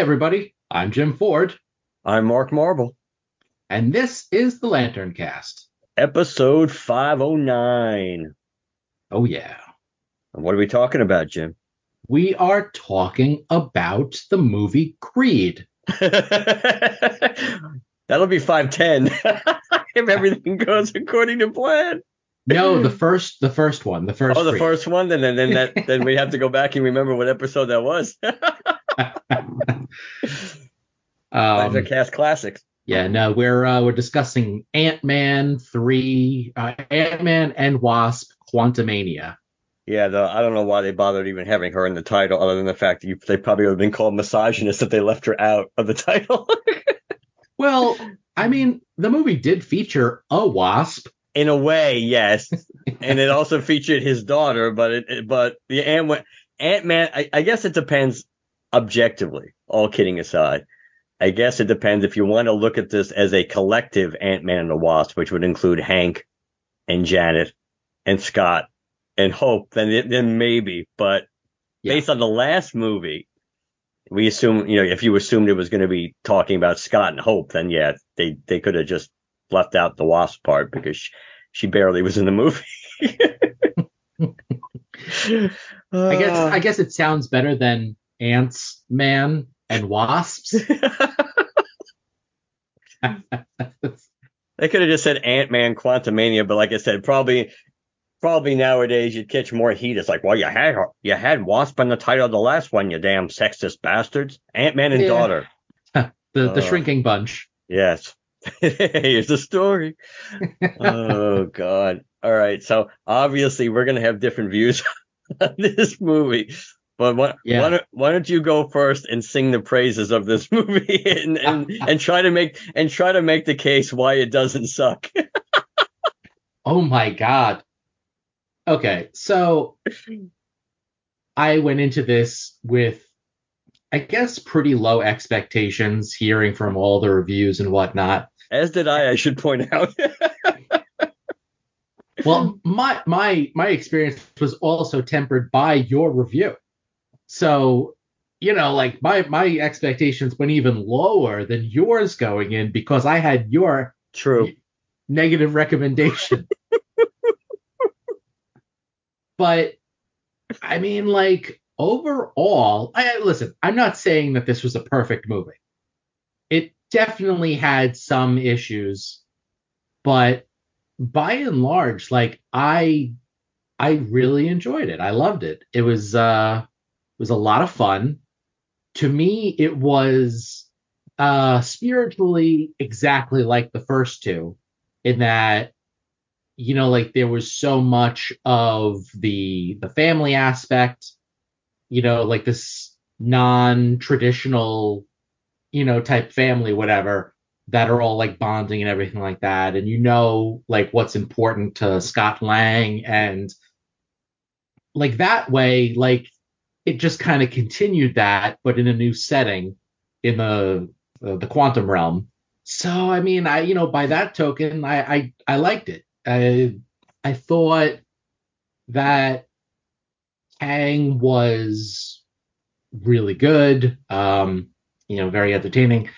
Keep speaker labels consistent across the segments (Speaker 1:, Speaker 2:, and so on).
Speaker 1: everybody. I'm Jim Ford,
Speaker 2: I'm Mark Marble.
Speaker 1: and this is the LanternCast.
Speaker 2: Episode 509.
Speaker 1: Oh, yeah.
Speaker 2: And what are we talking about, Jim?
Speaker 1: We are talking about the movie Creed.
Speaker 2: That'll be 510 if everything goes according to plan.
Speaker 1: No, the first, the first one, the first.
Speaker 2: Oh, the
Speaker 1: Creed.
Speaker 2: first one, then then then that then we have to go back and remember what episode that was.
Speaker 1: Um,
Speaker 2: Those are cast classics.
Speaker 1: yeah, no, we're uh, we're discussing Ant Man three, uh, Ant Man and Wasp: Quantumania.
Speaker 2: Yeah, the, I don't know why they bothered even having her in the title, other than the fact that you, they probably would have been called misogynist if they left her out of the title.
Speaker 1: Well, I mean, the movie did feature a wasp.
Speaker 2: in a way, yes, and it also featured his daughter, but it, it- but the Ant Ant Man, I, I guess it depends objectively. All kidding aside, I guess it depends if you want to look at this as a collective Ant Man and the Wasp, which would include Hank and Janet and Scott and Hope. Then then maybe, but
Speaker 1: Yeah.
Speaker 2: based on the last movie. We assume, you know, if you assumed it was going to be talking about Scott and Hope, then yeah, they, they could have just left out the wasp part because she, she barely was in the movie.
Speaker 1: I guess I guess it sounds better than ants, man, and wasps.
Speaker 2: they could have just said Ant Man Quantumania, but like I said, probably probably nowadays you'd catch more heat. It's like, well, you had you had Wasp in the title of the last one, you damn sexist bastards. Ant Man and
Speaker 1: Yeah.
Speaker 2: daughter.
Speaker 1: the the
Speaker 2: Uh.
Speaker 1: shrinking bunch.
Speaker 2: Yes. Here's the story. oh God. All right. So obviously we're gonna have different views on this movie. But why,
Speaker 1: Yeah.
Speaker 2: why, don't, why don't you go first and sing the praises of this movie and, and, and try to make and try to make the case why it doesn't suck.
Speaker 1: Oh my god. Okay, so I went into this with I guess pretty low expectations hearing from all the reviews and whatnot.
Speaker 2: As did I, I should point out.
Speaker 1: Well, my my my experience was also tempered by your review. So, you know, like my my expectations went even lower than yours going in because I had your
Speaker 2: True.
Speaker 1: negative recommendation. but I mean, like overall, I listen. I'm not saying that this was a perfect movie. It definitely had some issues, but by and large, like I, I really enjoyed it. I loved it. It was uh, was a lot of fun. To me, it was uh spiritually exactly like the first two in that you know like there was so much of the the family aspect you know like this non-traditional you know type family whatever that are all like bonding and everything like that and you know like what's important to Scott Lang and like that way like it just kind of continued that but in a new setting in the uh, the quantum realm. So i mean i you know by that token i i, I liked it. I i thought that kang was really good um you know very entertaining.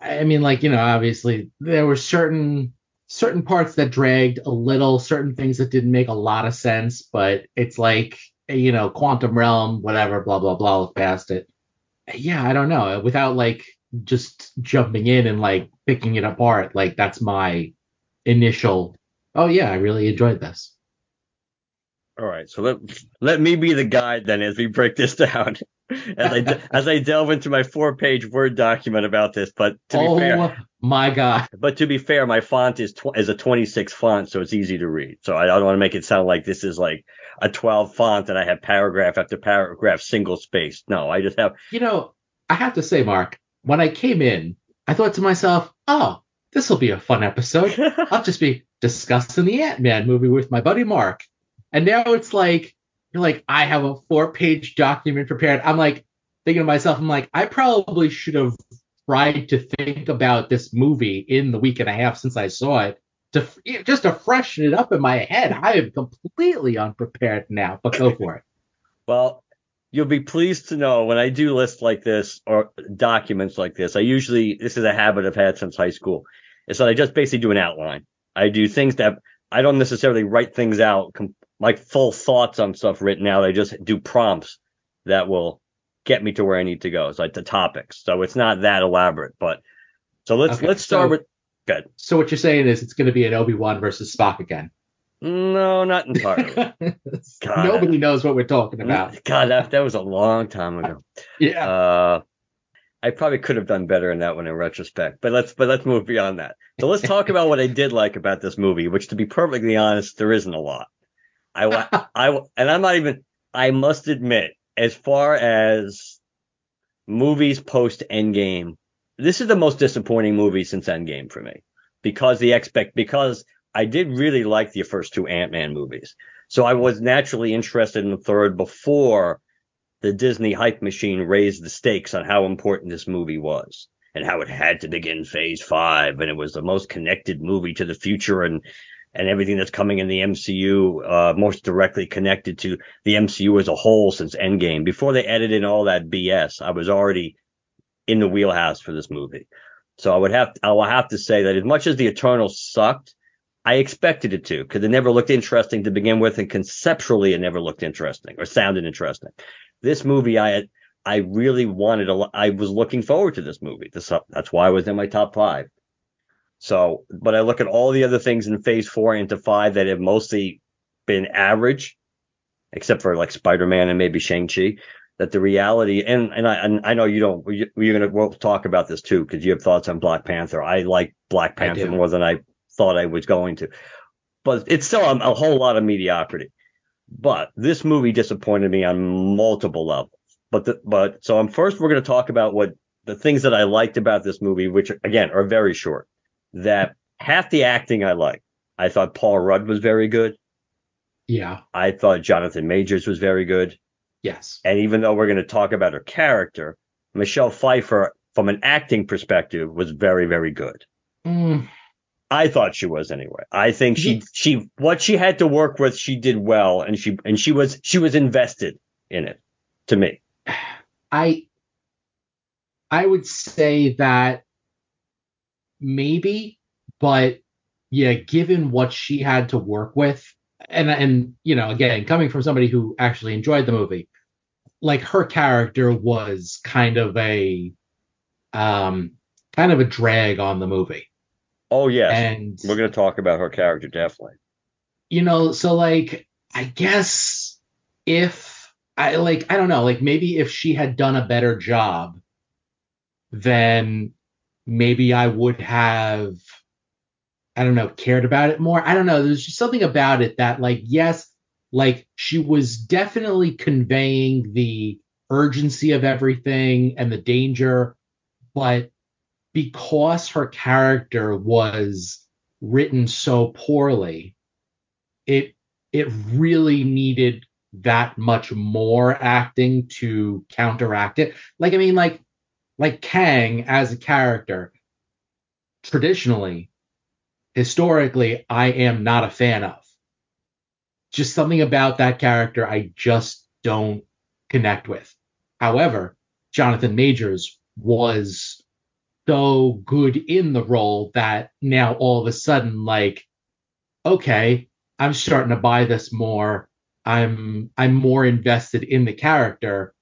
Speaker 1: I mean like you know obviously there were certain certain parts that dragged a little certain things that didn't make a lot of sense but it's like you know quantum realm whatever blah blah blah look past it. Yeah i don't know. Without like just jumping in and like picking it apart like that's my initial, oh yeah, I really enjoyed this.
Speaker 2: All right, so let let me be the guide then as we break this down, as I as I delve into my four page word document about this. But to be
Speaker 1: oh
Speaker 2: fair,
Speaker 1: my god,
Speaker 2: but to be fair, my font is tw- is a 26 font, so it's easy to read. So I don't want to make it sound like this is like a 12 font and I have paragraph after paragraph single space. No, I just have
Speaker 1: you know, I have to say, Mark, when I came in, I thought to myself, oh, this will be a fun episode. I'll just be discussing the Ant Man movie with my buddy Mark. And now it's like, you're like, I have a four page document prepared. I'm like, thinking to myself, I'm like, I probably should have tried to think about this movie in the week and a half since I saw it to just to freshen it up in my head. I am completely unprepared now, but go for it.
Speaker 2: Well, you'll be pleased to know when I do lists like this or documents like this, I usually, this is a habit I've had since high school, is that I just basically do an outline. I do things that I don't necessarily write things out like full thoughts on stuff written out. I just do prompts that will get me to where I need to go. It's like the topics. So it's not that elaborate, but so let's
Speaker 1: Okay,
Speaker 2: let's start
Speaker 1: so-
Speaker 2: with good.
Speaker 1: So what you're saying is it's going to be an Obi Wan versus Spock again.
Speaker 2: No, not entirely. God.
Speaker 1: Nobody knows what we're talking about.
Speaker 2: God, that that was a long time ago.
Speaker 1: Yeah.
Speaker 2: Uh, I probably could have done better in that one in retrospect, but let's but let's move beyond that. So let's talk about what I did like about this movie, which to be perfectly honest, there isn't a lot. I I and I'm not even. I must admit, as far as movies post Endgame, this is the most disappointing movie since Endgame for me because the expect because I did really like the first two Ant Man movies, so I was naturally interested in the third before the Disney hype machine raised the stakes on how important this movie was and how it had to begin phase five and it was the most connected movie to the future and and everything that's coming in the MCU uh most directly connected to the MCU as a whole since Endgame. Before they in all that BS, I was already in the wheelhouse for this movie. So I would have I will have to say that as much as the Eternals sucked, I expected it to because it never looked interesting to begin with, and conceptually it never looked interesting or sounded interesting. This movie, I had, I really wanted a lo- I was looking forward to this movie. This, that's why I was in my top five. So, but I look at all the other things in phase four into five that have mostly been average, except for like Spider-Man and maybe Shang-Chi, that the reality, and, and I, and I know you don't, you- you're going to, we'll talk about this too, because you have thoughts on Black Panther. I like Black Panther more than I thought I was going to, but it's still a, a whole lot of mediocrity. But this movie disappointed me on multiple levels. But the, but so I'm first we're going to talk about what the things that I liked about this movie, which again are very short. That half the acting I liked. I thought Paul Rudd was very good.
Speaker 1: yeah.
Speaker 2: I thought Jonathan Majors was very good.
Speaker 1: Yes.
Speaker 2: And even though we're going to talk about her character, Michelle Pfeiffer, from an acting perspective, was very, very good.
Speaker 1: Mm,
Speaker 2: I thought she was anyway. I think she she what she had to work with, she did well, and she and she was she was invested in it. To me,
Speaker 1: I I would say that maybe, but yeah, given what she had to work with, and and you know, again, coming from somebody who actually enjoyed the movie, like her character was kind of a um kind of a drag on the movie.
Speaker 2: oh yes,
Speaker 1: And
Speaker 2: we're going to talk about her character definitely.
Speaker 1: you know, so like I guess if I like I don't know, like maybe if she had done a better job, then maybe I would have I don't know, cared about it more. I don't know. There's just something about it that like yes, like she was definitely conveying the urgency of everything and the danger, but because her character was written so poorly, it it really needed that much more acting to counteract it. Like I mean, like like Kang as a character, traditionally, historically, I am not a fan of. Just something about that character I just don't connect with. However, Jonathan Majors was so good in the role that now all of a sudden, like, okay, I'm starting to buy this more. I'm I'm more invested in the character,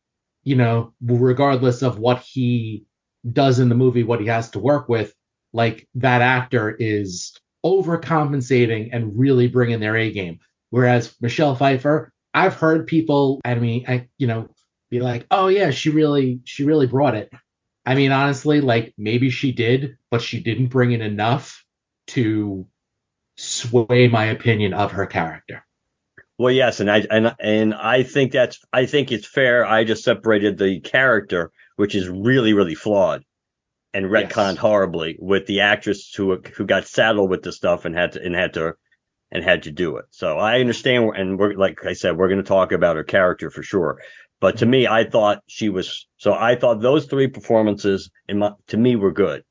Speaker 1: you know, regardless of what he does in the movie, what he has to work with. Like that actor is overcompensating and really bringing their A game. Whereas Michelle Pfeiffer, I've heard people, I mean, I, you know, be like, oh yeah, she really, she really brought it. I mean, honestly, like maybe she did, but she didn't bring in enough to sway my opinion of her character.
Speaker 2: Well, yes, and I and and I think that's I think it's fair. I just separated the character, which is really really flawed, and retconned yes. horribly with the actress who who got saddled with the stuff and had to and had to and had to do it. So I understand, and we're like I said, we're going to talk about her character for sure. But to mm-hmm. me, I thought she was so. I thought those three performances, in my, to me, were good.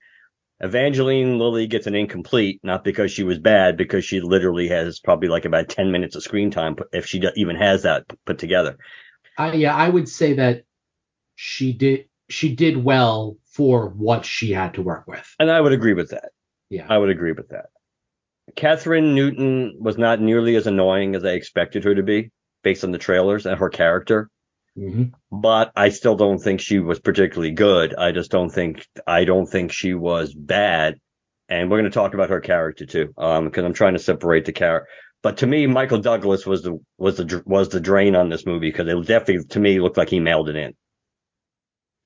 Speaker 2: Evangeline Lilly gets an incomplete, not because she was bad, because she literally has probably like about 10 minutes of screen time, if she even has that put together.
Speaker 1: Uh, yeah, I would say that she did she did well for what she had to work with.
Speaker 2: And I would agree with that.
Speaker 1: Yeah.
Speaker 2: I would agree with that. Kathryn Newton was not nearly as annoying as I expected her to be based on the trailers and her character.
Speaker 1: Mm-hmm.
Speaker 2: But I still don't think she was particularly good. I just don't think I don't think she was bad. And we're going to talk about her character too, um, because I'm trying to separate the character. But to me, Michael Douglas was the was the was the drain on this movie because it definitely to me looked like he mailed it in.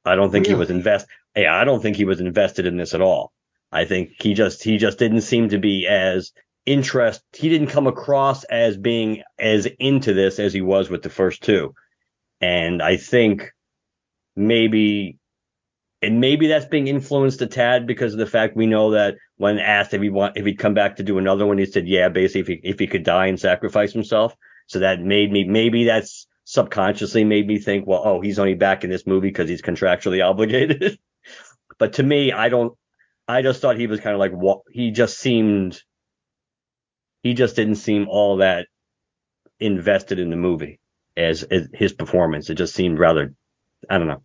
Speaker 2: I don't think he was invest. Yeah, I don't think he was invested in this at all. I think he just he just didn't seem to be as interest. He didn't come across as being as into this as he was with the first two. And I think maybe, and maybe that's being influenced a tad because of the fact we know that when asked if he want, if he'd come back to do another one, he said, yeah, basically if he, if he could die and sacrifice himself. So that made me, maybe that's subconsciously made me think, well, oh, he's only back in this movie because he's contractually obligated. but to me, I don't, I just thought he was kind of like what he just seemed, he just didn't seem all that invested in the movie as, as his performance. It just seemed rather, I don't know.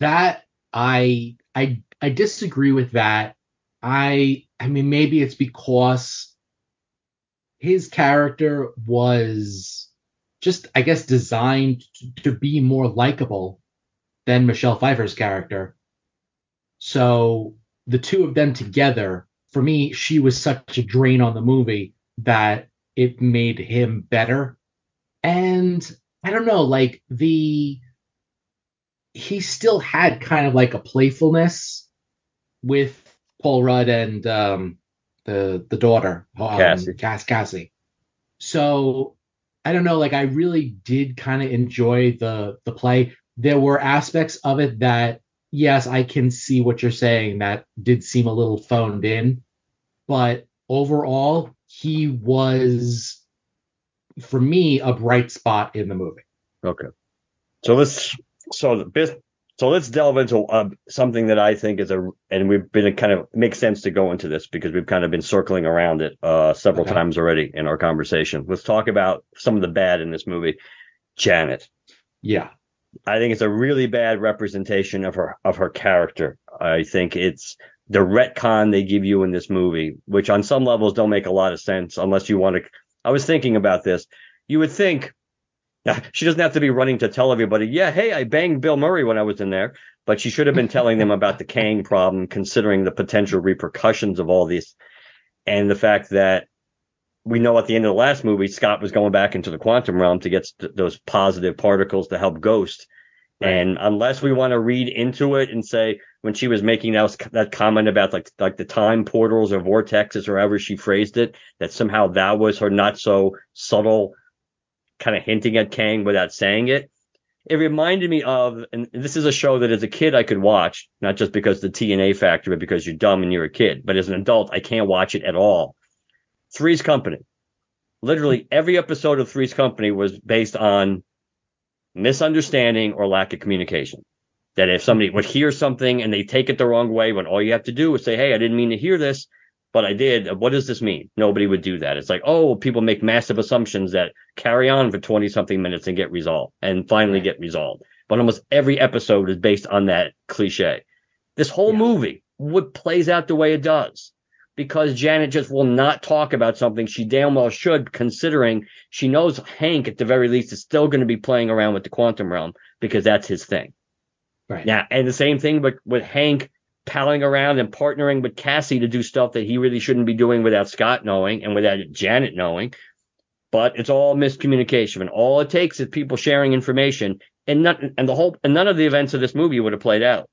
Speaker 1: That I I I disagree with that. I I mean maybe it's because his character was just I guess designed to, to be more likable than Michelle Pfeiffer's character. So the two of them together, for me, she was such a drain on the movie that it made him better and I don't know, like the he still had kind of like a playfulness with Paul Rudd and um, the the daughter, um, Cassie. Cass Cassie. So I don't know, like I really did kind of enjoy the the play. There were aspects of it that yes, I can see what you're saying that did seem a little phoned in, but overall he was for me a bright spot in the movie.
Speaker 2: Okay. So let's so the so let's delve into uh, something that I think is a and we've been kind of makes sense to go into this because we've kind of been circling around it uh, several okay. times already in our conversation. Let's talk about some of the bad in this movie. Janet.
Speaker 1: Yeah.
Speaker 2: I think it's a really bad representation of her of her character. I think it's the retcon they give you in this movie, which on some levels don't make a lot of sense unless you want to I was thinking about this. You would think she doesn't have to be running to tell everybody, yeah, hey, I banged Bill Murray when I was in there, but she should have been telling them about the Kang problem, considering the potential repercussions of all this and the fact that we know at the end of the last movie, Scott was going back into the quantum realm to get st- those positive particles to help Ghost. Right. And unless we want to read into it and say when she was making that, that comment about like like the time portals or vortexes or however she phrased it, that somehow that was her not so subtle kind of hinting at Kang without saying it. It reminded me of, and this is a show that as a kid I could watch, not just because the TNA factor, but because you're dumb and you're a kid. But as an adult, I can't watch it at all. Three's Company. Literally every episode of Three's Company was based on misunderstanding or lack of communication. That if somebody would hear something and they take it the wrong way, when all you have to do is say, Hey, I didn't mean to hear this, but I did. Uh, what does this mean? Nobody would do that. It's like, oh, people make massive assumptions that carry on for 20 something minutes and get resolved and finally get resolved. But almost every episode is based on that cliche. This whole yeah. movie, what plays out the way it does, because Janet just will not talk about something she damn well should, considering she knows Hank at the very least is still going to be playing around with the quantum realm because that's his thing.
Speaker 1: Right.
Speaker 2: Now, and the same thing, but with Hank palling around and partnering with Cassie to do stuff that he really shouldn't be doing without Scott knowing and without Janet knowing. But it's all miscommunication, and all it takes is people sharing information, and not and the whole and none of the events of this movie would have played out.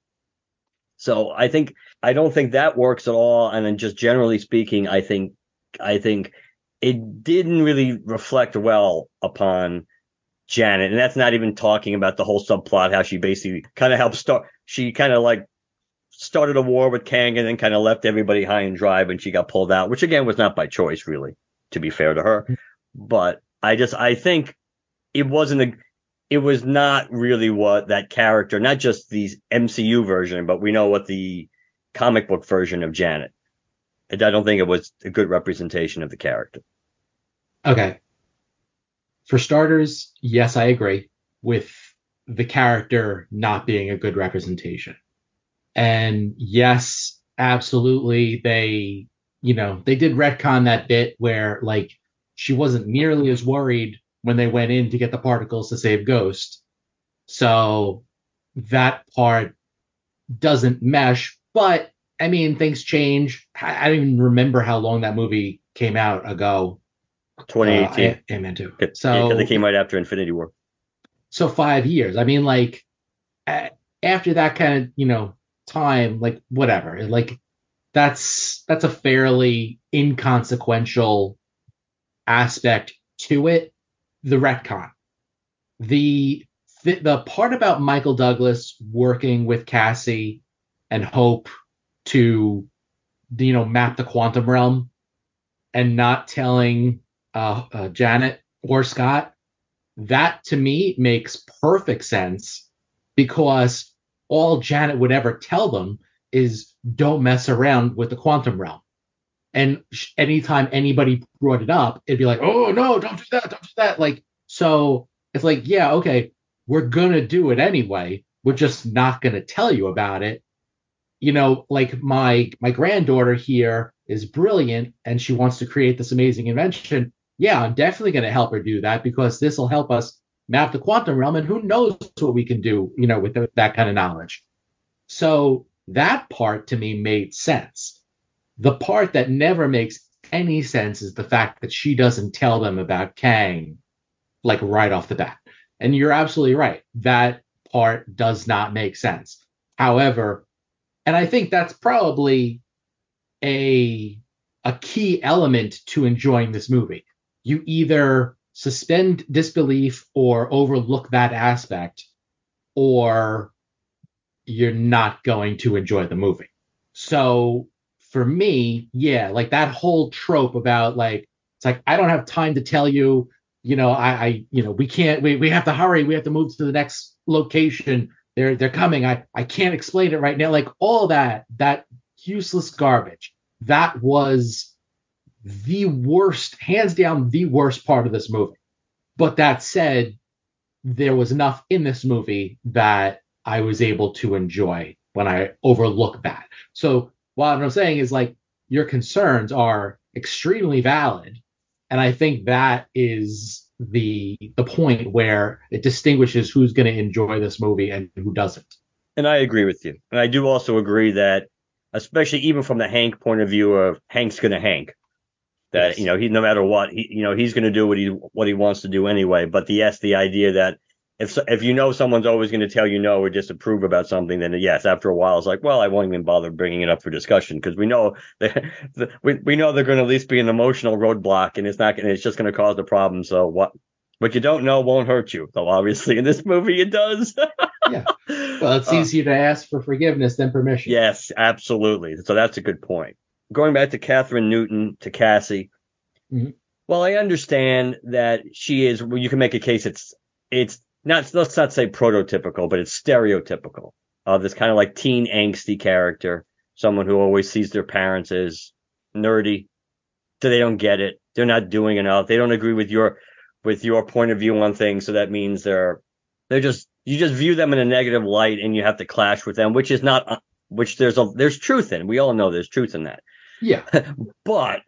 Speaker 2: So I think I don't think that works at all. And then just generally speaking, I think I think it didn't really reflect well upon Janet, and that's not even talking about the whole subplot, how she basically kind of helped start. She kind of like started a war with Kang and then kind of left everybody high and dry when she got pulled out, which again was not by choice, really, to be fair to her. Mm-hmm. But I just I think it wasn't a it was not really what that character, not just the MCU version, but we know what the comic book version of Janet. I don't think it was a good representation of the character.
Speaker 1: Okay. For starters, yes, I agree with the character not being a good representation. And yes, absolutely, they, you know, they did retcon that bit where like she wasn't nearly as worried when they went in to get the particles to save Ghost. So that part doesn't mesh, but I mean, things change. I, don't even remember how long that movie came out ago.
Speaker 2: 2018.
Speaker 1: Uh, Ant-Man 2.
Speaker 2: So it came right after Infinity War.
Speaker 1: So five years. I mean, like after that kind of you know time, like whatever. Like that's that's a fairly inconsequential aspect to it. The retcon, the the, the part about Michael Douglas working with Cassie and Hope to you know map the quantum realm and not telling uh, uh, Janet or Scott, that to me makes perfect sense because all Janet would ever tell them is don't mess around with the quantum realm. And anytime anybody brought it up, it'd be like, oh no, don't do that, don't do that. Like, so it's like, yeah, okay, we're gonna do it anyway. We're just not gonna tell you about it. You know, like my my granddaughter here is brilliant and she wants to create this amazing invention yeah, I'm definitely going to help her do that because this will help us map the quantum realm and who knows what we can do, you know, with that kind of knowledge. So that part to me made sense. The part that never makes any sense is the fact that she doesn't tell them about Kang like right off the bat. And you're absolutely right. That part does not make sense. However, and I think that's probably a a key element to enjoying this movie you either suspend disbelief or overlook that aspect, or you're not going to enjoy the movie. So for me, yeah, like that whole trope about like, it's like, I don't have time to tell you, you know, I, I you know, we can't, we, we have to hurry. We have to move to the next location. They're, they're coming. I, I can't explain it right now. Like all that, that useless garbage. That was the worst, hands down, the worst part of this movie. But that said, there was enough in this movie that I was able to enjoy when I overlook that. So what I'm saying is like your concerns are extremely valid, and I think that is the the point where it distinguishes who's going to enjoy this movie and who doesn't.
Speaker 2: And I agree with you. And I do also agree that, especially even from the Hank point of view of Hank's going to Hank, that yes. you know he no matter what he you know he's going to do what he what he wants to do anyway. But the yes, the idea that if if you know someone's always going to tell you no or disapprove about something, then yes, after a while it's like, well, I won't even bother bringing it up for discussion because we know that we we know they're going to at least be an emotional roadblock and it's not and it's just going to cause the problem. So what what you don't know won't hurt you. Though obviously in this movie it does.
Speaker 1: yeah. Well, it's uh, easier to ask for forgiveness than permission.
Speaker 2: Yes, absolutely. So that's a good point going back to Kathryn Newton to Cassie. Mm-hmm. Well, I understand that she is. Well, you can make a case. It's it's not let's not say prototypical, but it's stereotypical of this kind of like teen angsty character, someone who always sees their parents as nerdy, so they don't get it. They're not doing enough. They don't agree with your with your point of view on things, so that means they're they're just you just view them in a negative light, and you have to clash with them, which is not which there's a there's truth in. We all know there's truth in that.
Speaker 1: Yeah.
Speaker 2: but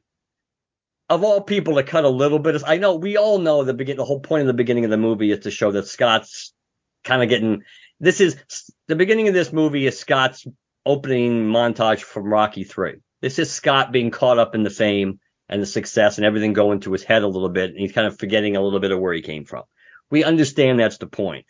Speaker 2: of all people to cut a little bit, I know we all know the begin the whole point of the beginning of the movie is to show that Scott's kind of getting this is the beginning of this movie is Scott's opening montage from Rocky 3. This is Scott being caught up in the fame and the success and everything going to his head a little bit, and he's kind of forgetting a little bit of where he came from. We understand that's the point.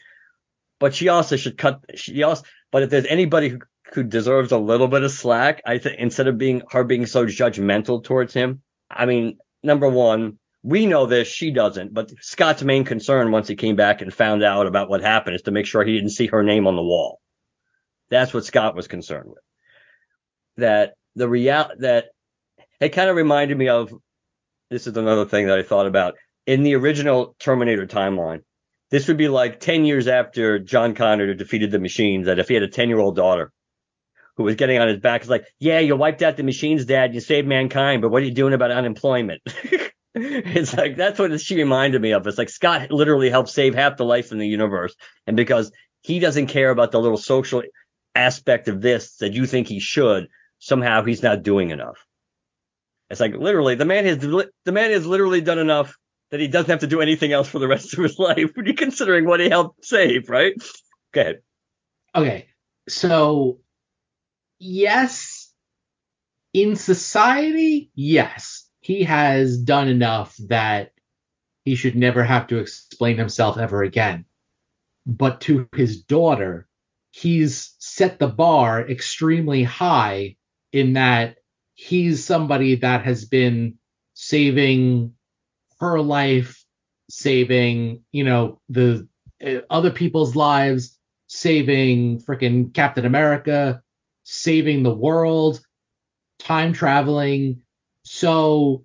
Speaker 2: But she also should cut. She also. But if there's anybody who, who deserves a little bit of slack, I think instead of being her being so judgmental towards him, I mean, number one, we know this, she doesn't. But Scott's main concern once he came back and found out about what happened is to make sure he didn't see her name on the wall. That's what Scott was concerned with. That the real that it kind of reminded me of this is another thing that I thought about in the original Terminator timeline. This would be like 10 years after John Connor defeated the machines, that if he had a 10 year old daughter who was getting on his back, is like, yeah, you wiped out the machines, dad, you saved mankind, but what are you doing about unemployment? it's like, that's what she reminded me of. It's like Scott literally helped save half the life in the universe. And because he doesn't care about the little social aspect of this that you think he should, somehow he's not doing enough. It's like literally the man has the man has literally done enough that he doesn't have to do anything else for the rest of his life when you're considering what he helped save, right? Go ahead.
Speaker 1: Okay. So yes, in society, yes, he has done enough that he should never have to explain himself ever again. But to his daughter, he's set the bar extremely high in that he's somebody that has been saving her life, saving, you know, the uh, other people's lives, saving freaking Captain America, saving the world, time traveling. So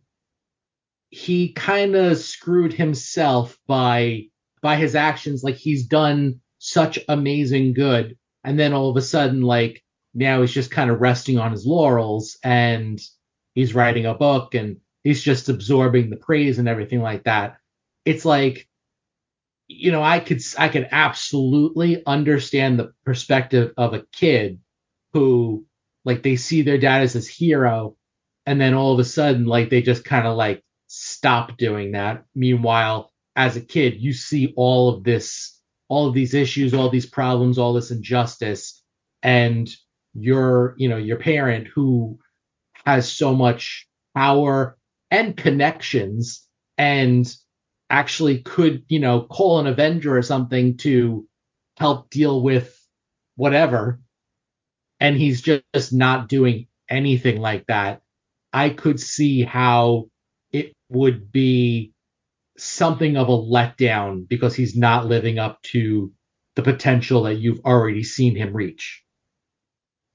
Speaker 1: he kind of screwed himself by by his actions like he's done such amazing good and then all of a sudden like now he's just kind of resting on his laurels and he's writing a book and he's just absorbing the praise and everything like that. It's like, you know, I could I could absolutely understand the perspective of a kid who like they see their dad as this hero and then all of a sudden like they just kind of like stop doing that. Meanwhile, as a kid, you see all of this all of these issues, all these problems, all this injustice and your you know your parent who has so much power and connections and actually could you know call an avenger or something to help deal with whatever and he's just not doing anything like that i could see how it would be something of a letdown because he's not living up to the potential that you've already seen him reach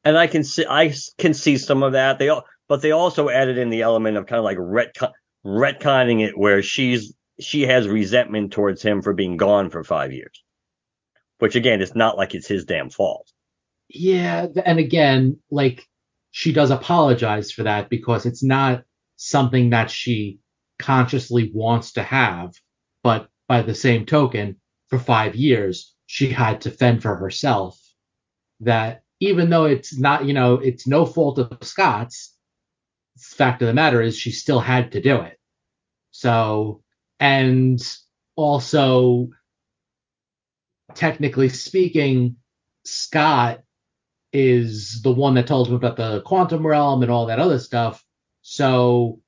Speaker 2: and I can see I can see some of that. They all, but they also added in the element of kind of like retcon, retconning it, where she's she has resentment towards him for being gone for five years, which again, it's not like it's his damn fault.
Speaker 1: Yeah, and again, like she does apologize for that because it's not something that she consciously wants to have, but by the same token, for five years she had to fend for herself. That even though it's not, you know, it's no fault of Scott's, fact of the matter is she still had to do it. So, and also, technically speaking, Scott is the one that told him about the quantum realm and all that other stuff. So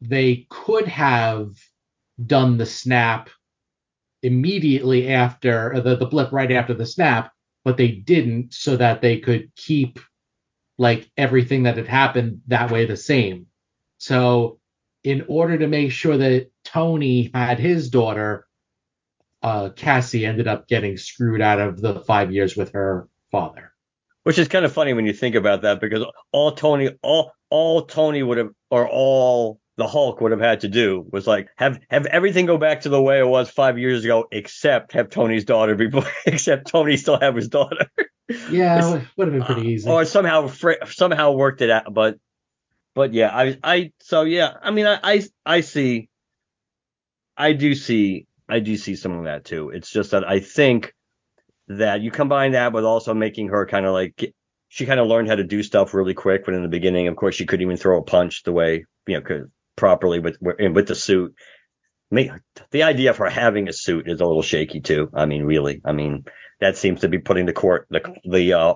Speaker 1: they could have done the snap immediately after the, the blip right after the snap but they didn't so that they could keep like everything that had happened that way the same. So in order to make sure that Tony had his daughter, uh, Cassie ended up getting screwed out of the five years with her father.
Speaker 2: Which is kind of funny when you think about that because all Tony, all all Tony would have, or all the Hulk would have had to do was like have have everything go back to the way it was five years ago, except have Tony's daughter be except Tony still have his daughter.
Speaker 1: Yeah, would have been pretty uh, easy.
Speaker 2: Or somehow somehow worked it out, but but yeah, I I so yeah, I mean I I, I see, I do see I do see some of that too. It's just that I think that you combine that with also making her kind of like she kind of learned how to do stuff really quick. But in the beginning, of course, she couldn't even throw a punch the way you know properly with with the suit. Me, the idea of her having a suit is a little shaky too. I mean, really, I mean that seems to be putting the court the the uh,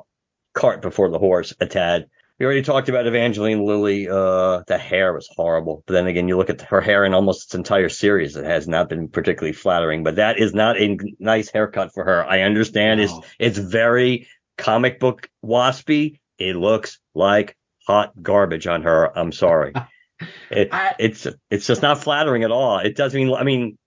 Speaker 2: cart before the horse a tad. We already talked about Evangeline Lilly. Uh, the hair was horrible. But then again, you look at her hair in almost its entire series. It has not been particularly flattering. But that is not a nice haircut for her. I understand
Speaker 1: No.
Speaker 2: it's it's very comic book waspy. It looks like hot garbage on her. I'm sorry. It,
Speaker 1: I-
Speaker 2: it's it's just not flattering at all. It doesn't mean I mean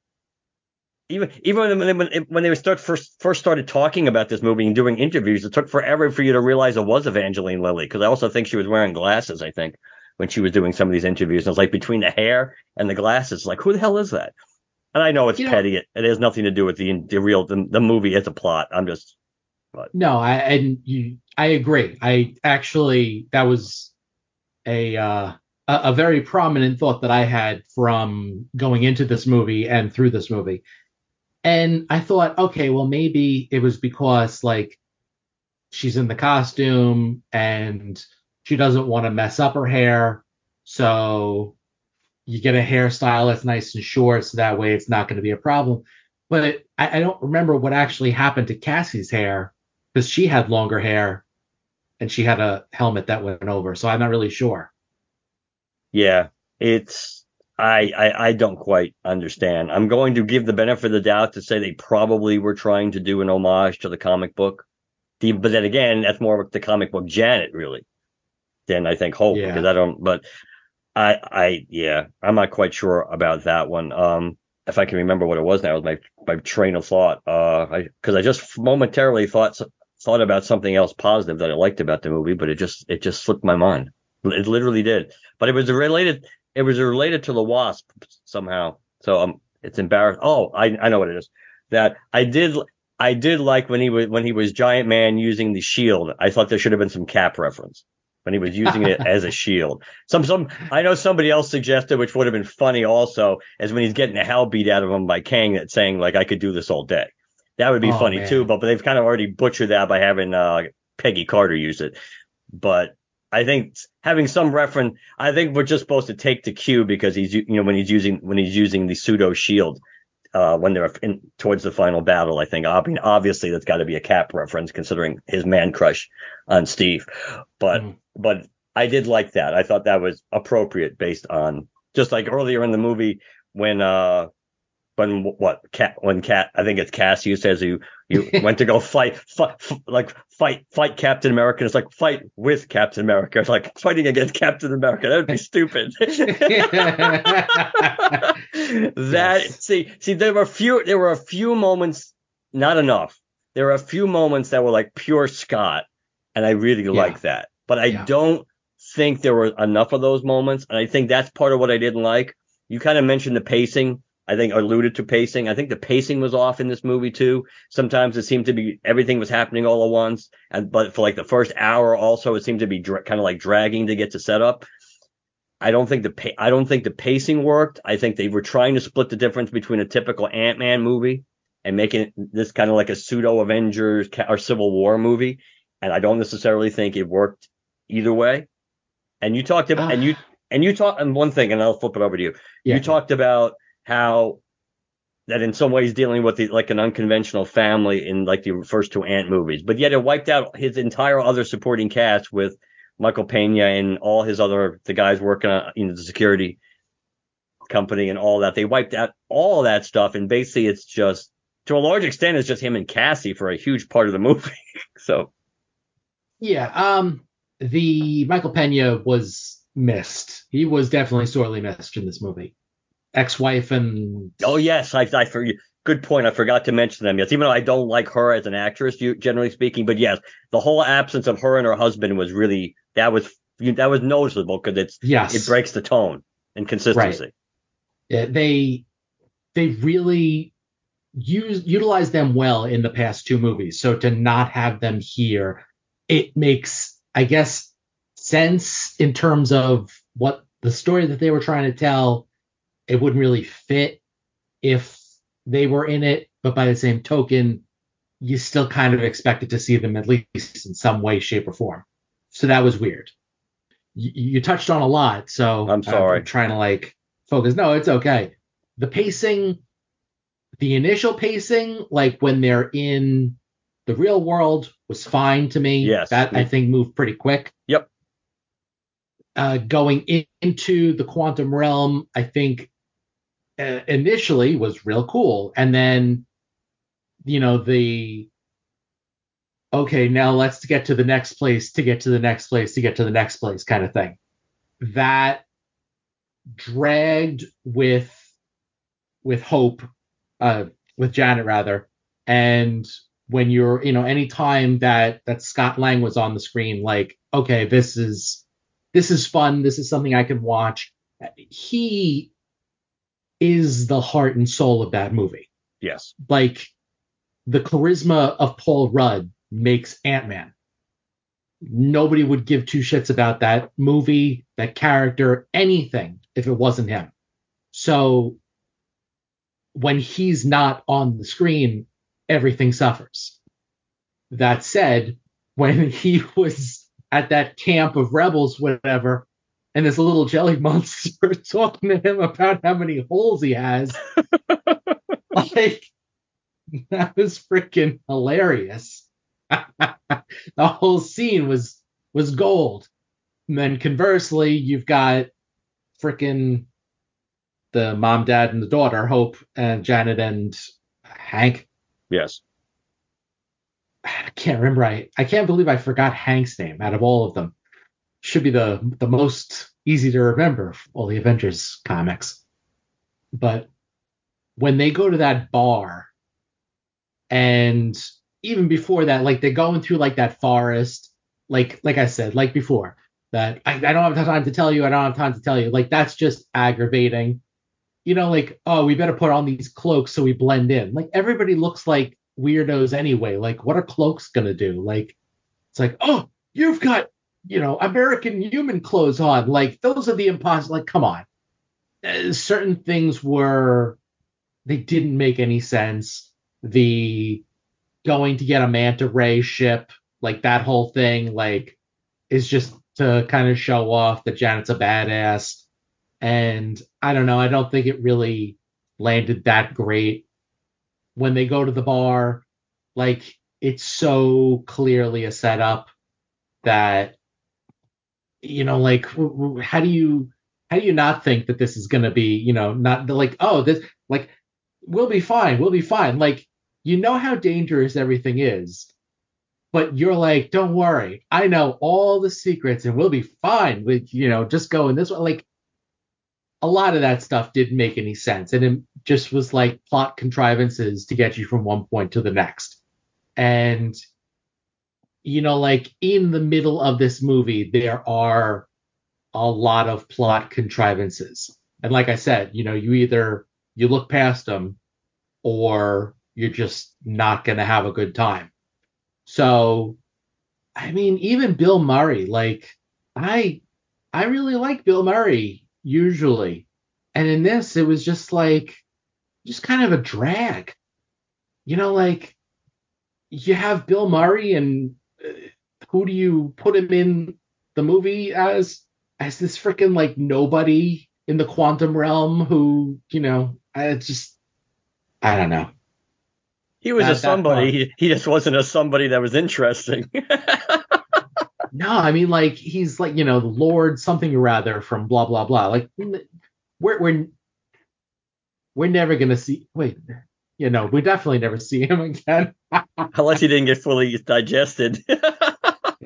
Speaker 2: even even when when, when they start first first started talking about this movie and doing interviews, it took forever for you to realize it was Evangeline Lilly because I also think she was wearing glasses. I think when she was doing some of these interviews, and it was like between the hair and the glasses, like who the hell is that? And I know it's
Speaker 1: You know-
Speaker 2: petty. It, it has nothing to do with the the real the, the movie as a plot. I'm just
Speaker 1: No, I and you I agree. I actually that was a uh a, a very prominent thought that I had from going into this movie and through this movie. And I thought, okay, well maybe it was because like she's in the costume and she doesn't want to mess up her hair. So you get a hairstyle that's nice and short, so that way it's not going to be a problem. But I, I don't remember what actually happened to Cassie's hair because she had longer hair and she had a helmet that went over. So I'm not really sure.
Speaker 2: Yeah, it's I, I I don't quite understand. I'm going to give the benefit of the doubt to say they probably were trying to do an homage to the comic book. The, but then again, that's more of the comic book Janet really than I think Hope
Speaker 1: Yeah.
Speaker 2: because I don't. But I I yeah, I'm not quite sure about that one. Um, if I can remember what it was now, it was my my train of thought. Uh, I because I just momentarily thought thought about something else positive that I liked about the movie, but it just it just slipped my mind. It literally did. But it was related. It was related to the wasp somehow. So um, it's embarrassing. Oh, I I know what it is. That I did. I did like when he was when he was Giant Man using the shield. I thought there should have been some cap reference when he was using it as a shield. Some some I know somebody else suggested, which would have been funny also, is when he's getting the hell beat out of him by Kang, that saying like I could do this all day. That would be
Speaker 1: Oh,
Speaker 2: funny
Speaker 1: man.
Speaker 2: too. But, but they've kind of already butchered that by having uh, Peggy Carter use it. But I think having some reference, I think we're just supposed to take the cue because he's you know when he's using when he's using the pseudo shield uh, when they're in towards the final battle. I think I mean obviously that's got to be a cap reference considering his man crush on Steve, but
Speaker 1: Mm.
Speaker 2: but I did like that. I thought that was appropriate based on just like earlier in the movie when uh when what cat when cat I think it's Cass who says you you went to go fight, fight like fight fight Captain America. It's like fight with Captain America. It's like fighting against Captain America. That would be stupid. that
Speaker 1: Yes.
Speaker 2: see see there were a few there were a few moments not enough there were a few moments that were like pure scott and i really like that but i
Speaker 1: Yeah.
Speaker 2: don't think there were enough of those moments and i think that's part of what i didn't like you kind of mentioned the pacing i think alluded to pacing i think the pacing was off in this movie too sometimes it seemed to be everything was happening all at once and but for like the first hour also it seemed to be dra- kind of like dragging to get to set up I don't think the pa- I don't think the pacing worked. I think they were trying to split the difference between a typical Ant-Man movie and making this kind of like a pseudo Avengers or Civil War movie, and I don't necessarily think it worked either way. And you talked about and you ah. and you talked and one thing, and I'll flip it over to you.
Speaker 1: Yeah.
Speaker 2: You talked about how that in some ways dealing with the, like an unconventional family in like the first two Ant movies, but yet it wiped out his entire other supporting cast with Michael Pena and all his other the guys working on the security company and all that. They wiped out all that stuff, and basically it's just to a large extent it's just him and Cassie for a huge part of the movie. so
Speaker 1: Yeah, um, the Michael Pena was missed. He was definitely sorely missed in this movie. Ex-wife and
Speaker 2: oh yes, I I for you. good point. I forgot to mention them. Yes, even though I don't like her as an actress, you, generally speaking, but yes, the whole absence of her and her husband was really that was that was noticeable because it's
Speaker 1: yes,
Speaker 2: it breaks the tone and consistency.
Speaker 1: Yeah, they they really use utilize them well in the past two movies. So to not have them here, it makes I guess sense in terms of what the story that they were trying to tell. It wouldn't really fit if they were in it, but by the same token, you still kind of expected to see them at least in some way, shape, or form. So that was weird. You, you touched on a lot, so
Speaker 2: I'm sorry.
Speaker 1: I'm trying to like focus. No, it's okay. The pacing, the initial pacing, like when they're in The real world was fine to me.
Speaker 2: Yes.
Speaker 1: That I think moved pretty quick.
Speaker 2: Yep.
Speaker 1: Uh, going in- into the quantum realm, I think uh, initially was real cool, and then you know the okay now let's get to the next place to get to the next place to get to the next place kind of thing. That dragged with with hope uh with janet rather. And when you're you know anytime that that scott lang was on the screen like okay this is this is fun. This is something i can watch. He is the heart and soul of that movie
Speaker 2: Yes.
Speaker 1: like the charisma of Paul Rudd makes Ant Man. Nobody would give two shits about that movie, that character, anything if it wasn't him. So when he's not on the screen, everything suffers. That said, when he was at that camp of rebels, whatever, and this little jelly monster talking to him about how many holes he has, like that was freaking hilarious. the whole scene was was gold. And then conversely, you've got freaking the mom, dad, and the daughter, Hope and Janet and Hank.
Speaker 2: Yes.
Speaker 1: I can't remember. I, I can't believe I forgot Hank's name out of all of them. Should be the the most easy to remember of all the Avengers comics. But when they go to that bar and even before that, like they're going through like that forest, like like I said, like before, that I, I don't have time to tell you, I don't have time to tell you. Like that's just aggravating. You know, like, oh, we better put on these cloaks so we blend in. Like everybody looks like weirdos anyway. Like, what are cloaks gonna do? Like, it's like, oh, you've got, you know, American human clothes on. Like, those are the impossible. Like, come on. Uh, certain things were, they didn't make any sense. The going to get a manta ray ship, like that whole thing, like, is just to kind of show off that Janet's a badass. And I don't know, I don't think it really landed that great. When they go to the bar, like it's so clearly a setup that you know like how do you how do you not think that this is going to be you know not like oh this like we'll be fine we'll be fine. Like you know how dangerous everything is but you're like don't worry. I know all the secrets and we'll be fine with you know just going this way. Like a lot of that stuff didn't make any sense and it just was like plot contrivances to get you from one point to the next. And you know like in the middle of this movie there are a lot of plot contrivances. And like i said you know you either you look past them or you're just not going to have a good time. So i mean even bill murray like i i really like bill murray usually. And in this it was just like just kind of a drag. You know like you have bill murray and who do you put him in the movie as as this freaking like nobody in the quantum realm who you know I just I don't know.
Speaker 2: He was
Speaker 1: That-
Speaker 2: a somebody. He, he just wasn't a somebody that was interesting.
Speaker 1: No, I mean like he's like you know the Lord something or rather from blah blah blah. Like we're we're we're never gonna see. Wait, you know we definitely never see him again.
Speaker 2: Unless he didn't get fully digested.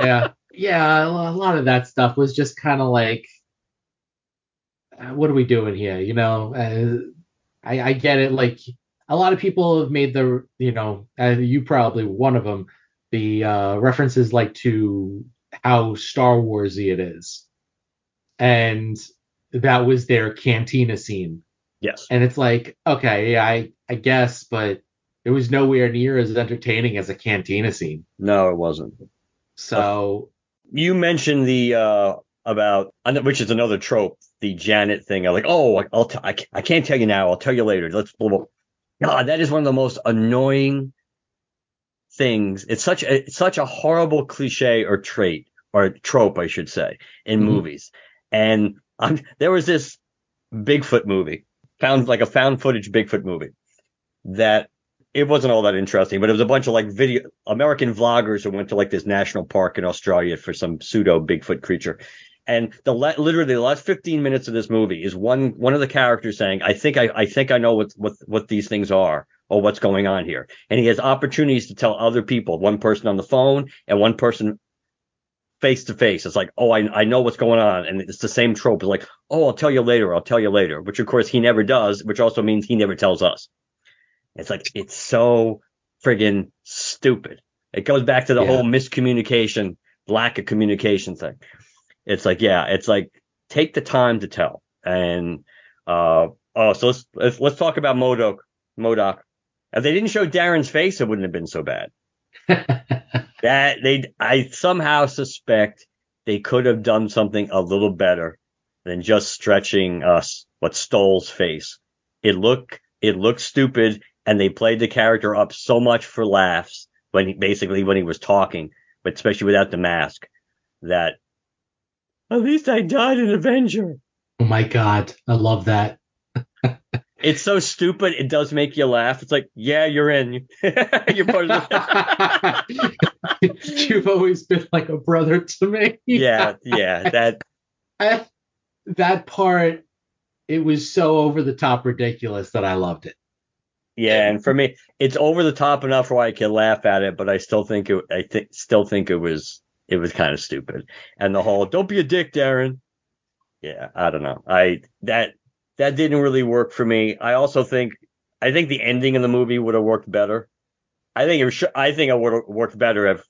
Speaker 1: yeah, yeah. A lot of that stuff was just kind of like, uh, what are we doing here? You know, uh, I, I get it. Like a lot of people have made the, you know, uh, you probably one of them. The uh, references like to how Star Warsy it is, and that was their cantina scene.
Speaker 2: yes.
Speaker 1: And it's like, okay, I I guess, but it was nowhere near as entertaining as a cantina scene.
Speaker 2: No, it wasn't.
Speaker 1: So
Speaker 2: You mentioned the uh about which is another trope, the Janet thing. I'm like, oh, I'll t- I, I can't tell you now. I'll tell you later. Let's blah, blah. God, that is one of the most annoying things. It's such a it's such a horrible cliche or trait or trope, I should say, in
Speaker 1: Mhm.
Speaker 2: movies. And I'm, there was this Bigfoot movie, found like a found footage Bigfoot movie that it wasn't all that interesting, but it was a bunch of like video American vloggers who went to like this national park in Australia for some pseudo Bigfoot creature. And the literally the last 15 minutes of this movie is one one of the characters saying, "I think I I think I know what what what these things are or what's going on here." And he has opportunities to tell other people, one person on the phone and one person face to face. It's like, "Oh, I I know what's going on." And it's the same trope. It's like, "Oh, I'll tell you later. I'll tell you later," which of course he never does, which also means he never tells us. It's like it's so friggin' stupid. It goes back to the yeah. whole miscommunication, lack of communication thing it's like yeah, it's like take the time to tell. And uh oh, so let's let's, let's talk about MODOK. MODOK. If they didn't show Darren's face, it wouldn't have been so bad. that they I somehow suspect they could have done something a little better than just stretching us what Stoll's face. It looked it looked stupid and they played the character up so much for laughs when he basically when he was talking, but especially without the mask, that at least I died an Avenger.
Speaker 1: Oh my god, I love that.
Speaker 2: it's so stupid. It does make you laugh. It's like, yeah, you're in. you're part of
Speaker 1: the. You've always been like a brother to me.
Speaker 2: yeah, yeah. That.
Speaker 1: I, that part, it was so over the top ridiculous that I loved it.
Speaker 2: Yeah, and for me, it's over the top enough where I can laugh at it, but I still think it. I think still think it was it was kind of stupid. And the whole "Don't be a dick, Darren." Yeah, I don't know. I that that didn't really work for me. I also think I think the ending of the movie would have worked better. I think it was, I think it would have worked better if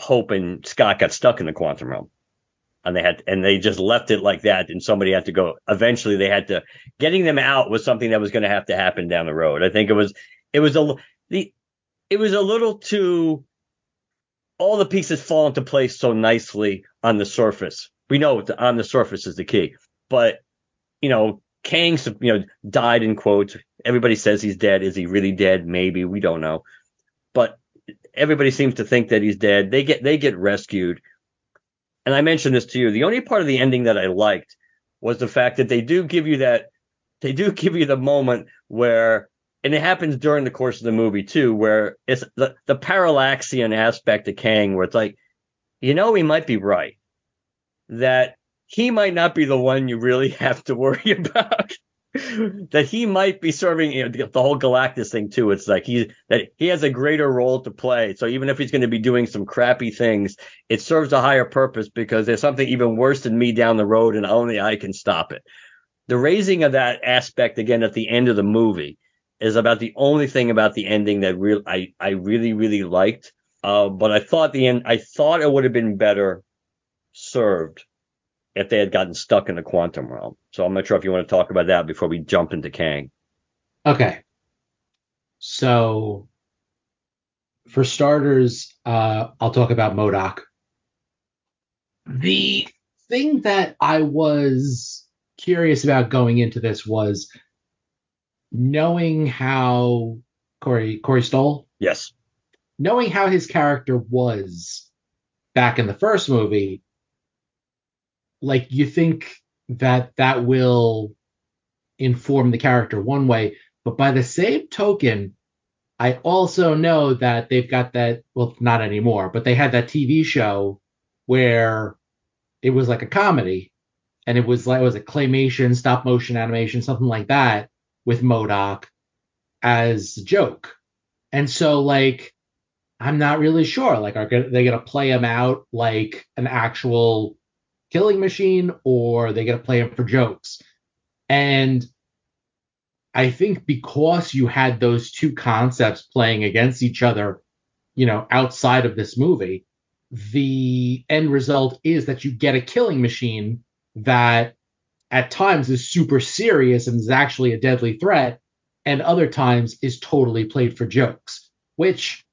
Speaker 2: Hope and Scott got stuck in the quantum realm. And they had and they just left it like that and somebody had to go eventually they had to getting them out was something that was going to have to happen down the road. I think it was it was a the it was a little too all the pieces fall into place so nicely on the surface. We know the, on the surface is the key, but you know, Kang, you know, died in quotes. Everybody says he's dead. Is he really dead? Maybe we don't know, but everybody seems to think that he's dead. They get they get rescued, and I mentioned this to you. The only part of the ending that I liked was the fact that they do give you that they do give you the moment where and it happens during the course of the movie too, where it's the, the parallaxian aspect of Kang, where it's like, you know, he might be right. That he might not be the one you really have to worry about. That he might be serving you know, the whole Galactus thing too. It's like he that he has a greater role to play. So even if he's going to be doing some crappy things, it serves a higher purpose because there's something even worse than me down the road, and only I can stop it. The raising of that aspect again at the end of the movie is about the only thing about the ending that real I, I really really liked. Uh, but I thought the end I thought it would have been better served if they had gotten stuck in the quantum realm. So I'm not sure if you want to talk about that before we jump into Kang.
Speaker 1: Okay. So for starters, uh, I'll talk about MODOK. The thing that I was curious about going into this was knowing how Corey Corey Stoll,
Speaker 2: yes,
Speaker 1: knowing how his character was back in the first movie, like you think that that will inform the character one way, but by the same token, I also know that they've got that well, not anymore, but they had that TV show where it was like a comedy and it was like it was a claymation, stop motion animation, something like that with MODOK as a joke. And so like I'm not really sure. Like, are they to play him out like an actual killing machine, or they going to play him for jokes? And I think because you had those two concepts playing against each other, you know, outside of this movie, the end result is that you get a killing machine that at times is super serious and is actually a deadly threat, and other times is totally played for jokes. Which,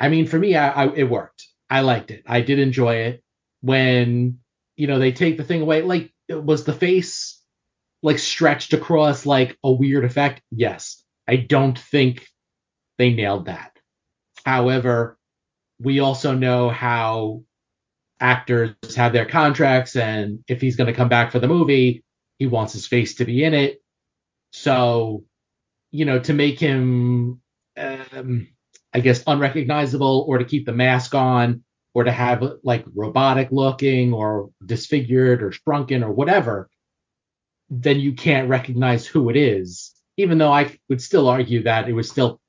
Speaker 1: I mean, for me, I, I, it worked. I liked it. I did enjoy it when you know they take the thing away. Like, was the face like stretched across like a weird effect? Yes. I don't think they nailed that. However, we also know how actors have their contracts, and if he's going to come back for the movie, he wants his face to be in it. So, you know, to make him um, I guess unrecognizable, or to keep the mask on, or to have like robotic looking, or disfigured, or shrunken, or whatever, then you can't recognize who it is. Even though I would still argue that it was still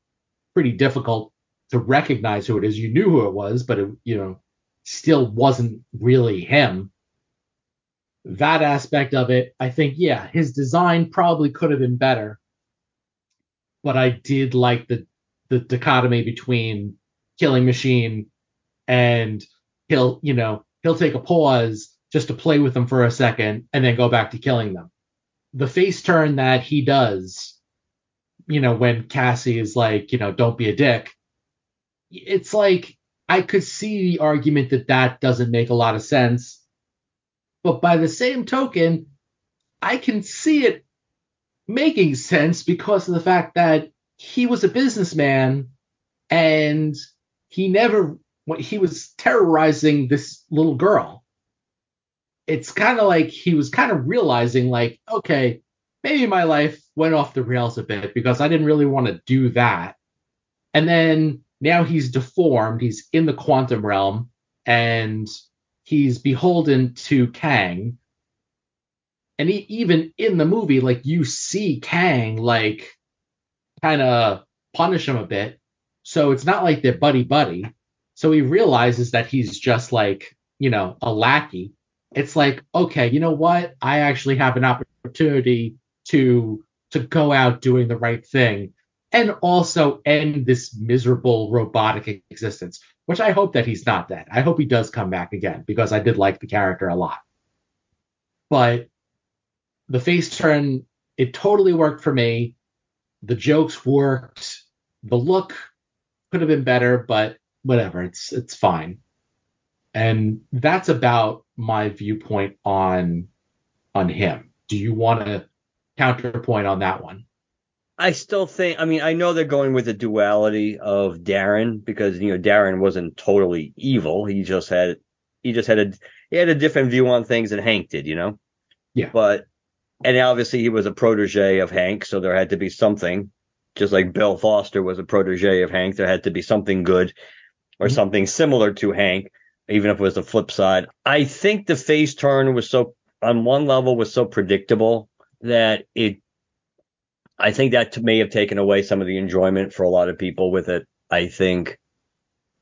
Speaker 1: pretty difficult to recognize who it is. You knew who it was, but it, you know, still wasn't really him. That aspect of it, I think, yeah, his design probably could have been better. But I did like the the dichotomy between killing machine and he'll, you know, he'll take a pause just to play with them for a second and then go back to killing them. The face turn that he does, you know, when Cassie is like, you know, don't be a dick, it's like I could see the argument that that doesn't make a lot of sense. But by the same token, I can see it making sense because of the fact that he was a businessman and he never he was terrorizing this little girl. It's kind of like he was kind of realizing like, okay, maybe my life went off the rails a bit because I didn't really want to do that. And then now he's deformed. He's in the quantum realm and he's beholden to Kang. And he, even in the movie, like you see Kang like kind of punish him a bit. So it's not like they're buddy buddy. So he realizes that he's just like, you know, a lackey. It's like, okay, you know what? I actually have an opportunity to to go out doing the right thing and also end this miserable robotic existence, which I hope that he's not dead. I hope he does come back again because I did like the character a lot. But the face turn, it totally worked for me. The jokes worked. The look could have been better, but whatever. It's it's fine. And that's about my viewpoint on on him. Do you want to counterpoint on that one?
Speaker 2: I still think. I mean, I know they're going with the duality of Darren because you know Darren wasn't totally evil. He just had he just had a he had a different view on things than Hank did. You know.
Speaker 1: Yeah.
Speaker 2: But and obviously he was a protege of Hank, so there had to be something. Just like Bill Foster was a protege of Hank, there had to be something good or mm-hmm. something similar to Hank, even if it was the flip side. I think the face turn was so on one level was so predictable that it I think that may have taken away some of the enjoyment for a lot of people with it. I think,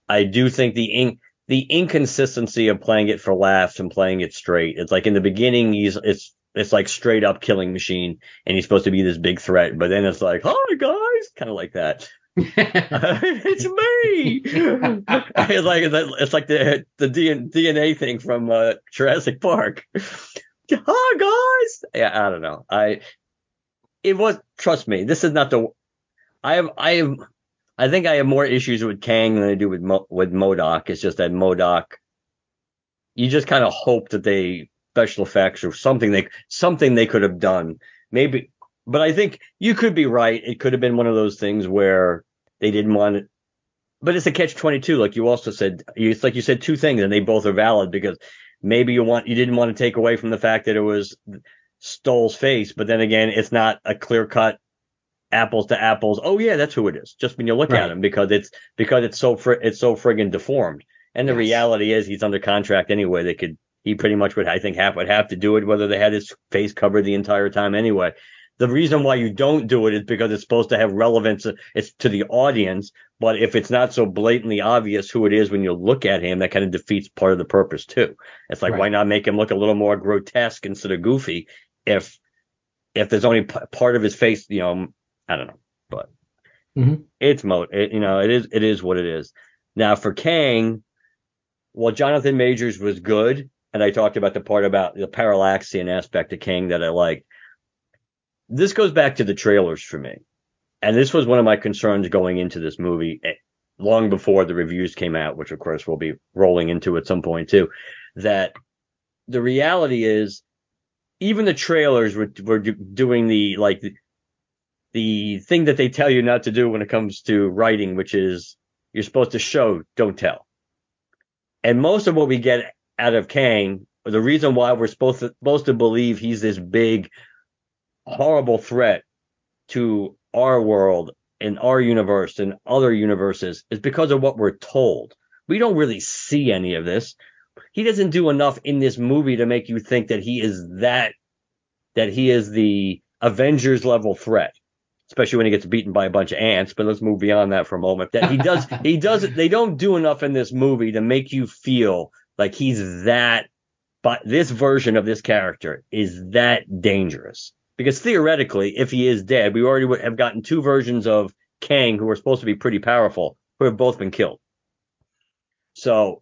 Speaker 2: I do think the in, the inconsistency of playing it for laughs and playing it straight. It's like in the beginning, he's it's it's like straight up killing machine, and he's supposed to be this big threat, but then it's like, hi guys, kind of like that. it's me. it's like it's like the the DNA thing from uh, Jurassic Park. Hi guys. Yeah, I don't know. I it was trust me, this is not the I have I have I think I have more issues with Kang than I do with Mo, with MODOK. It's just that MODOK you just kind of hope that they special effects or something they something they could have done. Maybe but I think you could be right. It could have been one of those things where they didn't want it. But it's a catch 22 like you also said. It's like you said two things and they both are valid because maybe you want you didn't want to take away from the fact that it was Stoll's face, but then again, it's not a clear cut apples to apples. Oh yeah, that's who it is. Just when you look right. at him, because it's because it's so fr- it's so friggin' deformed. And the yes. reality is, he's under contract anyway. They could he pretty much would I think have would have to do it whether they had his face covered the entire time anyway. The reason why you don't do it is because it's supposed to have relevance it's to the audience. But if it's not so blatantly obvious who it is when you look at him, that kind of defeats part of the purpose too. It's like right. why not make him look a little more grotesque instead of goofy? if if there's only p- part of his face, you know, I don't know, but mm-hmm. it's mo, it, you know, it is it is what it is. Now for Kang, well, Jonathan Majors was good, and I talked about the part about the parallaxian aspect of Kang that I liked. This goes back to the trailers for me, and this was one of my concerns going into this movie eh, long before the reviews came out, which of course we'll be rolling into at some point too. That the reality is even the trailers were, were doing the like the, the thing that they tell you not to do when it comes to writing, which is you're supposed to show, don't tell. And most of what we get out of Kang, the reason why we're supposed to, supposed to believe he's this big, horrible threat to our world in our universe and other universes is because of what we're told. We don't really see any of this. He doesn't do enough in this movie to make you think that he is that that he is the Avengers level threat especially when he gets beaten by a bunch of ants. But let's move beyond that for a moment. That he does, he does, they don't do enough in this movie to make you feel like he's that. But this version of this character is that dangerous because theoretically, if he is dead, we already would have gotten two versions of Kang who are supposed to be pretty powerful who have both been killed. So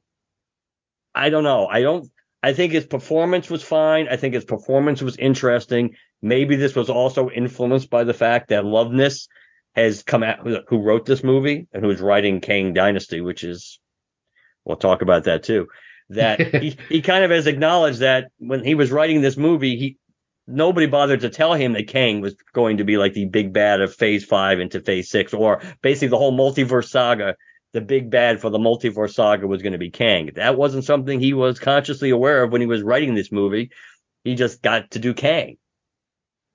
Speaker 2: I don't know. I don't. I think his performance was fine. I think his performance was interesting. Maybe this was also influenced by the fact that Loveness has come out, who wrote this movie and who's writing Kang Dynasty, which is, we'll talk about that too. That he, he kind of has acknowledged that when he was writing this movie, he nobody bothered to tell him that Kang was going to be like the big bad of Phase Five into Phase Six, or basically the whole multiverse saga. The big bad for the multiverse saga was going to be Kang. That wasn't something he was consciously aware of when he was writing this movie. He just got to do Kang.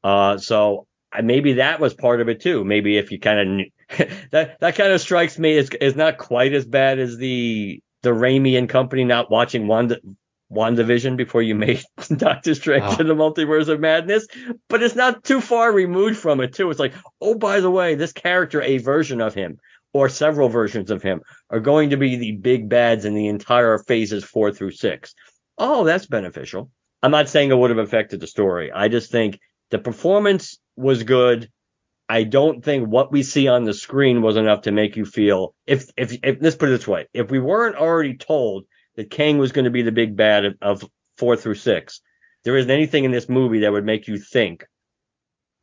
Speaker 2: Uh, so maybe that was part of it too. Maybe if you kind of that that kind of strikes me as is not quite as bad as the the Raimi and company not watching Wanda WandaVision before you made Doctor Strange oh. the Multiverse of Madness, but it's not too far removed from it too. It's like, oh, by the way, this character, a version of him or several versions of him, are going to be the big bads in the entire phases four through six. Oh, that's beneficial. I'm not saying it would have affected the story. I just think the performance was good. I don't think what we see on the screen was enough to make you feel if if, if let's put it this way, if we weren't already told that Kang was going to be the big bad of, of four through six, there isn't anything in this movie that would make you think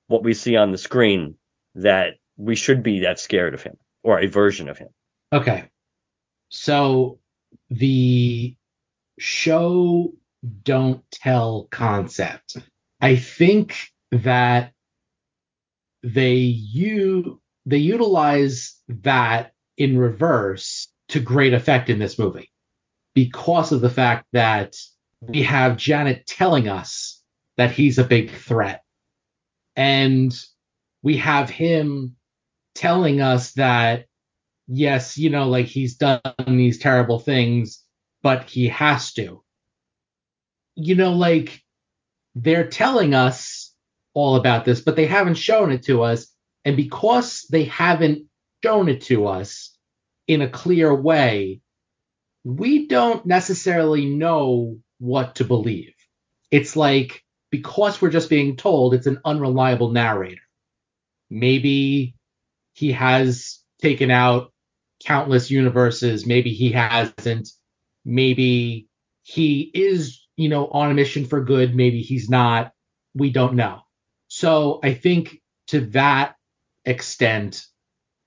Speaker 2: what we see on the screen that we should be that scared of him or a version of him.
Speaker 1: Okay. So the show don't tell concept. I think that they u they utilize that in reverse to great effect in this movie because of the fact that we have Janet telling us that he's a big threat. And we have him telling us that, yes, you know, like he's done these terrible things, but he has to. You know, like they're telling us all about this, but they haven't shown it to us. And because they haven't shown it to us in a clear way, we don't necessarily know what to believe. It's like because we're just being told it's an unreliable narrator. Maybe he has taken out countless universes, maybe he hasn't. Maybe he is, you know, on a mission for good, maybe he's not. We don't know. So I think to that extent,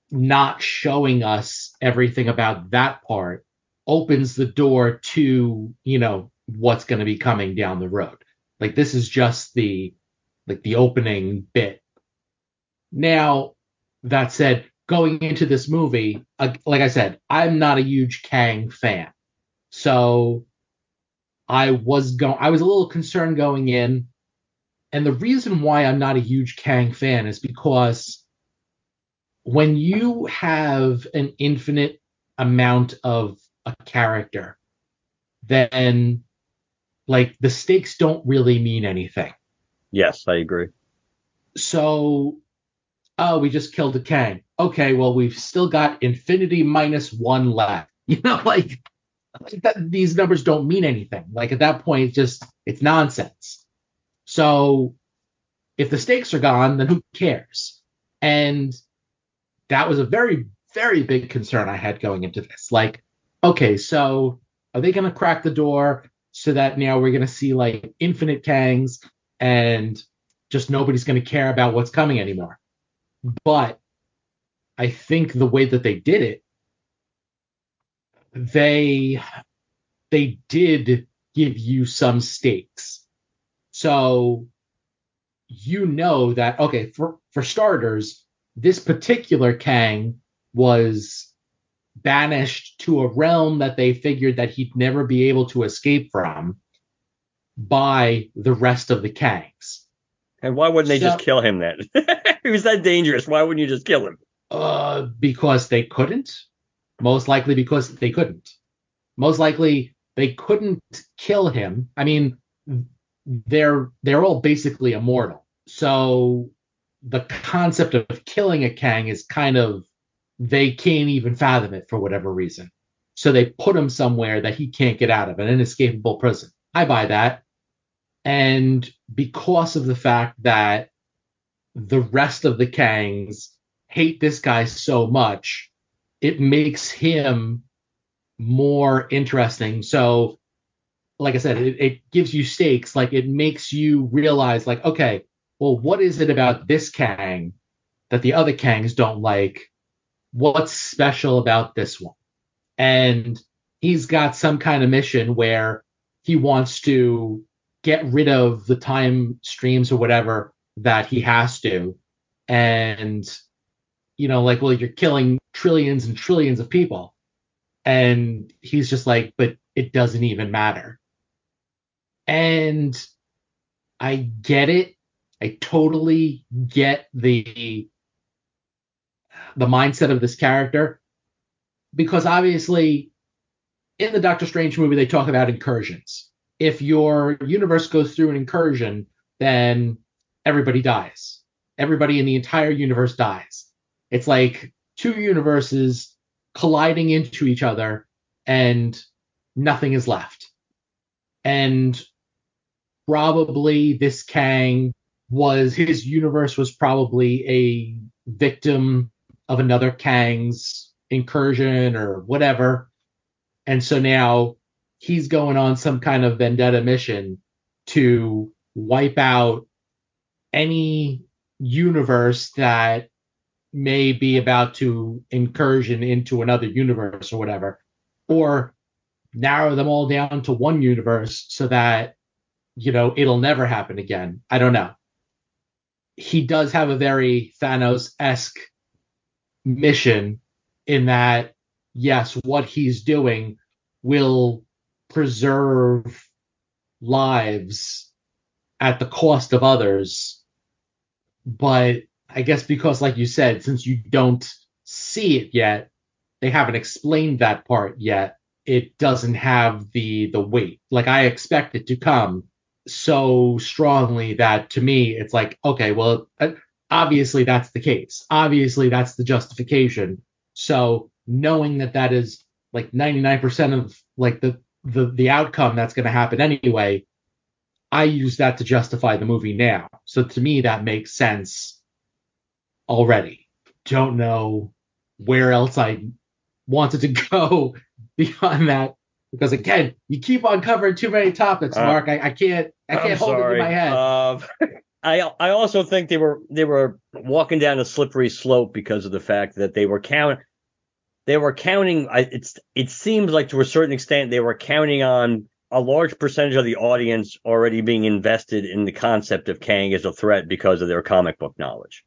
Speaker 1: not showing us everything about that part opens the door to, you know, what's going to be coming down the road. Like this is just the like the opening bit. Now, that said, going into this movie, uh, like I said, I'm not a huge Kang fan. So I was going I was a little concerned going in and the reason why I'm not a huge Kang fan is because when you have an infinite amount of a character, then like the stakes don't really mean anything.
Speaker 2: Yes, I agree.
Speaker 1: So, oh, we just killed a Kang. Okay, well, we've still got infinity minus one left. You know, like, that, these numbers don't mean anything. Like at that point, it's just it's nonsense. So if the stakes are gone, then who cares? And that was a very, very big concern I had going into this. Like, okay, so are they going to crack the door so that now we're going to see like infinite Kangs and just nobody's going to care about what's coming anymore? But I think the way that they did it, they they did give you some stakes so you know that okay, for for starters, this particular Kang was banished to a realm that they figured that he'd never be able to escape from by the rest of the Kangs.
Speaker 2: And why wouldn't they so, just kill him then? he was that dangerous. Why wouldn't you just kill him?
Speaker 1: Uh, because they couldn't. Most likely because they couldn't. Most likely they couldn't kill him. I mean, they're they're all basically immortal. So the concept of killing a Kang is kind of they can't even fathom it for whatever reason. So they put him somewhere that he can't get out of, an inescapable prison. I buy that. And because of the fact that the rest of the Kangs hate this guy so much, it makes him more interesting. So, like I said, it, it gives you stakes. Like it makes you realize, like, okay, well, what is it about this Kang that the other Kangs don't like? What's special about this one? And he's got some kind of mission where he wants to get rid of the time streams or whatever that he has to. And, you know, like, well, you're killing trillions and trillions of people. And he's just like, but it doesn't even matter. And I get it. I totally get the the mindset of this character because obviously in the Doctor Strange movie they talk about incursions. If your universe goes through an incursion, then everybody dies. Everybody in the entire universe dies. It's like two universes colliding into each other and nothing is left. And probably this Kang was his universe was probably a victim of another Kang's incursion or whatever. And so now he's going on some kind of vendetta mission to wipe out any universe that may be about to incursion into another universe or whatever, or narrow them all down to one universe so that, you know, it'll never happen again. I don't know. He does have a very Thanos esque mission in that, yes, what he's doing will preserve lives at the cost of others. But I guess because, like you said, since you don't see it yet, they haven't explained that part yet. It doesn't have the the weight. Like I expect it to come so strongly that to me it's like, okay, well, uh, obviously that's the case. Obviously that's the justification. So knowing that that is like 99% of like the the the outcome that's going to happen anyway, I use that to justify the movie now. So to me that makes sense already. Don't know where else I wanted to go beyond that because again, you keep on covering too many topics, uh, Mark. I, I, can't I can't I'm hold sorry. it in my head. Uh,
Speaker 2: I I also think they were they were walking down a slippery slope because of the fact that they were count they were counting. It's it seems like to a certain extent they were counting on a large percentage of the audience already being invested in the concept of Kang as a threat because of their comic book knowledge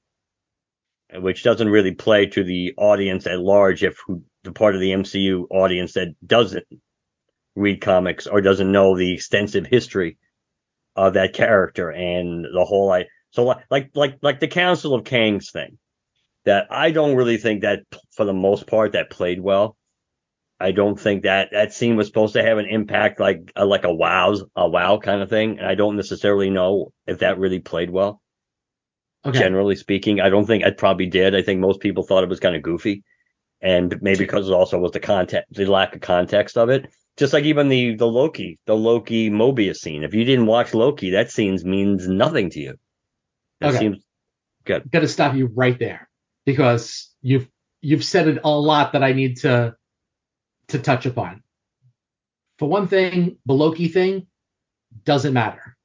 Speaker 2: which doesn't really play to the audience at large if who, the part of the MCU audience that doesn't read comics or doesn't know the extensive history of that character and the whole like so like like like like the Council of Kangs thing that I don't really think that for the most part that played well. I don't think that that scene was supposed to have an impact like a, like a wow's a wow kind of thing, and I don't necessarily know if that really played well. Okay. Generally speaking, I don't think it probably did. I think most people thought it was kind of goofy, and maybe because it also was the context, the lack of context of it. Just like even the the Loki, the Loki Mobius scene. If you didn't watch Loki, that scene means nothing to you. That
Speaker 1: okay. seems good. Got to stop you right there because you've you've said it a lot that I need to to touch upon. For one thing, the Loki thing doesn't matter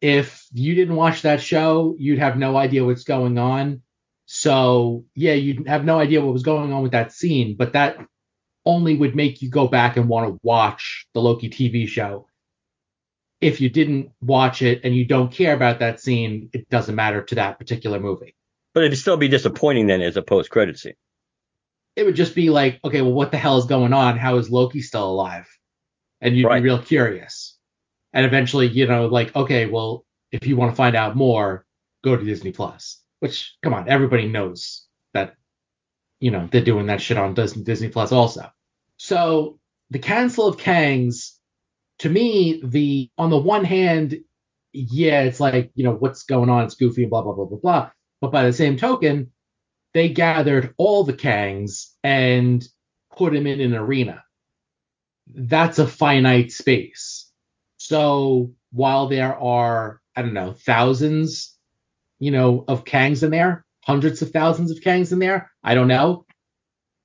Speaker 1: if you didn't watch that show, you'd have no idea what's going on. So yeah, you'd have no idea what was going on with that scene, but that only would make you go back and want to watch the Loki TV show. If you didn't watch it and you don't care about that scene, it doesn't matter to that particular movie.
Speaker 2: But it'd still be disappointing then as a post credit scene.
Speaker 1: It would just be like, okay, well, what the hell is going on? How is Loki still alive? And you'd right. be real curious and eventually, you know, like, okay, well, if you want to find out more, go to Disney Plus. Which, come on, everybody knows that you know they're doing that shit on Disney, Disney Plus also. So the Council of Kangs, to me, the on the one hand, yeah, it's like you know what's going on, it's goofy, blah blah blah blah blah. But by the same token, they gathered all the Kangs and put him in an arena. That's a finite space. So while there are, I don't know, thousands, you know, of Kangs in there, hundreds of thousands of Kangs in there, I don't know.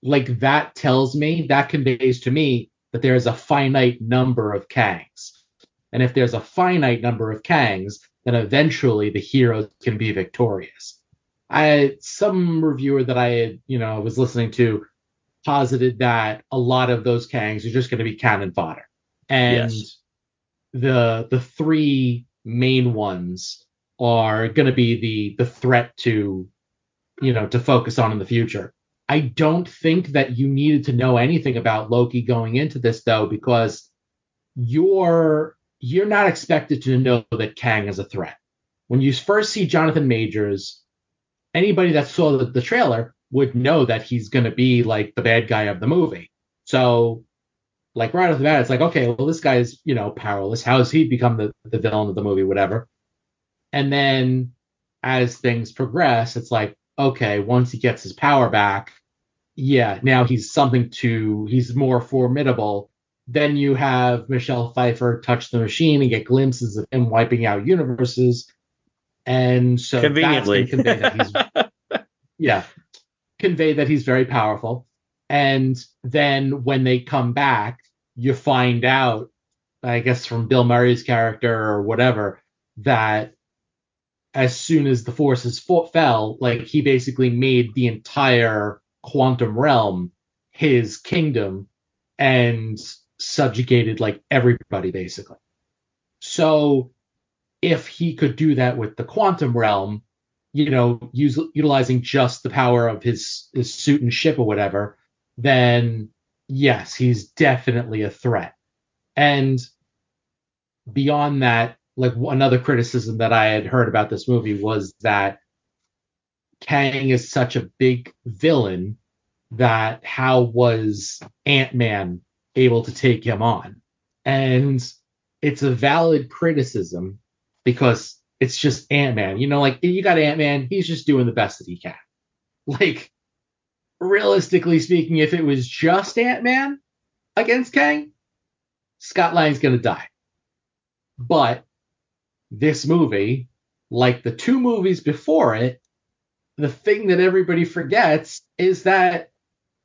Speaker 1: Like that tells me, that conveys to me that there is a finite number of Kangs. And if there's a finite number of Kangs, then eventually the heroes can be victorious. I some reviewer that I had, you know, was listening to posited that a lot of those Kangs are just going to be cannon fodder. And
Speaker 2: Yes.
Speaker 1: the the three main ones are going to be the the threat to you know to focus on in the future. I don't think that you needed to know anything about Loki going into this though because you're you're not expected to know that Kang is a threat. When you first see Jonathan Majors, anybody that saw the, the trailer would know that he's going to be like the bad guy of the movie. So like right off the bat, it's like, okay, well, this guy's, you know, powerless. How has he become the, the villain of the movie, whatever? And then as things progress, it's like, okay, once he gets his power back, yeah, now he's something to, he's more formidable. Then you have Michelle Pfeiffer touch the machine and get glimpses of him wiping out universes. And so that's
Speaker 2: Conveniently.
Speaker 1: convey that he's yeah, convey that he's very powerful. And then when they come back, you find out, I guess from Bill Murray's character or whatever, that as soon as the forces fo- fell, like he basically made the entire quantum realm his kingdom and subjugated like everybody basically. So if he could do that with the quantum realm, you know, use, utilizing just the power of his his suit and ship or whatever, then yes, he's definitely a threat. And beyond that, like another criticism that I had heard about this movie was that Kang is such a big villain that how was Ant-Man able to take him on? And it's a valid criticism because it's just Ant-Man. You know, like you got Ant-Man, he's just doing the best that he can. Like realistically speaking, if it was just Ant-Man against Kang, Scott Lang's gonna die. But this movie, like the two movies before it, the thing that everybody forgets is that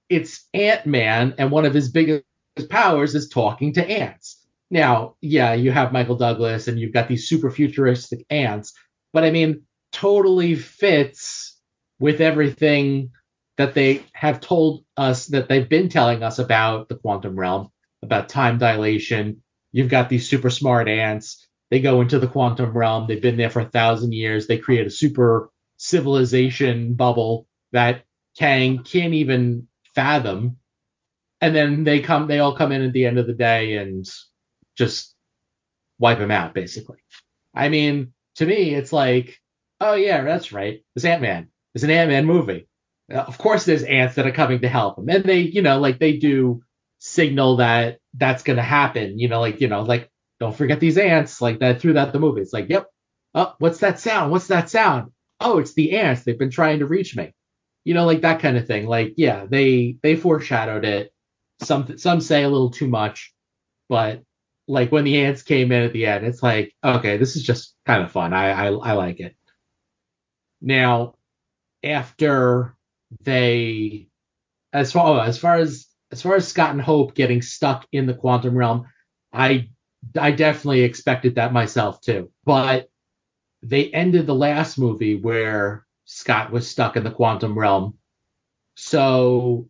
Speaker 1: it's Ant-Man and one of his biggest powers is talking to ants. Now, yeah, you have Michael Douglas and you've got these super futuristic ants, but I mean, totally fits with everything that they have told us that they've been telling us about the quantum realm, about time dilation. You've got these super smart ants. They go into the quantum realm. They've been there for a thousand years. They create a super civilization bubble that Kang can't even fathom. And then they come, they all come in at the end of the day and just wipe him out, basically. I mean, to me, it's like, oh yeah, that's right. It's Ant Man. It's an Ant Man movie. Of course, there's ants that are coming to help him, and they, you know, like they do signal that that's gonna happen. You know, like you know, like don't forget these ants, like that throughout the movie. It's like, yep. Oh, what's that sound? What's that sound? Oh, it's the ants. They've been trying to reach me. You know, like that kind of thing. Like, yeah, they they foreshadowed it. Some some say a little too much, but like when the ants came in at the end, it's like, okay, this is just kind of fun. I I, I like it. Now, after they, as far oh, as far as as far as Scott and Hope getting stuck in the quantum realm, I I definitely expected that myself too. But they ended the last movie where Scott was stuck in the quantum realm. So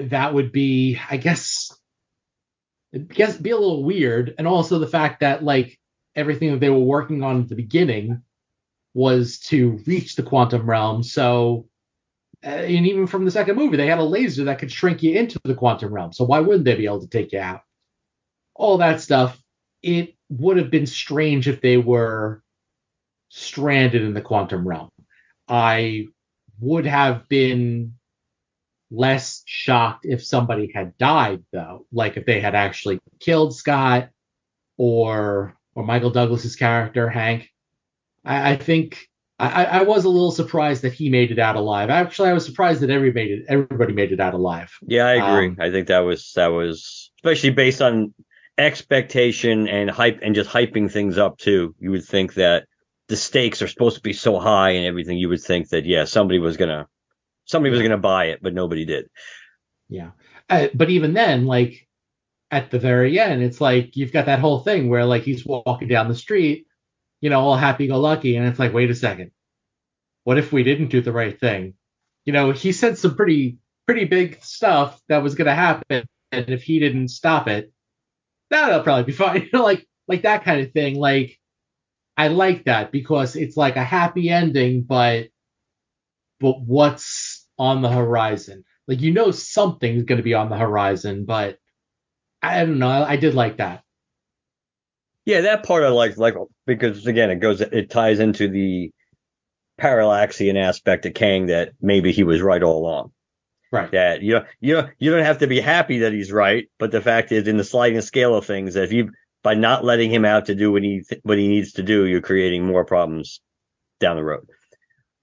Speaker 1: that would be, I guess, I guess be a little weird. And also the fact that like everything that they were working on at the beginning was to reach the quantum realm. So uh, and even from the second movie, they had a laser that could shrink you into the quantum realm. So why wouldn't they be able to take you out? All that stuff. It would have been strange if they were stranded in the quantum realm. I would have been less shocked if somebody had died though, like if they had actually killed Scott or or Michael Douglas's character Hank. I, I think I, I, was a little surprised that he made it out alive. Actually, I was surprised that everybody made it, everybody made it out alive.
Speaker 2: Yeah, I agree. Um, I think that was that was especially based on expectation and hype and just hyping things up too. You would think that the stakes are supposed to be so high and everything. You would think that yeah, somebody was gonna somebody was gonna buy it, but nobody did.
Speaker 1: Yeah, uh, but even then, like at the very end, it's like you've got that whole thing where like he's walking down the street, you know, all happy go lucky, and it's like, wait a second, what if we didn't do the right thing? You know, he said some pretty pretty big stuff that was gonna happen, and if he didn't stop it, that'll probably be fine. You know, like like that kind of thing. Like I like that because it's like a happy ending, but but what's on the horizon? Like you know something's going to be on the horizon, but I don't know. I, I did like that.
Speaker 2: Yeah, that part I like, like because again, it goes, it ties into the parallaxian aspect of Kang that maybe he was right all along.
Speaker 1: Right.
Speaker 2: That you know, you know, you don't have to be happy that he's right, but the fact is, in the sliding scale of things, that if you by not letting him out to do what he th- what he needs to do, you're creating more problems down the road.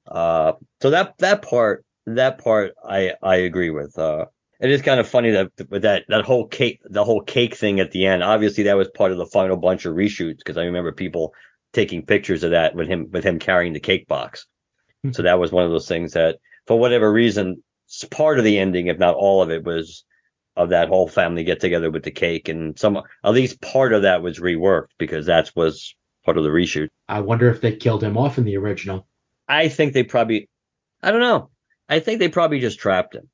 Speaker 2: Uh, so that that part that part I I agree with. Uh, it is kind of funny that that that whole cake the whole cake thing at the end. Obviously, that was part of the final bunch of reshoots because I remember people taking pictures of that with him with him carrying the cake box. Mm-hmm. So that was one of those things that, for whatever reason, part of the ending, if not all of it, was of that whole family get together with the cake, and some at least part of that was reworked because that was part of the reshoot.
Speaker 1: I wonder if they killed him off in the original.
Speaker 2: I think they probably, I don't know. I think they probably just trapped him.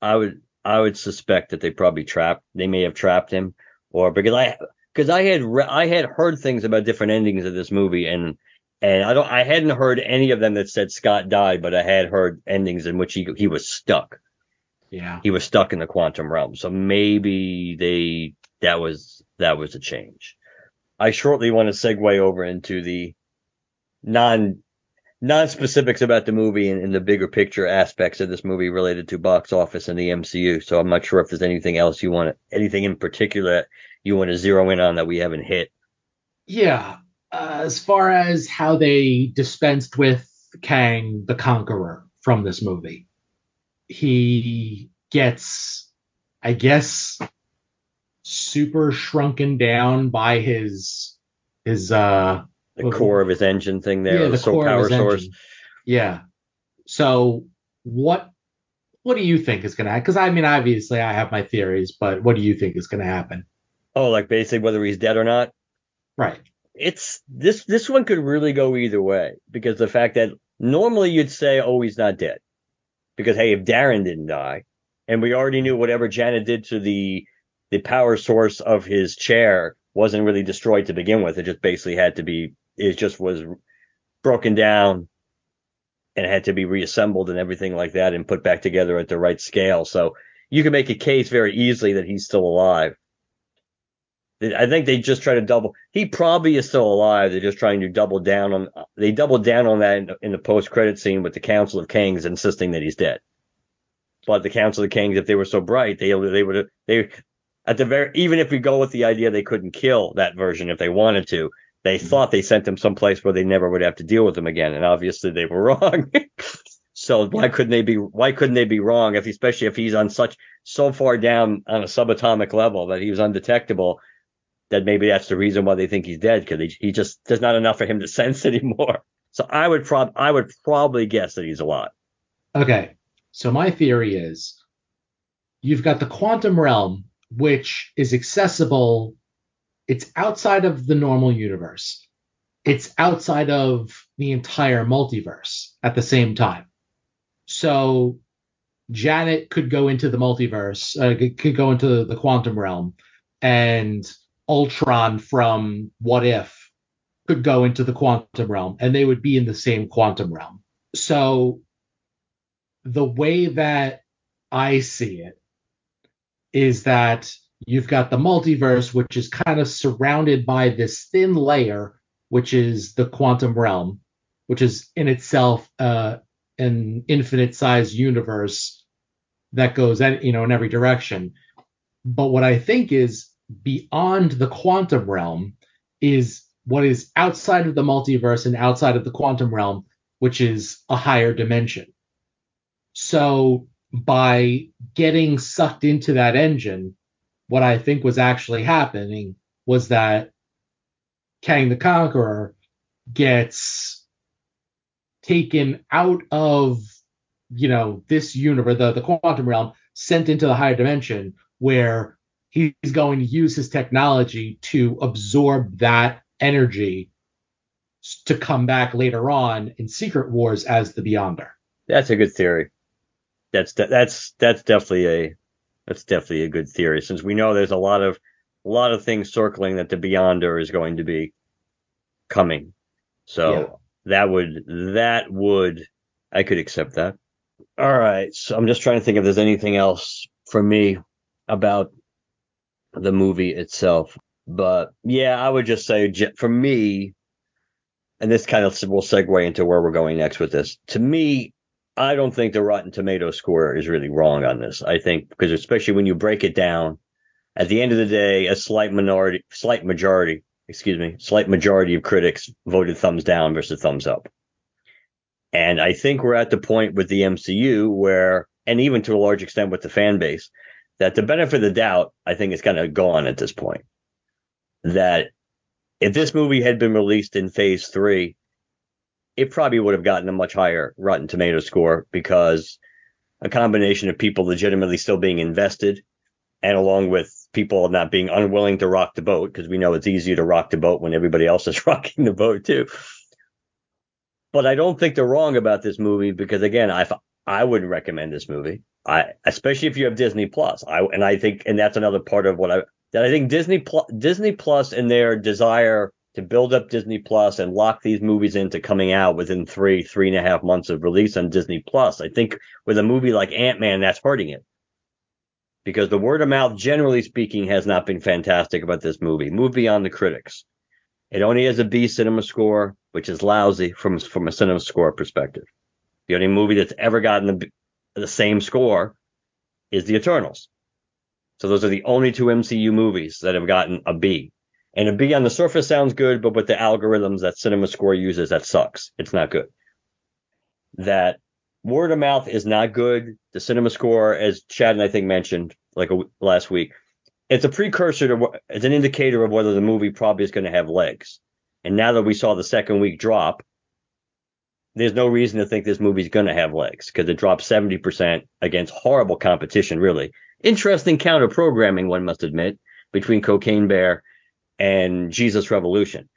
Speaker 2: I would, I would suspect that they probably trapped. They may have trapped him, or because I, because I had, re- I had heard things about different endings of this movie, and and I don't I hadn't heard any of them that said Scott died, but I had heard endings in which he he was stuck.
Speaker 1: Yeah.
Speaker 2: He was stuck in the quantum realm. So maybe they that was that was a change. I shortly want to segue over into the non non specifics about the movie and, and the bigger picture aspects of this movie related to box office and the MCU. So I'm not sure if there's anything else you want anything in particular you want to zero in on that we haven't hit.
Speaker 1: Yeah, uh, as far as how they dispensed with Kang the Conqueror from this movie. He gets, I guess, super shrunken down by his his uh
Speaker 2: the core of his engine thing there, yeah, the, the core power source. Engine.
Speaker 1: Yeah. So what what do you think is gonna happen? Because I mean, obviously, I have my theories, but what do you think is gonna happen?
Speaker 2: Oh, like basically whether he's dead or not.
Speaker 1: Right
Speaker 2: it's this this one could really go either way because the fact that normally you'd say, oh, he's not dead because hey, if Darren didn't die, and we already knew whatever Janet did to the the power source of his chair wasn't really destroyed to begin with. It just basically had to be. It just was broken down and had to be reassembled and everything like that and put back together at the right scale. So you can make a case very easily that he's still alive. I think they just try to double. He probably is still alive. They're just trying to double down on. They doubled down on that in, in the post-credit scene with the Council of Kangs insisting that he's dead. But the Council of Kangs, if they were so bright, they they would they at the very even if we go with the idea they couldn't kill that version if they wanted to, they mm-hmm. thought they sent him someplace where they never would have to deal with him again, and obviously they were wrong. so why couldn't they be why couldn't they be wrong if especially if he's on such so far down on a subatomic level that he was undetectable that maybe that's the reason why they think he's dead because he, he just there's not enough for him to sense anymore. So I would prob I would probably guess that he's alive.
Speaker 1: Okay, so my theory is you've got the quantum realm, which is accessible. It's outside of the normal universe. It's outside of the entire multiverse at the same time. So Janet could go into the multiverse, uh, could go into the quantum realm, and Ultron from What If could go into the quantum realm and they would be in the same quantum realm. So the way that I see it is that you've got the multiverse, which is kind of surrounded by this thin layer, which is the quantum realm, which is in itself uh, an infinite size universe that goes you know in every direction. But what I think is beyond the quantum realm is what is outside of the multiverse and outside of the quantum realm, which is a higher dimension. So by getting sucked into that engine, what I think was actually happening was that Kang the Conqueror gets taken out of you know this universe, the, the quantum realm, sent into the higher dimension where he's going to use his technology to absorb that energy to come back later on in Secret Wars as the Beyonder.
Speaker 2: That's a good theory. That's that's that's definitely a that's definitely a good theory since we know there's a lot of a lot of things circling that the Beyonder is going to be coming. So yeah. that would that would I could accept that. All right. So I'm just trying to think if there's anything else for me about the movie itself. But yeah, I would just say for me, and this kind of will segue into where we're going next with this. To me, I don't think the Rotten Tomato score is really wrong on this. I think because especially when you break it down, at the end of the day, a slight minority, slight majority, excuse me, slight majority of critics voted thumbs down versus thumbs up. And I think we're at the point with the MCU where, and even to a large extent with the fan base, that the benefit of the doubt, I think, is kind of gone at this point. That if this movie had been released in phase three, it probably would have gotten a much higher Rotten Tomato score because a combination of people legitimately still being invested and along with people not being unwilling to rock the boat because we know it's easier to rock the boat when everybody else is rocking the boat too. But I don't think they're wrong about this movie because again, I I wouldn't recommend this movie. I especially if you have Disney Plus. I and I think and that's another part of what I that I think Disney Plus Disney Plus and their desire to build up Disney Plus and lock these movies into coming out within three three and a half months of release on Disney Plus. I think with a movie like Ant Man, that's hurting it because the word of mouth, generally speaking, has not been fantastic about this movie. Move beyond the critics. It only has a B cinema score, which is lousy from from a cinema score perspective. The only movie that's ever gotten the the same score is The Eternals. So those are the only two MCU movies that have gotten a B. And a B on the surface sounds good, but with the algorithms that Cinema Score uses, that sucks. It's not good. That word of mouth is not good. The cinema score, as Chad and I think mentioned like a, last week, it's a precursor to it's an indicator of whether the movie probably is going to have legs. And now that we saw the second week drop, there's no reason to think this movie's going to have legs because it dropped 70% against horrible competition, really. Interesting counter programming, one must admit, between Cocaine Bear and Jesus Revolution.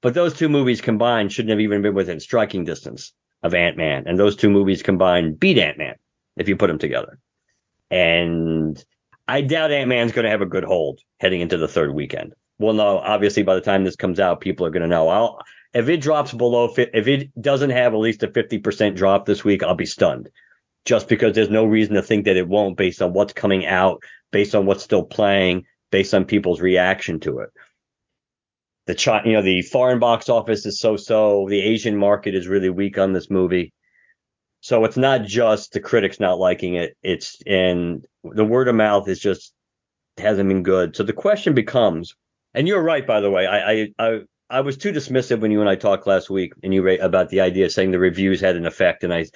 Speaker 2: But those two movies combined shouldn't have even been within striking distance of Ant Man, and those two movies combined beat Ant Man if you put them together. And I doubt Ant Man's going to have a good hold heading into the third weekend. Well, no, obviously by the time this comes out, people are going to know. I'll, if it drops below, if it doesn't have at least a 50% drop this week, I'll be stunned. Just because there's no reason to think that it won't based on what's coming out, based on what's still playing, based on people's reaction to it the you know the foreign box office is so-so. The Asian market is really weak on this movie. So it's not just the critics not liking it. It's and the word of mouth is just hasn't been good. So the question becomes, and you're right, by the way. I I I, I was too dismissive when you and I talked last week, and you rate about the idea saying the reviews had an effect, and I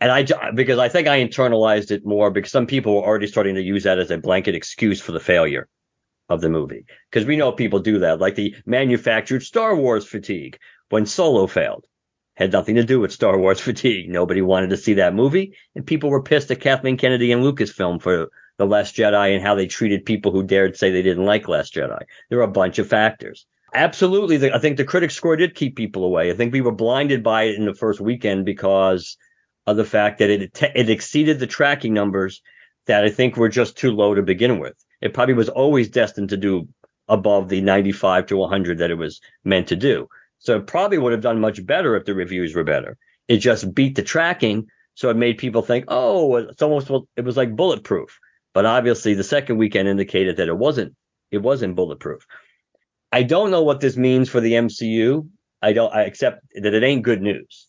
Speaker 2: and I because I think I internalized it more because some people were already starting to use that as a blanket excuse for the failure of the movie because we know people do that, like the manufactured Star Wars fatigue when Solo failed. Had nothing to do with Star Wars fatigue. Nobody wanted to see that movie, and people were pissed at Kathleen Kennedy and Lucasfilm for The Last Jedi and how they treated people who dared say they didn't like Last Jedi. There are a bunch of factors. Absolutely, I think the critics score did keep people away. I think we were blinded by it in the first weekend because of the fact that it it exceeded the tracking numbers that I think were just too low to begin with it probably was always destined to do above the 95 to 100 that it was meant to do. So it probably would have done much better if the reviews were better. It just beat the tracking. So it made people think, oh, it's almost, it was like bulletproof. But obviously the second weekend indicated that it wasn't, it wasn't bulletproof. I don't know what this means for the MCU. I don't, I accept that it ain't good news.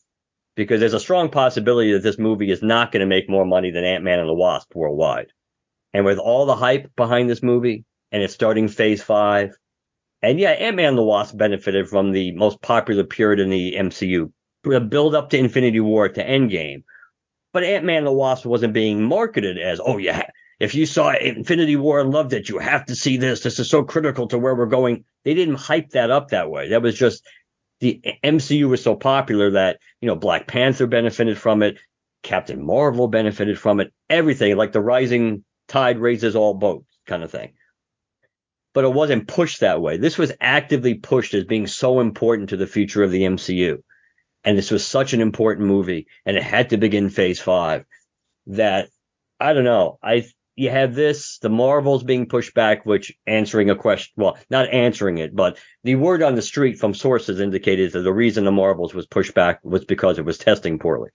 Speaker 2: because there's a strong possibility that this movie is not going to make more money than Ant Man and the Wasp worldwide. And with all the hype behind this movie, and it's starting Phase Five, and yeah, Ant Man and the Wasp benefited from the most popular period in the MCU, the build up to Infinity War to Endgame. But Ant Man and the Wasp wasn't being marketed as, oh yeah, if you saw Infinity War and loved it, you have to see this. This is so critical to where we're going. They didn't hype that up that way. That was just the MCU was so popular that, you know, Black Panther benefited from it. Captain Marvel benefited from it. Everything like the rising tide raises all boats kind of thing. But it wasn't pushed that way. This was actively pushed as being so important to the future of the MCU. And this was such an important movie and it had to begin phase five that I don't know. I you have this, the Marvels being pushed back, which answering a question, well, not answering it, but the word on the street from sources indicated that the reason the Marvels was pushed back was because it was testing poorly.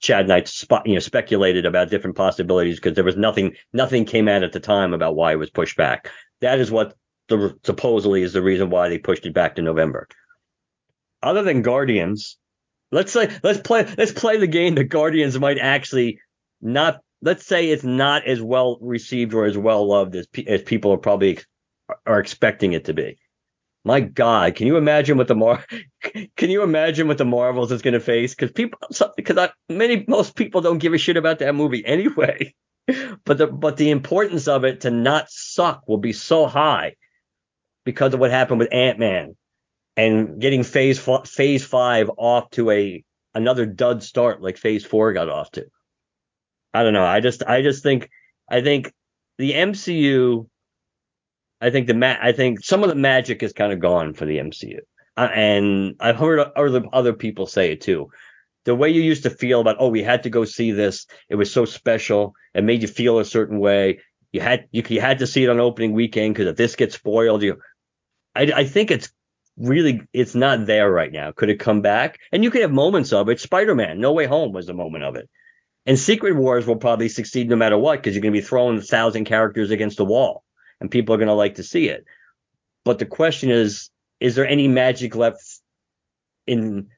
Speaker 2: Chad Knight spot, you know, speculated about different possibilities because there was nothing, nothing came out at the time about why it was pushed back. That is what the, supposedly is the reason why they pushed it back to November. Other than Guardians, let's say, let's play, let's play the game that Guardians might actually not let's say it's not as well received or as well loved as as people are probably are expecting it to be. My God, can you imagine what the Mar? Can you imagine what the Marvels is going to face? Because people, because many most people don't give a shit about that movie anyway. But the but the importance of it to not suck will be so high because of what happened with Ant Man and getting Phase Phase Five off to a another dud start like Phase Four got off to. I don't know. I just I just think I think the MCU. I think the ma- I think some of the magic is kind of gone for the MCU, uh, and I've heard other other people say it too. The way you used to feel about oh we had to go see this, it was so special, it made you feel a certain way. You had you, you had to see it on opening weekend because if this gets spoiled, you. I I think it's really it's not there right now. Could it come back? And you could have moments of it. Spider Man, No Way Home was a moment of it. And Secret Wars will probably succeed no matter what because you're going to be throwing a thousand characters against the wall and people are going to like to see it. But the question is, is there any magic left in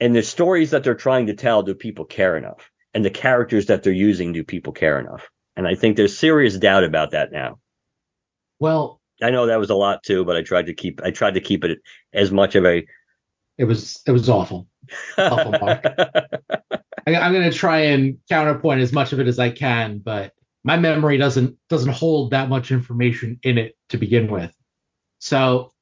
Speaker 2: in the stories that they're trying to tell? Do people care enough? And the characters that they're using, do people care enough? And I think there's serious doubt about that now.
Speaker 1: Well,
Speaker 2: I know that was a lot too, but I tried to keep I tried to keep it as much of a.
Speaker 1: It was it was awful. Mark. I, am going to try and counterpoint as much of it as I can, but my memory doesn't doesn't hold that much information in it to begin with. So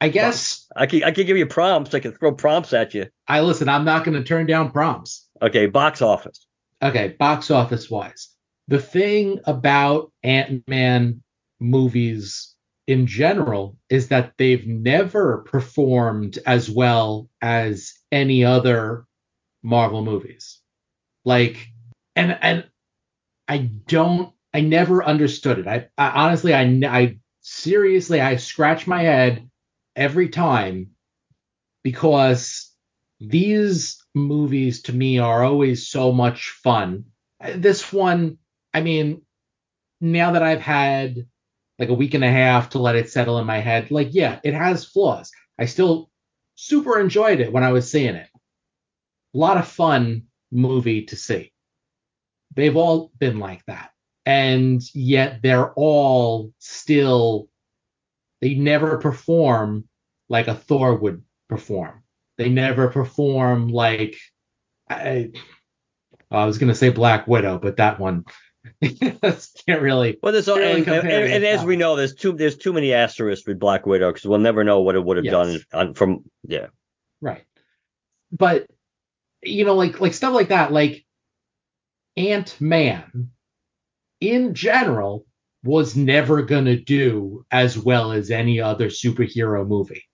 Speaker 1: I guess
Speaker 2: I can I can give you prompts. I can throw prompts at you.
Speaker 1: I listen. I'm not going to turn down prompts.
Speaker 2: Okay, box office.
Speaker 1: Okay, box office wise, the thing about Ant Man movies in general is that they've never performed as well as any other Marvel movies. Like, and and I don't, I never understood it. I, I honestly, I, I seriously, I scratch my head every time because these movies to me are always so much fun. This one, I mean, now that I've had like a week and a half to let it settle in my head, like, yeah, it has flaws. I still super enjoyed it when I was seeing it a lot of fun movie to see. They've all been like that. And yet they're all still, they never perform like a Thor would perform. They never perform like, I, I was going to say Black Widow, but that one can't really.
Speaker 2: Well, there's really and, and, and as we know, there's too there's too many asterisks with Black Widow because we'll never know what it would have yes. done on, from yeah.
Speaker 1: Right, but you know, like like stuff like that, like Ant Man in general was never gonna do as well as any other superhero movie.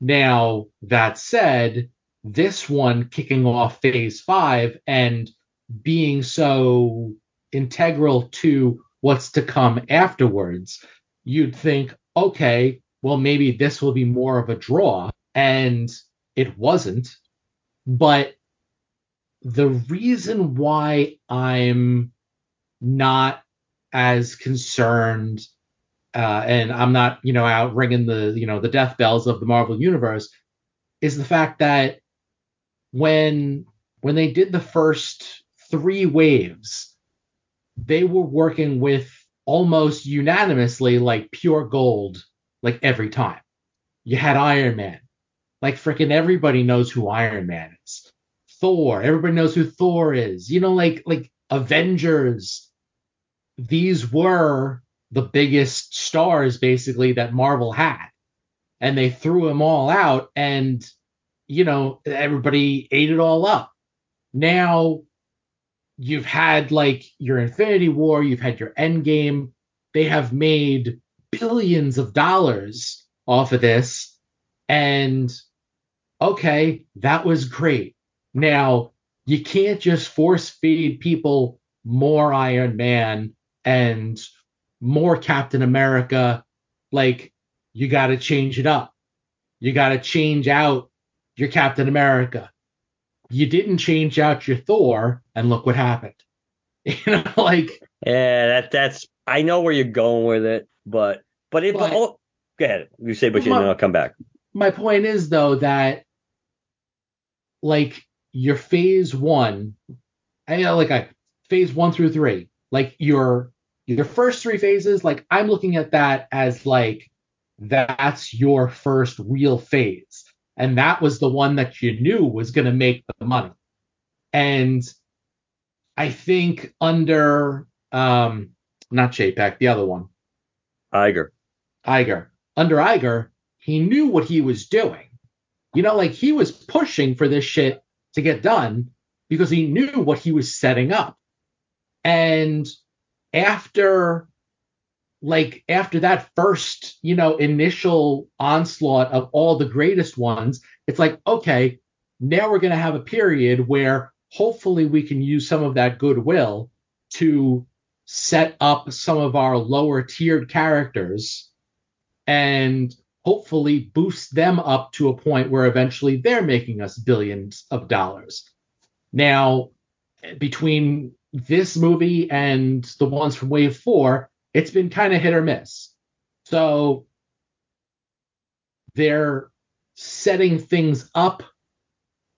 Speaker 1: Now, that said, this one kicking off phase five and being so integral to what's to come afterwards, you'd think, okay, well, maybe this will be more of a draw. And it wasn't. But the reason why I'm not as concerned uh, and I'm not, you know, out ringing the, you know, the death bells of the Marvel universe is the fact that when when they did the first three waves, they were working with almost unanimously like pure gold, like every time. You had Iron Man. Like freaking everybody knows who Iron Man is. Thor, everybody knows who Thor is. You know, like like Avengers. These were the biggest stars basically that Marvel had. And they threw them all out and you know, everybody ate it all up. Now you've had like your Infinity War, you've had your Endgame. They have made billions of dollars off of this. And okay, that was great. Now, you can't just force feed people more Iron Man and more Captain America. Like, you got to change it up. You got to change out your Captain America. You didn't change out your Thor, and look what happened. You know, like
Speaker 2: yeah, that that's I know where you're going with it, but but if
Speaker 1: But-
Speaker 2: oh, go ahead, you say, but you know, I'll come back.
Speaker 1: my point is though that like your phase one, I know like a phase one through three, like your your first three phases, like I'm looking at that as like that's your first real phase. And that was the one that you knew was gonna make the money. And I think under um not Chapek, the other one,
Speaker 2: Iger.
Speaker 1: Iger. Under Iger, he knew what he was doing. You know, like he was pushing for this shit to get done because he knew what he was setting up. And after like after that first, you know, initial onslaught of all the greatest ones, it's like, okay, now we're going to have a period where hopefully we can use some of that goodwill to set up some of our lower tiered characters and hopefully boost them up to a point where eventually they're making us billions of dollars. Now, between this movie and the ones from Wave 4, it's been kind of hit or miss. So they're setting things up,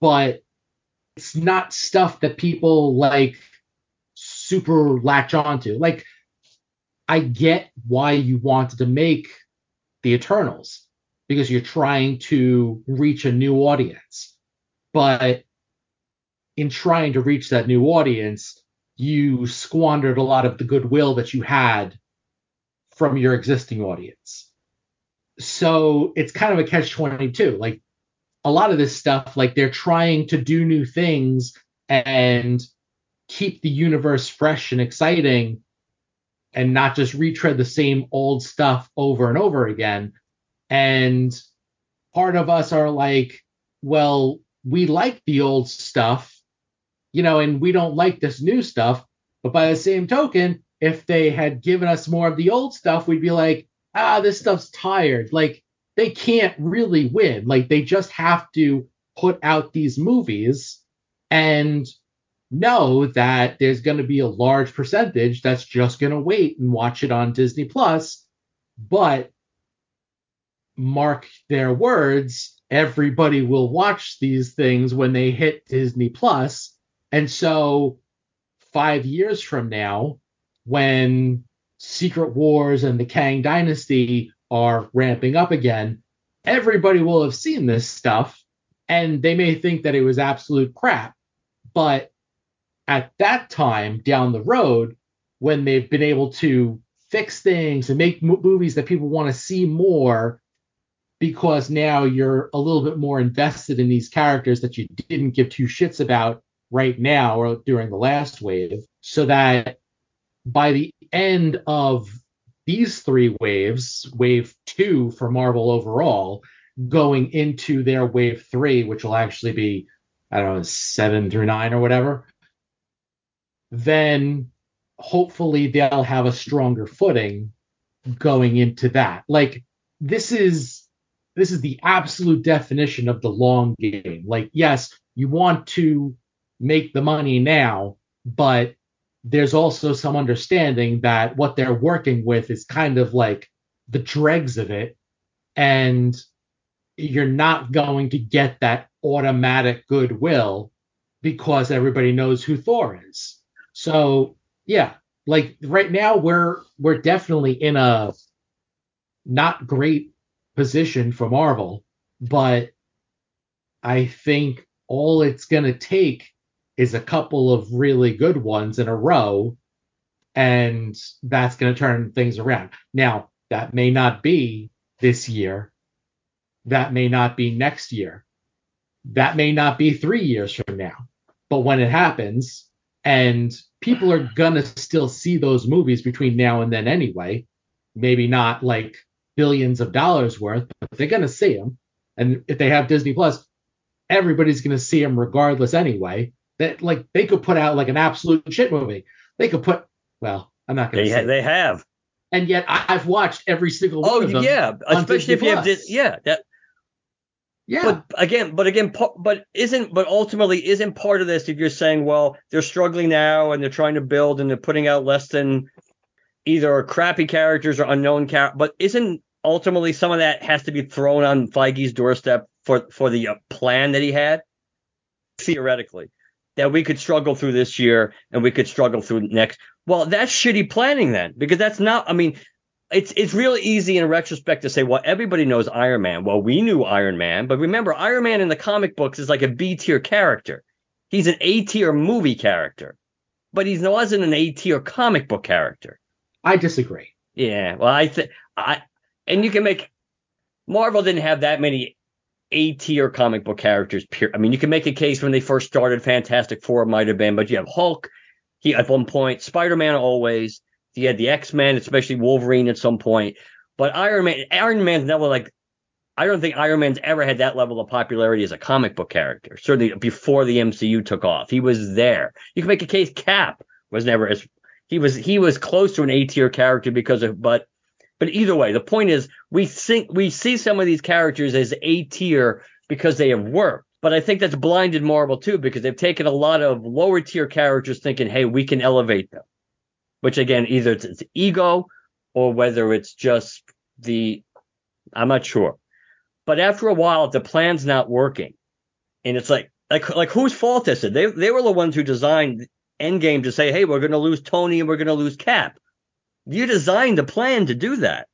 Speaker 1: but it's not stuff that people like super latch onto. Like, I get why you wanted to make the Eternals because you're trying to reach a new audience. But in trying to reach that new audience, you squandered a lot of the goodwill that you had from your existing audience. So it's kind of a catch 22. Like a lot of this stuff, like they're trying to do new things and keep the universe fresh and exciting and not just retread the same old stuff over and over again. And part of us are like, well, we like the old stuff, you know, and we don't like this new stuff. But by the same token, if they had given us more of the old stuff, we'd be like, ah, this stuff's tired. Like, they can't really win. Like, they just have to put out these movies and know that there's going to be a large percentage that's just going to wait and watch it on Disney Plus. But mark their words, everybody will watch these things when they hit Disney Plus. And so, five years from now, when Secret Wars and the Kang Dynasty are ramping up again, everybody will have seen this stuff and they may think that it was absolute crap. But at that time down the road, when they've been able to fix things and make mo- movies that people want to see more, because now you're a little bit more invested in these characters that you didn't give two shits about right now or during the last wave, so that by the end of these three waves, wave two for Marvel overall, going into their wave three, which will actually be, I don't know, seven through nine or whatever, then hopefully they'll have a stronger footing going into that. Like this is this is the absolute definition of the long game. Like yes, you want to make the money now, but there's also some understanding that what they're working with is kind of like the dregs of it and you're not going to get that automatic goodwill because everybody knows who Thor is. So yeah, like right now we're we're definitely in a not great position for Marvel, but I think all it's gonna take is a couple of really good ones in a row, and that's gonna turn things around. Now, that may not be this year, that may not be next year, that may not be three years from now. But when it happens, and people are gonna still see those movies between now and then anyway, maybe not like billions of dollars worth, but they're gonna see them. And if they have Disney Plus, everybody's gonna see them regardless anyway. That like they could put out like an absolute shit movie. They could put well, I'm not gonna
Speaker 2: They
Speaker 1: say.
Speaker 2: ha- they have.
Speaker 1: and yet I- I've watched every single one
Speaker 2: Oh
Speaker 1: of them.
Speaker 2: Oh,
Speaker 1: yeah,
Speaker 2: especially if you have this. Yeah, that.
Speaker 1: Yeah.
Speaker 2: But again, but again, but isn't but ultimately isn't part of this if you're saying, well, they're struggling now and they're trying to build and they're putting out less than either crappy characters or unknown characters, but isn't ultimately some of that has to be thrown on Feige's doorstep for for the uh, plan that he had theoretically that we could struggle through this year and we could struggle through next. Well, that's shitty planning then because that's not. I mean, it's it's real easy in retrospect to say, well, everybody knows Iron Man. Well, we knew Iron Man, but remember, Iron Man in the comic books is like a B tier character. He's an A tier movie character, but he wasn't an A tier comic book character.
Speaker 1: I disagree.
Speaker 2: Yeah, well, I think I and you can make Marvel didn't have that many A tier comic book characters. Pure. I mean, you can make a case when they first started. Fantastic Four might have been, but you have Hulk. He at one point, Spider Man always. You had the X Men, especially Wolverine at some point. But Iron Man, Iron Man's never like. I don't think Iron Man's ever had that level of popularity as a comic book character. Certainly before the MCU took off, he was there. You can make a case Cap was never as he was he was close to an A tier character because of but but either way, the point is we think we see some of these characters as A tier because they have worked. But I think that's blinded Marvel too, because they've taken a lot of lower tier characters thinking, hey, we can elevate them. Which again, either it's, it's ego or whether it's just the I'm not sure. But after a while, the plan's not working, and it's like like like whose fault is it? They they were the ones who designed Endgame to say, hey, we're gonna lose Tony and we're gonna lose Cap. You designed the plan to do that.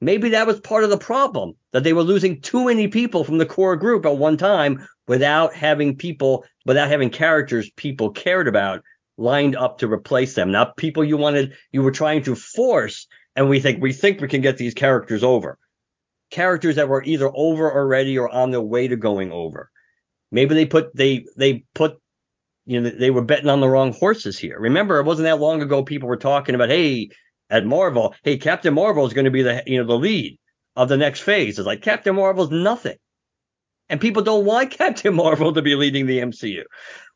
Speaker 2: Maybe that was part of the problem that they were losing too many people from the core group at one time without having people, without having characters people cared about lined up to replace them. Not people you wanted, you were trying to force. And we think, we think we can get these characters over. Characters that were either over already or on their way to going over. Maybe they put, they, they put you know, they were betting on the wrong horses here. Remember, it wasn't that long ago people were talking about, hey, at Marvel, hey, Captain Marvel is going to be the you know the lead of the next phase. It's like Captain Marvel's nothing, and people don't want Captain Marvel to be leading the MCU.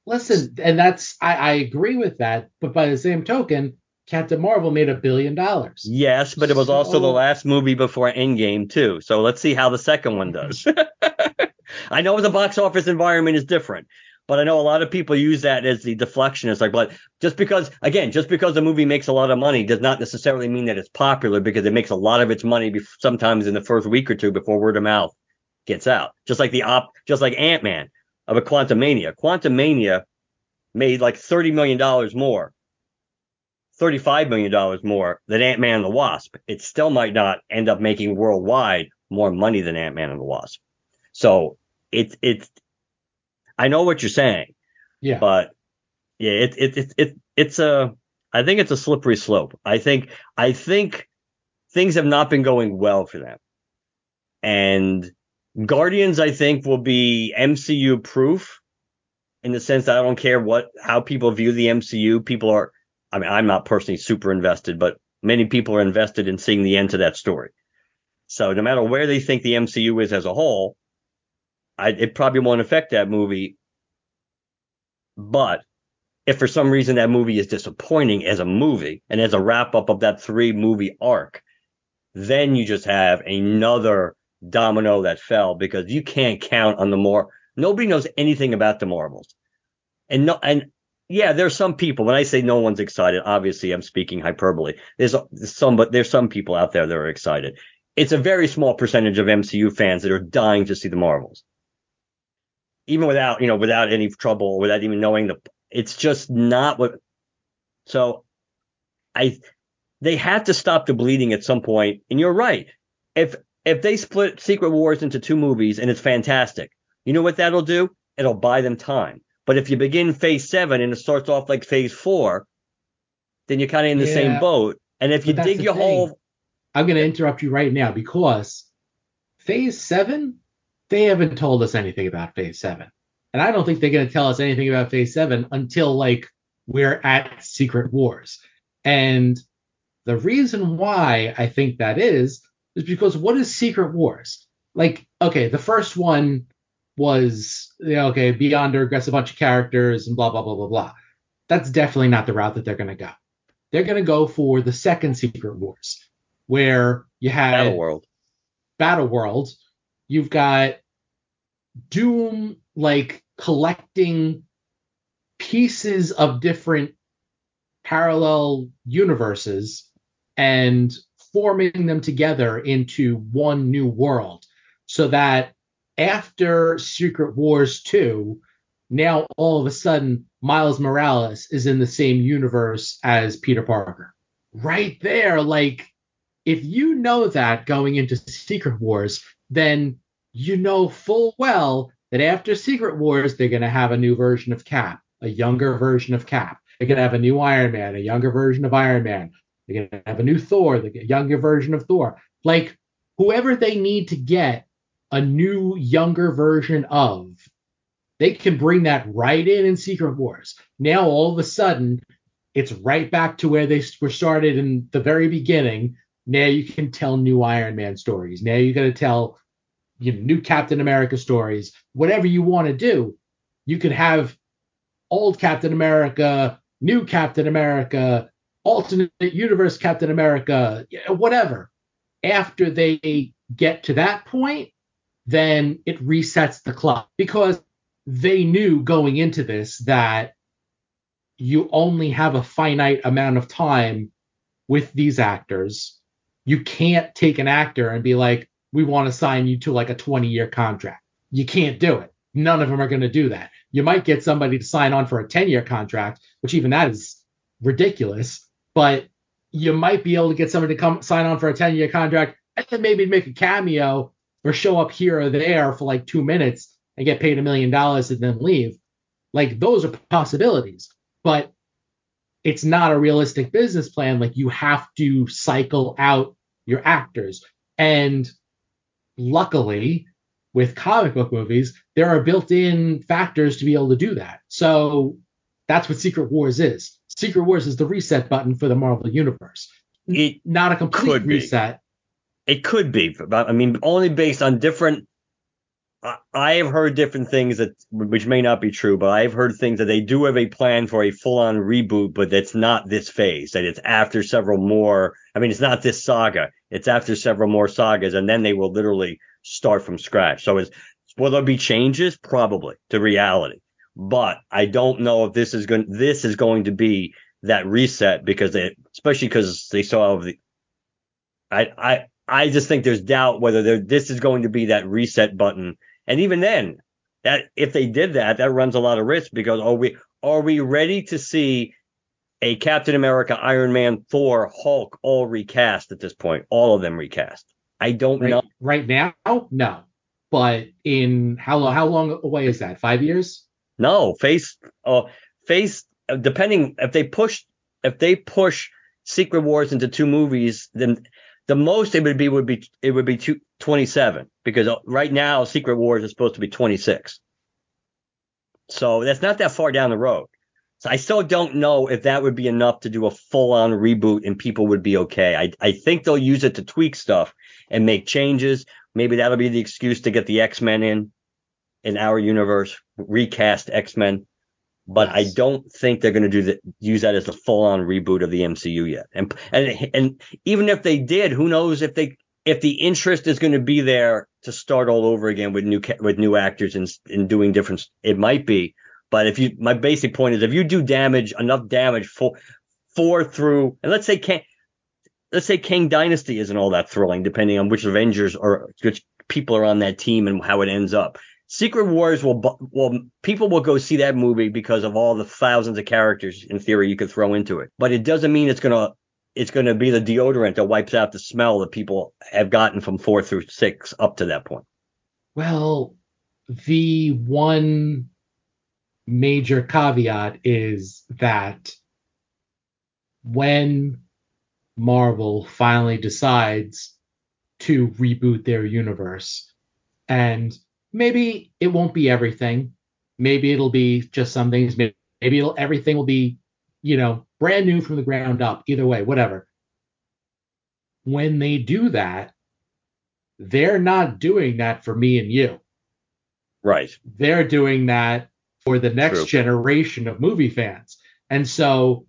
Speaker 1: Listen, and that's I, I agree with that, but by the same token, Captain Marvel made a billion dollars.
Speaker 2: Yes, but it was also the last movie before Endgame too. So let's see how the second one mm-hmm. does. I know the box office environment is different, but I know a lot of people use that as the deflection. It's like, but just because, again, just because a movie makes a lot of money does not necessarily mean that it's popular because it makes a lot of its money bef- sometimes in the first week or two before word of mouth gets out. Just like the op, just like Ant Man of a Quantumania. Quantum Mania made like thirty million dollars more, thirty-five million dollars more than Ant Man and the Wasp. It still might not end up making worldwide more money than Ant Man and the Wasp. So it's it's. I know what you're saying,
Speaker 1: Yeah.
Speaker 2: but yeah, it it it, it it's a. I think it's a slippery slope. I think I think things have not been going well for them, and Guardians I think will be MCU proof in the sense that I don't care what how people view the MCU. People are. I mean, I'm not personally super invested, but many people are invested in seeing the end to that story. So no matter where they think the MCU is as a whole, I, it probably won't affect that movie. But if for some reason that movie is disappointing as a movie and as a wrap up of that three movie arc, then you just have another domino that fell because you can't count on the more. Nobody knows anything about the Marvels, and no, and yeah, there's some people. When I say no one's excited, obviously I'm speaking hyperbole. There's some, but there's some people out there that are excited. It's a very small percentage of MCU fans that are dying to see the Marvels. Even without you know without any trouble, without even knowing the, it's just not what. So, I they had to stop the bleeding at some point, and you're right. If if they split Secret Wars into two movies and it's fantastic, you know what that'll do? It'll buy them time. But if you begin Phase Seven and it starts off like Phase Four, then you're kind of in the
Speaker 1: Yeah.
Speaker 2: same boat. And if you
Speaker 1: But that's
Speaker 2: dig your
Speaker 1: thing.
Speaker 2: hole,
Speaker 1: I'm going to interrupt you right now because Phase 7, they haven't told us anything about Phase 7. And I don't think they're going to tell us anything about Phase 7 until like we're at Secret Wars. And the reason why I think that is is because what is Secret Wars? Like, okay, the first one was you know, okay, Beyonder gets a bunch of characters and blah blah blah blah blah. That's definitely not the route that they're going to go. They're going to go for the second Secret Wars, where you had
Speaker 2: Battle World.
Speaker 1: Battle World, you've got Doom like collecting pieces of different parallel universes and forming them together into one new world so that after Secret Wars 2, now all of a sudden Miles Morales is in the same universe as Peter Parker. Right there, like if you know that going into Secret Wars, then you know full well that after Secret Wars, they're going to have a new version of Cap, a younger version of Cap. They're going to have a new Iron Man, a younger version of Iron Man. They're going to have a new Thor, the younger version of Thor. Like whoever they need to get a new, younger version of, they can bring that right in in Secret Wars. Now, all of a sudden, it's right back to where they were started in the very beginning. Now you can tell new Iron Man stories. Now you're going to tell you know, new Captain America stories. Whatever you want to do, you could have old Captain America, new Captain America, alternate universe Captain America, whatever. After they get to that point, then it resets the clock because they knew going into this that you only have a finite amount of time with these actors. You can't take an actor and be like, we want to sign you to like a 20 year contract. You can't do it. None of them are going to do that. You might get somebody to sign on for a 10 year contract, which even that is ridiculous, but you might be able to get somebody to come sign on for a 10 year contract and then maybe make a cameo or show up here or there for like two minutes and get paid a million dollars and then leave. Like those are possibilities, but it's not a realistic business plan. Like you have to cycle out your actors. And luckily, with comic book movies, there are built in factors to be able to do that. So that's what Secret Wars is. Secret Wars is the reset button for the Marvel Universe.
Speaker 2: It
Speaker 1: not a complete
Speaker 2: could be.
Speaker 1: reset.
Speaker 2: It could be, but I mean, only based on different. I- have heard different things that, which may not be true, but I've heard things that they do have a plan for a full-on reboot, but that's not this phase. That it's after several more. I mean, it's not this saga. It's after several more sagas, and then they will literally start from scratch. So, is will there be changes? Probably to reality, but I don't know if this is going. This is going to be that reset because they, especially because they saw the. I I I just think there's doubt whether this is going to be that reset button. And even then, that if they did that, that runs a lot of risk because are we are we ready to see a Captain America, Iron Man, Thor, Hulk all recast at this point? All of them recast. I don't
Speaker 1: Right,
Speaker 2: know.
Speaker 1: right now, no. But in how long? How long away is that? Five years?
Speaker 2: No, face uh face uh, depending if they push if they push Secret Wars into two movies, then the most it would be would be it would be two, 27 because uh, right now Secret Wars is supposed to be 26. So that's not that far down the road. So I still don't know if that would be enough to do a full on reboot and people would be okay. I I think they'll use it to tweak stuff and make changes. Maybe that'll be the excuse to get the X-Men in in our universe, recast X-Men but I don't think they're going to do that. Use that as the full-on reboot of the MCU yet. And and and even if they did, who knows if they if the interest is going to be there to start all over again with new with new actors and and doing different. It might be, but if you my basic point is if you do damage enough damage for four through and let's say Kang, let's say Kang Dynasty isn't all that thrilling, depending on which Avengers or which people are on that team and how it ends up. Secret Wars will will people will go see that movie because of all the thousands of characters in theory you could throw into it. But it doesn't mean it's gonna it's gonna be the deodorant that wipes out the smell that people have gotten from four through six up to that point.
Speaker 1: Well, the one major caveat is that when Marvel finally decides to reboot their universe, and maybe it won't be everything, maybe it'll be just some things, maybe it'll, everything will be, you know, brand new from the ground up. Either way, whatever. When they do that, they're not doing that for me and you.
Speaker 2: Right.
Speaker 1: They're doing that for the next
Speaker 2: True.
Speaker 1: generation of movie fans. And so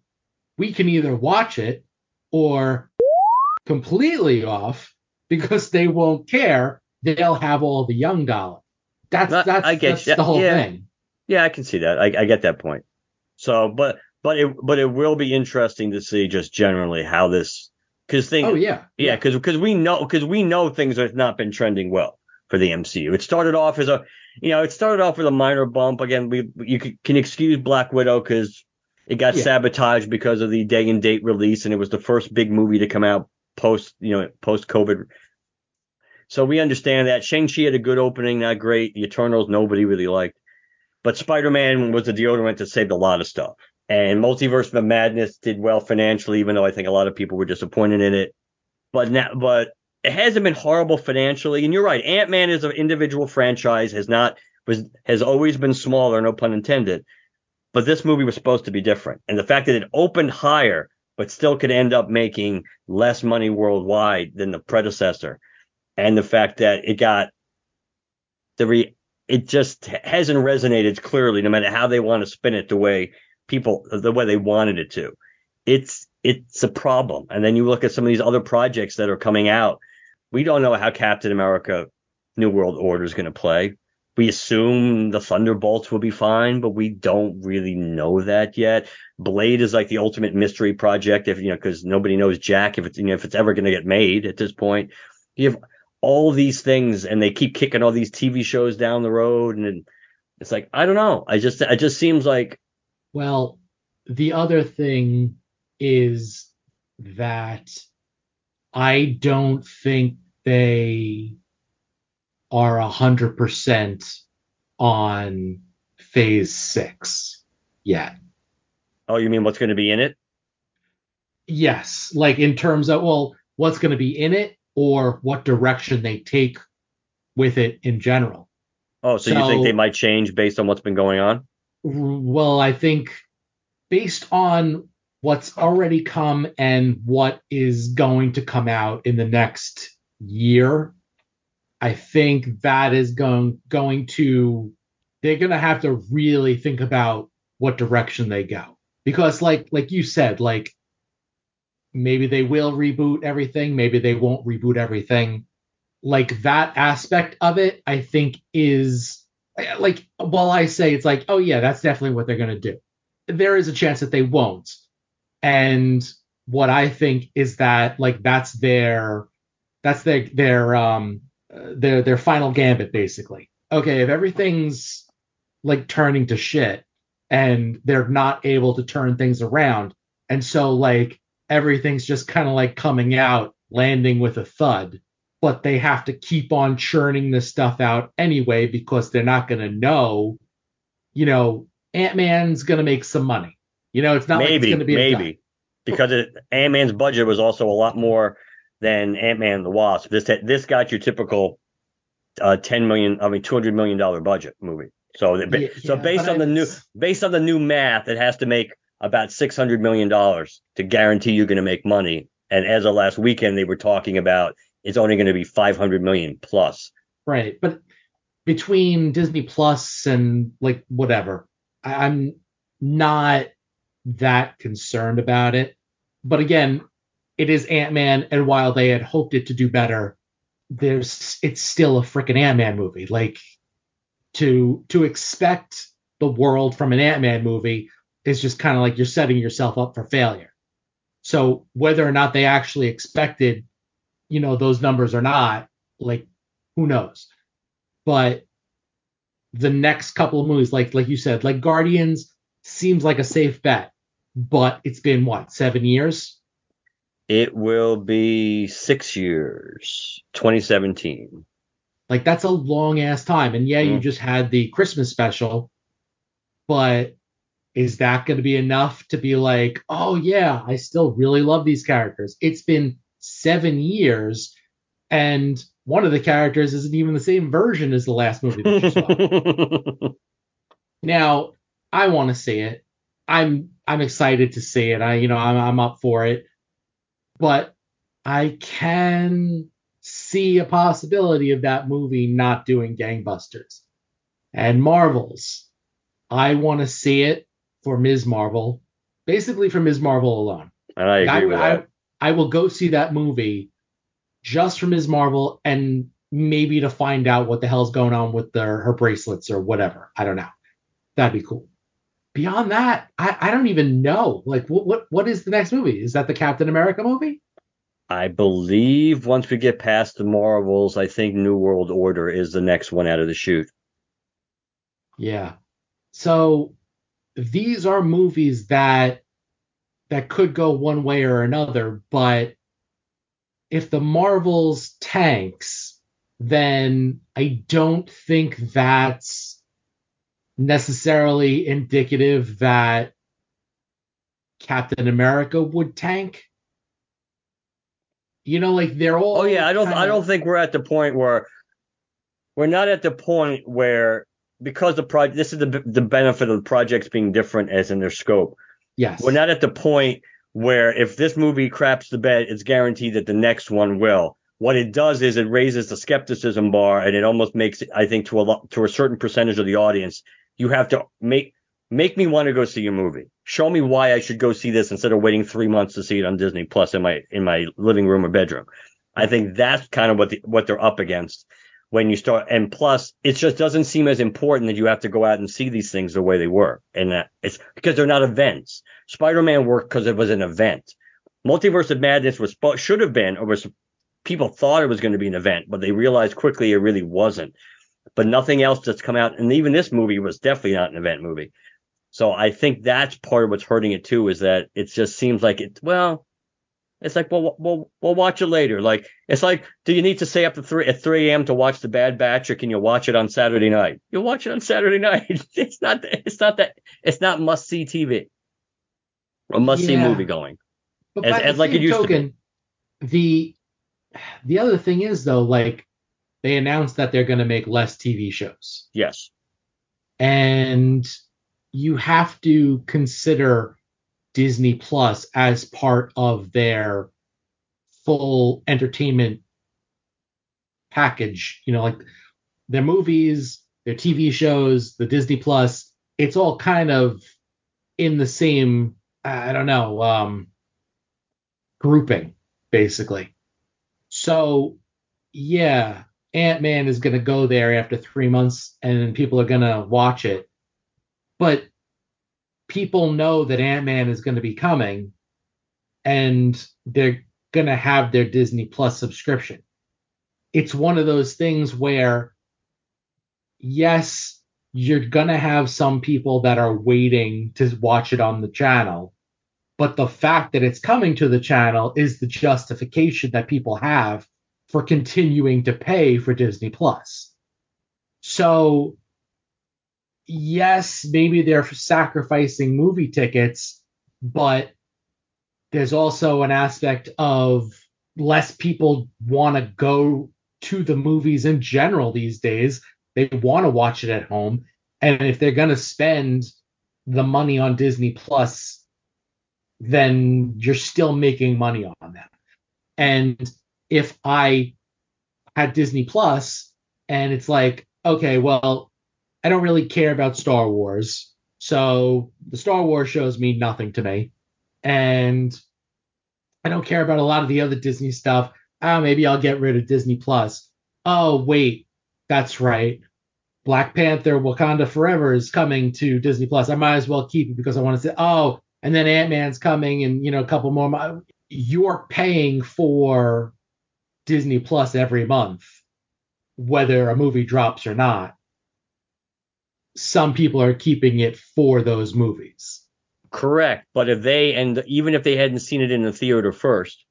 Speaker 1: we can either watch it or completely off because they won't care. They'll have all the young dollar. That's
Speaker 2: I-
Speaker 1: that's,
Speaker 2: I get
Speaker 1: that's
Speaker 2: you.
Speaker 1: the whole
Speaker 2: Yeah.
Speaker 1: thing.
Speaker 2: Yeah, I can see that. I, I get that point. So, but but it but it will be interesting to see just generally how this because things
Speaker 1: Oh yeah.
Speaker 2: Yeah, because because we know because we know things have not been trending well for the MCU. It started off as a you know it started off with a minor bump. Again, we you can, can excuse Black Widow because it got
Speaker 1: Yeah.
Speaker 2: sabotaged because of the day and date release, and it was the first big movie to come out post you know post COVID. So we understand that Shang Chi had a good opening, not great. The Eternals nobody really liked, but Spider Man was the deodorant that saved a lot of stuff. And Multiverse of Madness did well financially, even though I think a lot of people were disappointed in it but now, but it hasn't been horrible financially. And you're right, Ant Man is an individual franchise, has not was has always been smaller, no pun intended. But this movie was supposed to be different, and the fact that it opened higher, but still could end up making less money worldwide than the predecessor, and the fact that it got the re, it just hasn't resonated clearly, no matter how they want to spin it, the way people, the way they wanted it to. It's it's a problem. And then you look at some of these other projects that are coming out. We don't know how Captain America New World Order is going to play. We assume the Thunderbolts will be fine, but we don't really know that yet. Blade is like the ultimate mystery project, if you know, because nobody knows Jack if it's you know if it's ever going to get made at this point. You have all these things, and they keep kicking all these TV shows down the road, and it's like I don't know. I just it just seems like
Speaker 1: Well, the other thing is that I don't think they are a hundred percent on phase six yet.
Speaker 2: oh, you mean what's going to be in it?
Speaker 1: Yes, like in terms of well, what's going to be in it or what direction they take with it in general.
Speaker 2: Oh, so, you think they might change based on what's been going on?
Speaker 1: Well, I think based on what's already come and what is going to come out in the next year, I think that is going going to they're going to have to really think about what direction they go because like like you said like maybe they will reboot everything maybe they won't reboot everything. Like that aspect of it i think is like while i say it's like oh yeah that's definitely what they're to do there is a chance that they won't. And what i think is that like that's their that's their their um their their final gambit basically. Okay if everything's like turning to shit and they're not able to turn things around and so like everything's just kind of like coming out landing with a thud but they have to keep on churning this stuff out anyway because they're not going to know you know ant-man's going to make some money you know it's not like it's
Speaker 2: maybe,
Speaker 1: going to be a
Speaker 2: maybe, because Ant Man's budget was also a lot more than Ant Man the Wasp. This this got your typical uh, ten million, I mean two hundred million dollar budget movie. So
Speaker 1: Yeah,
Speaker 2: so based on the new based on the new math, it has to make about six hundred million dollars to guarantee you're going to make money. And as of last weekend, they were talking about it's only going to be five hundred million plus.
Speaker 1: Right. But between Disney Plus and like whatever, I'm not that concerned about it. But again, it is Ant Man, and while they had hoped it to do better, there's it's still a freaking Ant Man movie. Like to to expect the world from an Ant Man movie is just kind of like you're setting yourself up for failure. So whether or not they actually expected, you know, those numbers or not, like who knows? But the next couple of movies, like like you said, like Guardians seems like a safe bet, but it's been what seven years?
Speaker 2: It will be six years, 2017.
Speaker 1: Like that's a long ass time. And yeah, you
Speaker 2: Mm.
Speaker 1: just had the Christmas special, but is that going to be enough to be like, oh yeah, I still really love these characters? It's been seven years, and one of the characters isn't even the same version as the last movie that you saw. Now, I want to see it. I'm I'm excited to see it. I you know I'm I'm up for it, but I can see a possibility of that movie not doing gangbusters. And Marvels, I want to see it for Ms. Marvel, basically for Ms. Marvel alone.
Speaker 2: and I agree with
Speaker 1: I,
Speaker 2: that.
Speaker 1: I will go see that movie just for Ms. Marvel and maybe to find out what the hell's going on with their her bracelets or whatever. I don't know. That'd be cool. Beyond that, I, I don't even know. Like, what, what what is the next movie? Is that the Captain America movie?
Speaker 2: I believe once we get past the Marvels, I think New World Order is the next one out of the chute.
Speaker 1: Yeah. So these are movies that that could go one way or another, but if the Marvels tanks, then I don't think that's necessarily indicative that Captain America would tank. You know, like they're all
Speaker 2: Oh yeah, I don't I don't think we're at the point where we're not at the point where because the project this is the the benefit of the projects being different as in their scope.
Speaker 1: Yes.
Speaker 2: We're not at the point where if this movie craps the bed, it's guaranteed that the next one will. What it does is it raises the skepticism bar, and it almost makes it, I think, to a lot, to a certain percentage of the audience, you have to make make me want to go see your movie. Show me why I should go see this instead of waiting three months to see it on Disney Plus in my in my living room or bedroom. I think that's kind of what the, what they're up against when you start. And plus, it just doesn't seem as important that you have to go out and see these things the way they were, and that it's because they're not events. Spider-Man worked because it was an event. Multiverse of Madness was should have been, or was people thought it was going to be an event, but they realized quickly it really wasn't. But nothing else that's come out, and even this movie was definitely not an event movie. So I think that's part of what's hurting it too, is that it just seems like it. Well, it's like, well, we'll we'll watch it later. Like it's like, do you need to stay up to three at 3 a.m. to watch The Bad Batch, or can you watch it on Saturday night? You'll watch it on Saturday night. It's not. It's not that. It's not must see TV. Or must see
Speaker 1: Yeah.
Speaker 2: movie going.
Speaker 1: But
Speaker 2: as- as like it used to be.
Speaker 1: the the other thing is though, like they announced that they're going to make less TV shows,
Speaker 2: Yes.
Speaker 1: and you have to consider Disney Plus as part of their full entertainment package. You know, like their movies, their TV shows, the Disney Plus. It's all kind of in the same. I don't know. Um, grouping, basically. So, yeah, Ant Man is going to go there after three months and people are going to watch it. But people know that Ant Man is going to be coming and they're going to have their Disney Plus subscription. It's one of those things where, yes, you're going to have some people that are waiting to watch it on the channel but the fact that it's coming to the channel is the justification that people have for continuing to pay for Disney Plus. So, yes, maybe they're sacrificing movie tickets, but there's also an aspect of less people want to go to the movies in general these days. They want to watch it at home. And if they're going to spend the money on Disney Plus, then you're still making money on that. And if I had Disney Plus and it's like, okay, well, I don't really care about Star Wars. So the Star Wars shows mean nothing to me. And I don't care about a lot of the other Disney stuff. Ah, maybe I'll get rid of Disney Plus. Oh, wait, that's right. Black Panther Wakanda Forever is coming to Disney Plus. I might as well keep it because I want to say, oh, and then Ant Man's coming, and you know a couple more. You're paying for Disney Plus every month, whether a movie drops or not. Some people are keeping it for those movies.
Speaker 2: Correct. But if they and even if they hadn't seen it in the theater first,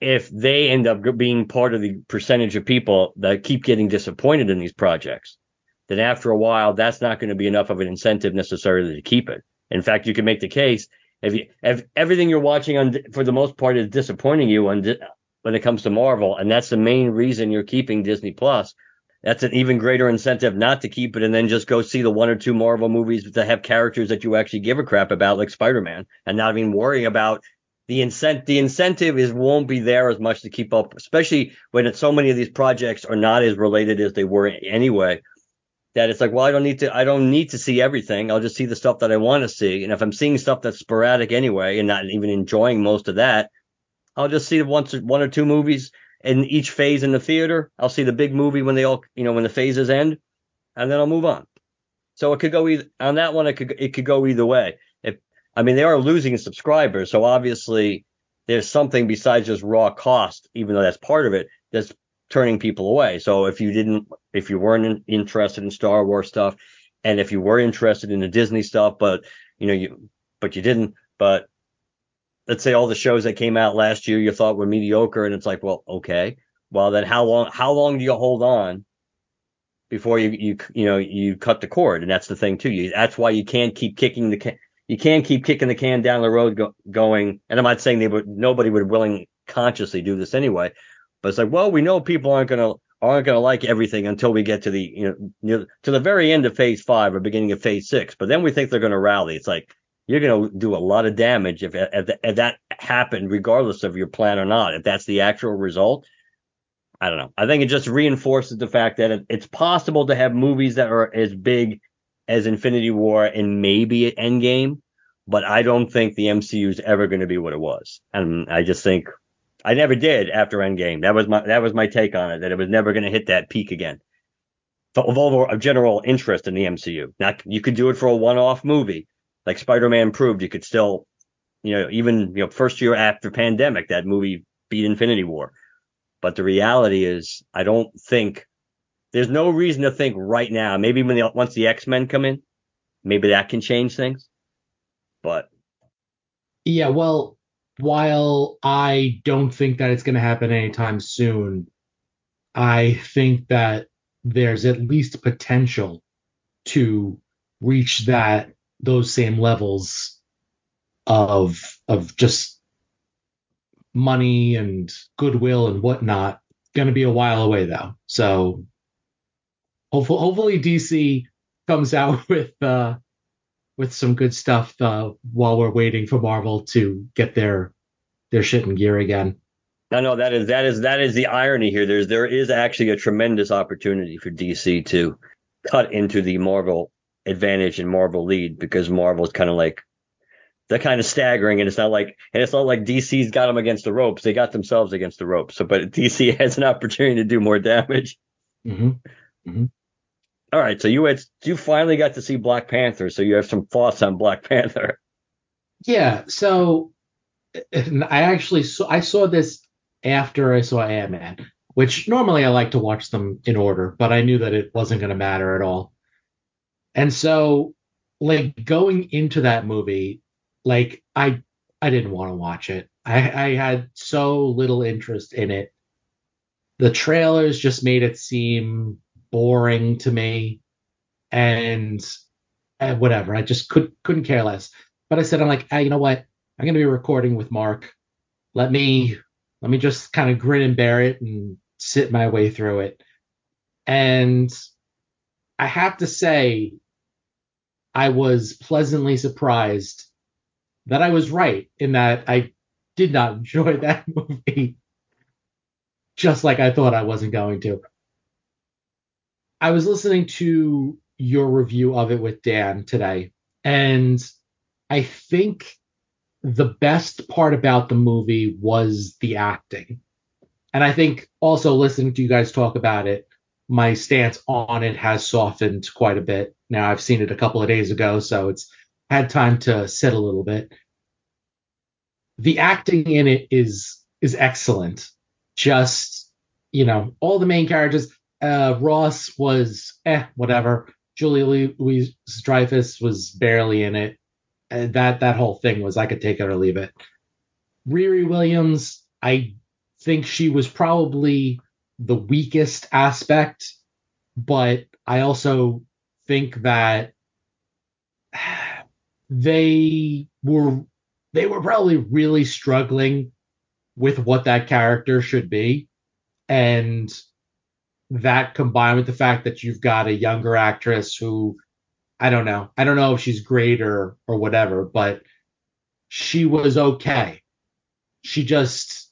Speaker 2: if they end up being part of the percentage of people that keep getting disappointed in these projects, then after a while, that's not going to be enough of an incentive necessarily to keep it. In fact, you can make the case if you if everything you're watching on for the most part is disappointing you on when it comes to Marvel, and that's the main reason you're keeping Disney Plus. That's an even greater incentive not to keep it and then just go see the one or two Marvel movies that have characters that you actually give a crap about, like Spider-Man, and not even worrying about the incent the incentive is won't be there as much to keep up, especially when so many of these projects are not as related as they were anyway. That it's like, well, I don't need to I don't need to see everything. I'll just see the stuff that I want to see. And if I'm seeing stuff that's sporadic anyway and not even enjoying most of that, I'll just see once one or two movies in each phase in the theater. I'll see the big movie when they all you know when the phases end, and then I'll move on. So it could go either on that one. It could it could go either way. If I mean, they are losing subscribers, so obviously there's something besides just raw cost, even though that's part of it, that's turning people away. So if you didn't, if you weren't interested in Star Wars stuff, and if you were interested in the Disney stuff, but you know you, but you didn't, but let's say all the shows that came out last year you thought were mediocre, and it's like, well, okay, well then how long, how long do you hold on before you you you know you cut the cord? And that's the thing too. You, that's why you can't keep kicking the can you can't keep kicking the can down the road go, going. And I'm not saying they would, nobody would willing consciously do this anyway, but it's like, well, we know people aren't to, aren't going to like everything until we get to the, you know, to the very end of phase five or beginning of phase six. But then we think they're going to rally. It's like, you're going to do a lot of damage if, if, if that happened, regardless of your plan or not. If that's the actual result, I don't know. I think it just reinforces the fact that it, it's possible to have movies that are as big as Infinity War and maybe Endgame, but I don't think the MCU is ever going to be what it was. And I just think I never did after Endgame. That was my that was my take on it. That it was never going to hit that peak again. Of all of general interest in the MCU. Now you could do it for a one-off movie, like Spider-Man proved. You could still, you know, even you know, first year after pandemic, that movie beat Infinity War. But the reality is, I don't think there's no reason to think right now. Maybe when the, once the X Men come in, maybe that can change things. But
Speaker 1: yeah, well, while I don't think that it's going to happen anytime soon, I think that there's at least potential to reach that those same levels of of just money and goodwill and whatnot. Going to be a while away though, so hopefully, hopefully DC comes out with uh, with some good stuff uh, while we're waiting for Marvel to get their their shit in gear again.
Speaker 2: No, no, that is that is that is the irony here. There's there is actually a tremendous opportunity for DC to cut into the Marvel advantage and Marvel lead because Marvel's kind of like they're kind of staggering and it's not like and it's not like DC's got them against the ropes. They got themselves against the ropes. So but DC has an opportunity to do more damage.
Speaker 1: Mm-hmm. Mm-hmm.
Speaker 2: All right, so you had you finally got to see Black Panther, so you have some thoughts on Black Panther.
Speaker 1: Yeah, so I actually saw I saw this after I saw Ant Man, which normally I like to watch them in order, but I knew that it wasn't going to matter at all. And so, like going into that movie, like I I didn't want to watch it. I, I had so little interest in it. The trailers just made it seem boring to me, and, and whatever. I just could couldn't care less. But I said, I'm like, hey, you know what? I'm gonna be recording with Mark. Let me let me just kind of grin and bear it and sit my way through it. And I have to say, I was pleasantly surprised that I was right in that I did not enjoy that movie just like I thought I wasn't going to. I was listening to your review of it with Dan today, and I think the best part about the movie was the acting. And I think also listening to you guys talk about it, my stance on it has softened quite a bit. Now I've seen it a couple of days ago, so it's had time to sit a little bit. The acting in it is is excellent. Just, you know, all the main characters, uh, Ross was eh, whatever. Julia Louise Dreyfus was barely in it. And that that whole thing was I could take it or leave it. Riri Williams, I think she was probably the weakest aspect, but I also think that they were they were probably really struggling with what that character should be and that combined with the fact that you've got a younger actress who I don't know. I don't know if she's great or or whatever, but she was okay. She just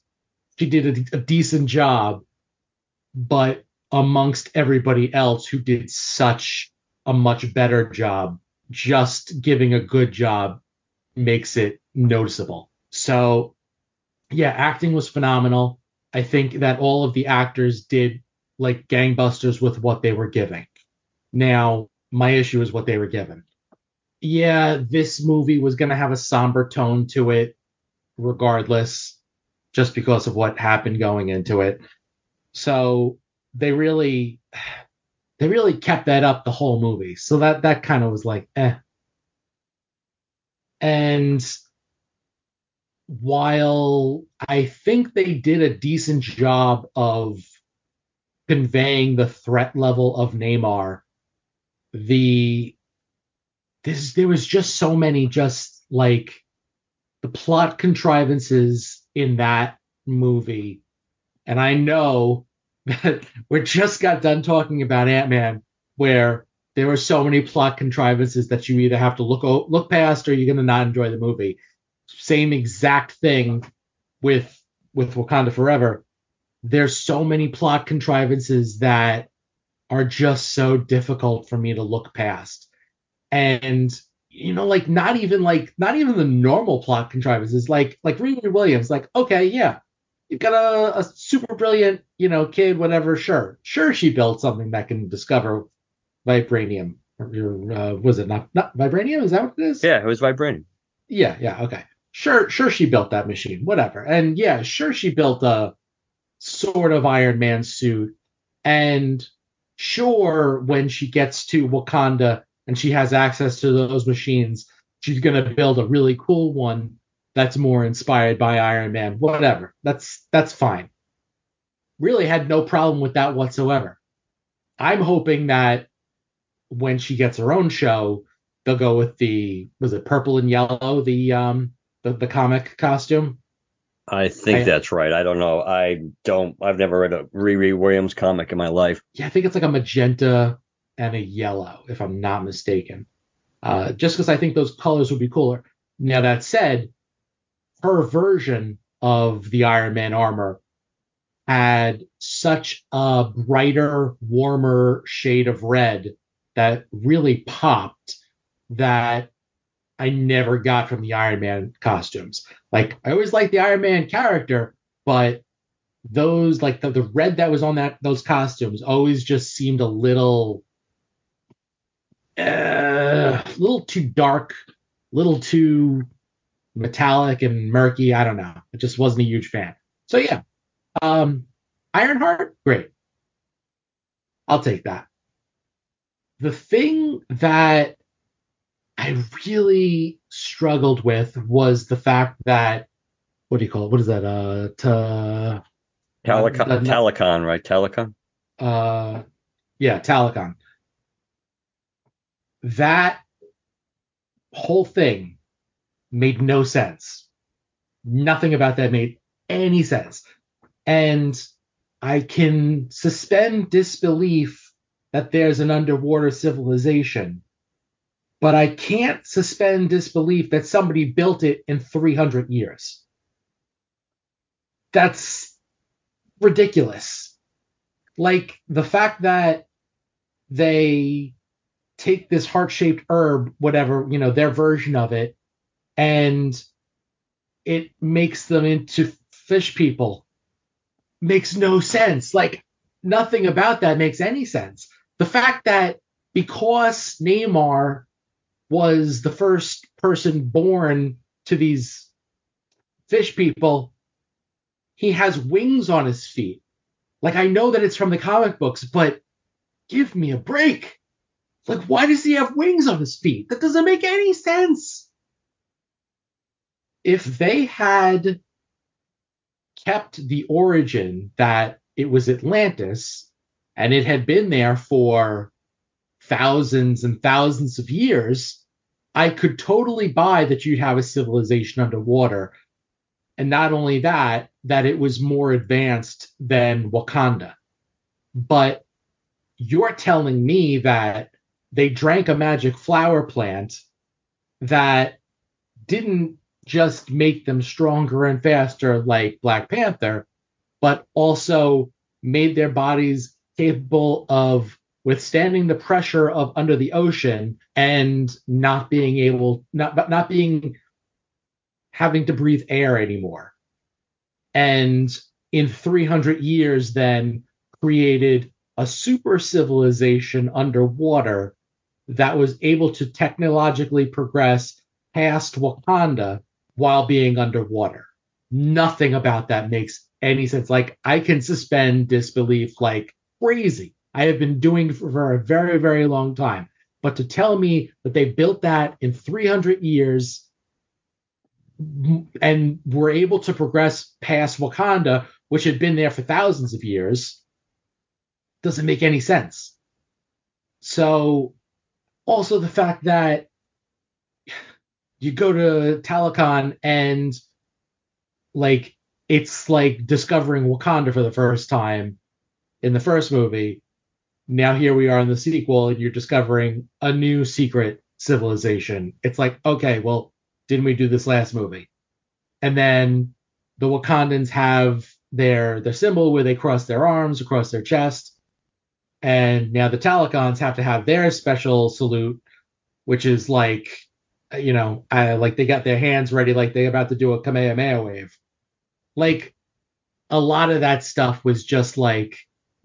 Speaker 1: she did a, a decent job, but amongst everybody else who did such a much better job, just giving a good job makes it noticeable. So, yeah, acting was phenomenal. I think that all of the actors did like gangbusters with what they were giving. Now, my issue is what they were given. Yeah, this movie was going to have a somber tone to it, regardless, just because of what happened going into it. So they really, they really kept that up the whole movie. So that that kind of was like, eh. And while I think they did a decent job of conveying the threat level of Namor, the this there was just so many just like the plot contrivances in that movie. And I know we just got done talking about Ant-Man where there were so many plot contrivances that you either have to look look past or you're going to not enjoy the movie. Same exact thing with with Wakanda Forever. There's so many plot contrivances that are just so difficult for me to look past. And you know, like not even like not even the normal plot contrivances, like like Riri Williams, like, okay, yeah, you've got a, a super brilliant, you know, kid, whatever, sure. Sure she built something that can discover vibranium. Or uh, was it not not vibranium? Is that what it is?
Speaker 2: Yeah, it was vibranium.
Speaker 1: Yeah, yeah, okay. Sure, sure she built that machine, whatever. And yeah, sure she built a sort of Iron Man suit. And sure, when she gets to Wakanda and she has access to those machines, she's going to build a really cool one that's more inspired by Iron Man. Whatever. That's that's fine. Really had no problem with that whatsoever. I'm hoping that when she gets her own show, they'll go with the was it purple and yellow, the um the, the comic costume.
Speaker 2: I think
Speaker 1: I-
Speaker 2: that's right. I don't know. I don't. I've never read a Riri Williams comic in my life.
Speaker 1: yeah, I think it's like a magenta and a yellow, if I'm not mistaken. Uh, just because I think those colors would be cooler. Now that said, her version of the Iron Man armor had such a brighter, warmer shade of red that really popped that I never got from the Iron Man costumes. Like I always liked the Iron Man character, but those like the, the red that was on that those costumes always just seemed a little uh, a little too dark, little too metallic and murky. I don't know. I just wasn't a huge fan. So yeah, um, Ironheart, great. I'll take that. The thing that I really struggled with was the fact that what do you call it? What is that? Uh, to
Speaker 2: Talokan,
Speaker 1: the- the-
Speaker 2: Talokan, right? Talokan.
Speaker 1: uh yeah Talokan. That whole thing made no sense. Nothing about that made any sense. And I can suspend disbelief that there's an underwater civilization, but I can't suspend disbelief that somebody built it in 300 years. That's ridiculous like the fact that they take this heart-shaped herb whatever you know their version of it and it makes them into fish people makes no sense like nothing about that makes any sense the fact that because Namor was the first person born to these fish people he has wings on his feet like I know that it's from the comic books, but give me a break. Like, why does he have wings on his feet? That doesn't make any sense. If they had kept the origin that it was Atlantis and it had been there for thousands and thousands of years, I could totally buy that you'd have a civilization underwater. And not only that, that it was more advanced than Wakanda. But you're telling me that they drank a magic flower plant that didn't just make them stronger and faster like Black Panther, but also made their bodies capable of withstanding the pressure of under the ocean and not being able not not being having to breathe air anymore. And in 300 years then created a super civilization underwater that was able to technologically progress past Wakanda while being underwater. Nothing about that makes any sense. Like I can suspend disbelief like crazy. I have been doing for, a very, very long time. But to tell me that they built that in 300 years and were able to progress past Wakanda, which had been there for thousands of years, doesn't make any sense. So, also the fact that you go to Talokan and like it's like discovering Wakanda for the first time in the first movie. Now here we are in the sequel, and you're discovering a new secret civilization. It's like, okay, well, didn't we do this last movie? And then the Wakandans have their their symbol where they cross their arms across their chest, and now the Talokans have to have their special salute, which is like, you know, uh, like they got their hands ready, like they're about to do a Kamehameha wave. Like a lot of that stuff was just like,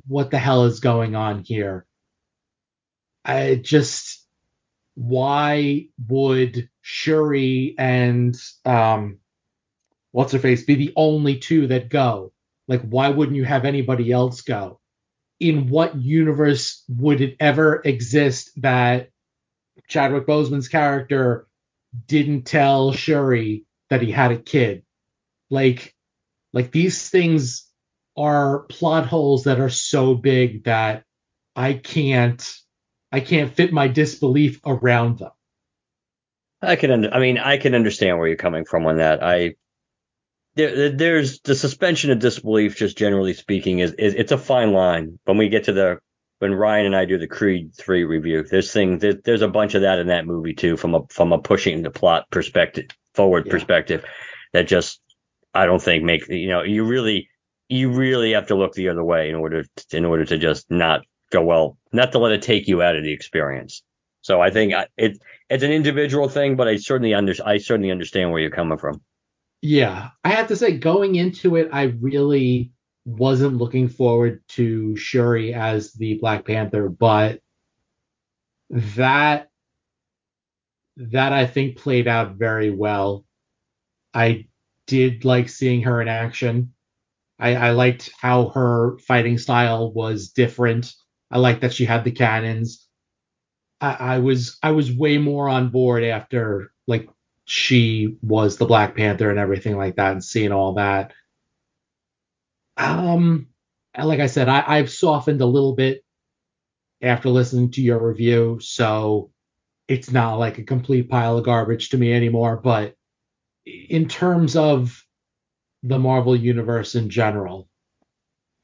Speaker 1: what the hell is going on here? I just, why would Shuri and um, what's her face be the only two that go? Like, why wouldn't you have anybody else go? In what universe would it ever exist that Chadwick Boseman's character didn't tell Shuri that he had a kid? Like, like these things are plot holes that are so big that I can't I can't fit my disbelief around them.
Speaker 2: I can, under, I mean, I can understand where you're coming from on that. I, there, there's the suspension of disbelief, just generally speaking, is, is it's a fine line. When we get to the, when Ryan and I do the Creed three review, there's things, there, there's a bunch of that in that movie too, from a from a pushing the plot perspective, forward yeah. perspective, that just I don't think make you know you really you really have to look the other way in order to, in order to just not go well, not to let it take you out of the experience. So I think it it's an individual thing, but I certainly under I certainly understand where you're coming from.
Speaker 1: Yeah, I have to say, going into it, I really wasn't looking forward to Shuri as the Black Panther, but that that I think played out very well. I did like seeing her in action. I, I liked how her fighting style was different. I liked that she had the cannons. I, I was I was way more on board after like she was the Black Panther and everything like that, and seeing all that. Um, like I said, I, I've softened a little bit after listening to your review, so it's not like a complete pile of garbage to me anymore. But in terms of the Marvel universe in general,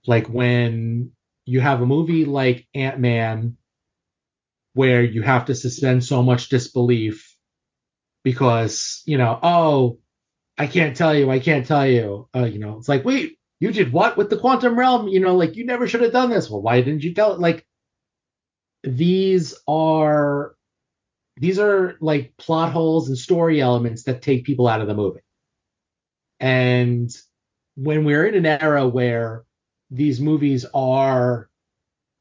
Speaker 1: like when you have a movie like Ant Man where you have to suspend so much disbelief because you know oh i can't tell you i can't tell you uh, you know it's like wait you did what with the quantum realm you know like you never should have done this well why didn't you tell it like these are these are like plot holes and story elements that take people out of the movie and when we're in an era where these movies are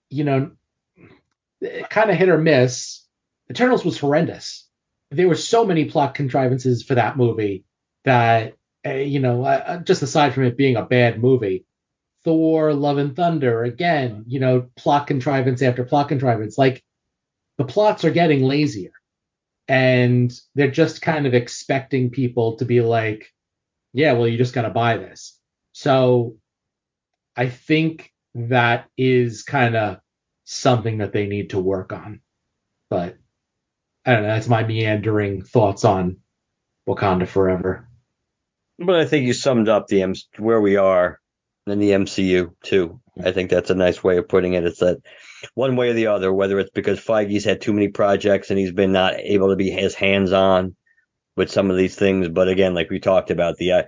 Speaker 1: you know kind of hit or miss. Eternals was horrendous. There were so many plot contrivances for that movie that, you know, uh, uh, just aside from it being a bad movie, Thor, Love and Thunder, again, you know, plot contrivance after plot contrivance. Like the plots are getting lazier and they're just kind of expecting people to be like, yeah, well, you just got to buy this. So I think that is kind of something that they need to work on. But I don't know. That's my meandering thoughts on Wakanda Forever.
Speaker 2: But I think you summed up the M- where we are in the MCU too. I think that's a nice way of putting it. It's that one way or the other, whether it's because Feige's had too many projects and he's been not able to be as hands on with some of these things. But again, like we talked about, the, uh,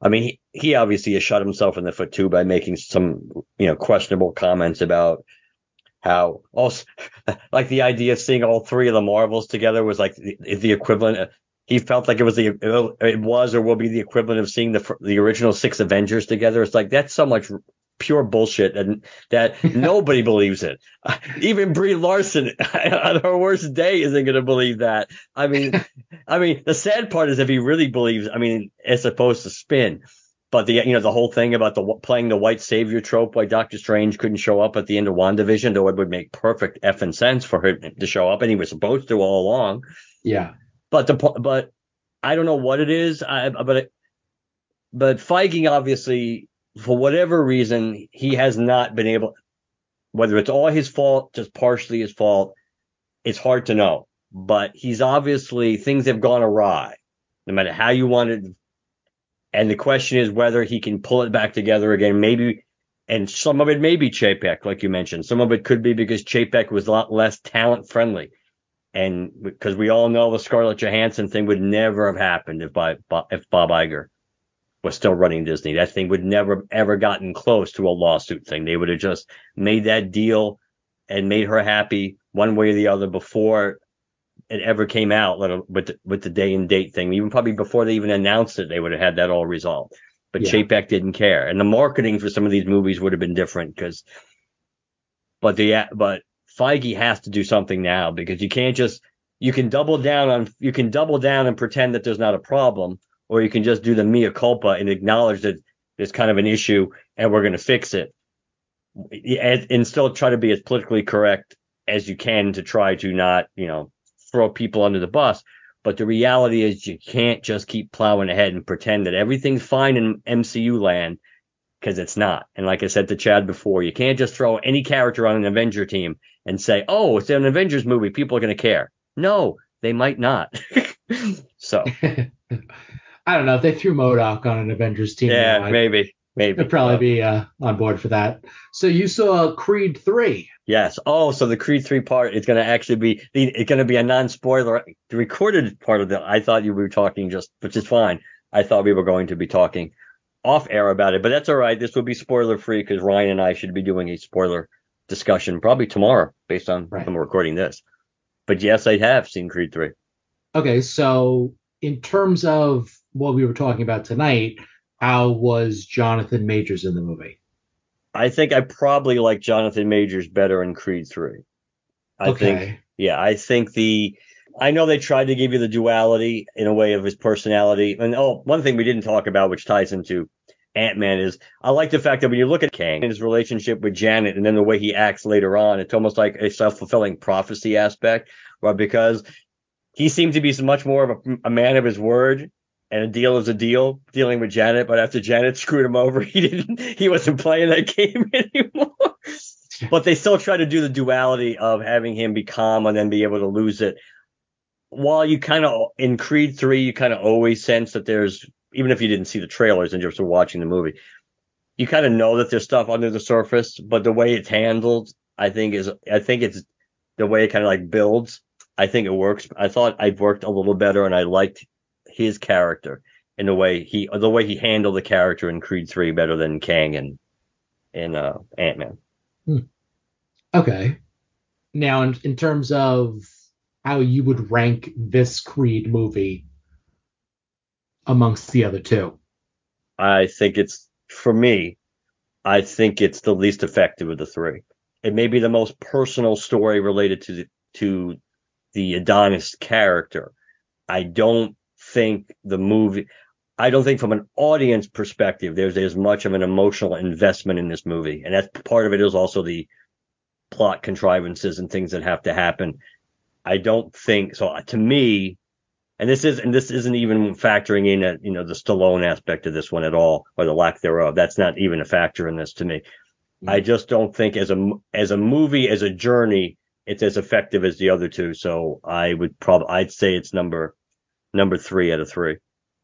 Speaker 2: I mean, he, he obviously has shot himself in the foot too by making some, you know, questionable comments about how also like the idea of seeing all three of the Marvels together was like the, the equivalent. He felt like it was the it was or will be the equivalent of seeing the the original six Avengers together. It's like that's so much pure bullshit and that nobody believes it. Even Brie Larson on her worst day isn't going to believe that. I mean, I mean, the sad part is if he really believes, I mean, as opposed to spin. But the you know the whole thing about the playing the white savior trope, why Doctor Strange couldn't show up at the end of WandaVision, though it would make perfect effing sense for him to show up, and he was supposed to all along.
Speaker 1: Yeah.
Speaker 2: But the but I don't know what it is. I but it, but Feige obviously for whatever reason, he has not been able, whether it's all his fault, just partially his fault, it's hard to know. But he's obviously, things have gone awry, no matter how you want it. And the question is whether he can pull it back together again. Maybe, and some of it may be Chapek, like you mentioned. Some of it could be because Chapek was a lot less talent friendly. And because we all know the Scarlett Johansson thing would never have happened if, by, if Bob Iger was still running Disney. That thing would never ever gotten close to a lawsuit thing. They would have just made that deal and made her happy one way or the other before it ever came out with the, with the day and date thing. Even probably before they even announced it, they would have had that all resolved. But yeah. Chapek didn't care, and the marketing for some of these movies would have been different because. But the but Feige has to do something now because you can't just you can double down on you can double down and pretend that there's not a problem or you can just do the mea culpa and acknowledge that there's kind of an issue and we're going to fix it and still try to be as politically correct as you can to try to not, you know, throw people under the bus. But the reality is you can't just keep plowing ahead and pretend that everything's fine in MCU land because it's not. And like I said to Chad before, you can't just throw any character on an Avenger team and say, oh, it's an Avengers movie. People are going to care. No, they might not. so
Speaker 1: I don't know if they threw MODOK on an Avengers team.
Speaker 2: Yeah, maybe. Maybe.
Speaker 1: I'd probably be uh, on board for that. So you saw Creed 3.
Speaker 2: Yes. Oh, so the Creed 3 part is going to actually be it's going to be a non-spoiler. The recorded part of the I thought you were talking just, which is fine. I thought we were going to be talking off air about it, but that's all right. This will be spoiler free because Ryan and I should be doing a spoiler discussion probably tomorrow based on right. when we're recording this. But yes, I have seen Creed 3.
Speaker 1: Okay, so in terms of what we were talking about tonight, how was Jonathan Majors in the movie?
Speaker 2: I think I probably like Jonathan Majors better in Creed 3. I okay. think, yeah, I think the, I know they tried to give you the duality in a way of his personality. And oh, one thing we didn't talk about, which ties into Ant Man, is I like the fact that when you look at Kang and his relationship with Janet and then the way he acts later on, it's almost like a self fulfilling prophecy aspect, but because he seemed to be much more of a, a man of his word and a deal is a deal dealing with Janet, but after Janet screwed him over, he didn't he wasn't playing that game anymore. but they still try to do the duality of having him be calm and then be able to lose it. While you kind of in Creed 3, you kind of always sense that there's even if you didn't see the trailers and just were watching the movie, you kind of know that there's stuff under the surface, but the way it's handled, I think is I think it's the way it kind of like builds. I think it works. I thought I worked a little better and I liked his character in the way he the way he handled the character in Creed 3 better than Kang and in uh, Ant Man.
Speaker 1: Hmm. Okay. Now, in, in terms of how you would rank this Creed movie amongst the other two,
Speaker 2: I think it's for me. I think it's the least effective of the three. It may be the most personal story related to the, to the Adonis character. I don't think the movie I don't think from an audience perspective there's as much of an emotional investment in this movie. And that's part of it is also the plot contrivances and things that have to happen. I don't think so. To me, and this is and this isn't even factoring in at, you know the Stallone aspect of this one at all or the lack thereof. That's not even a factor in this to me. I just don't think as a as a movie as a journey it's as effective as the other two. So I would probably I'd say it's number number three out of three.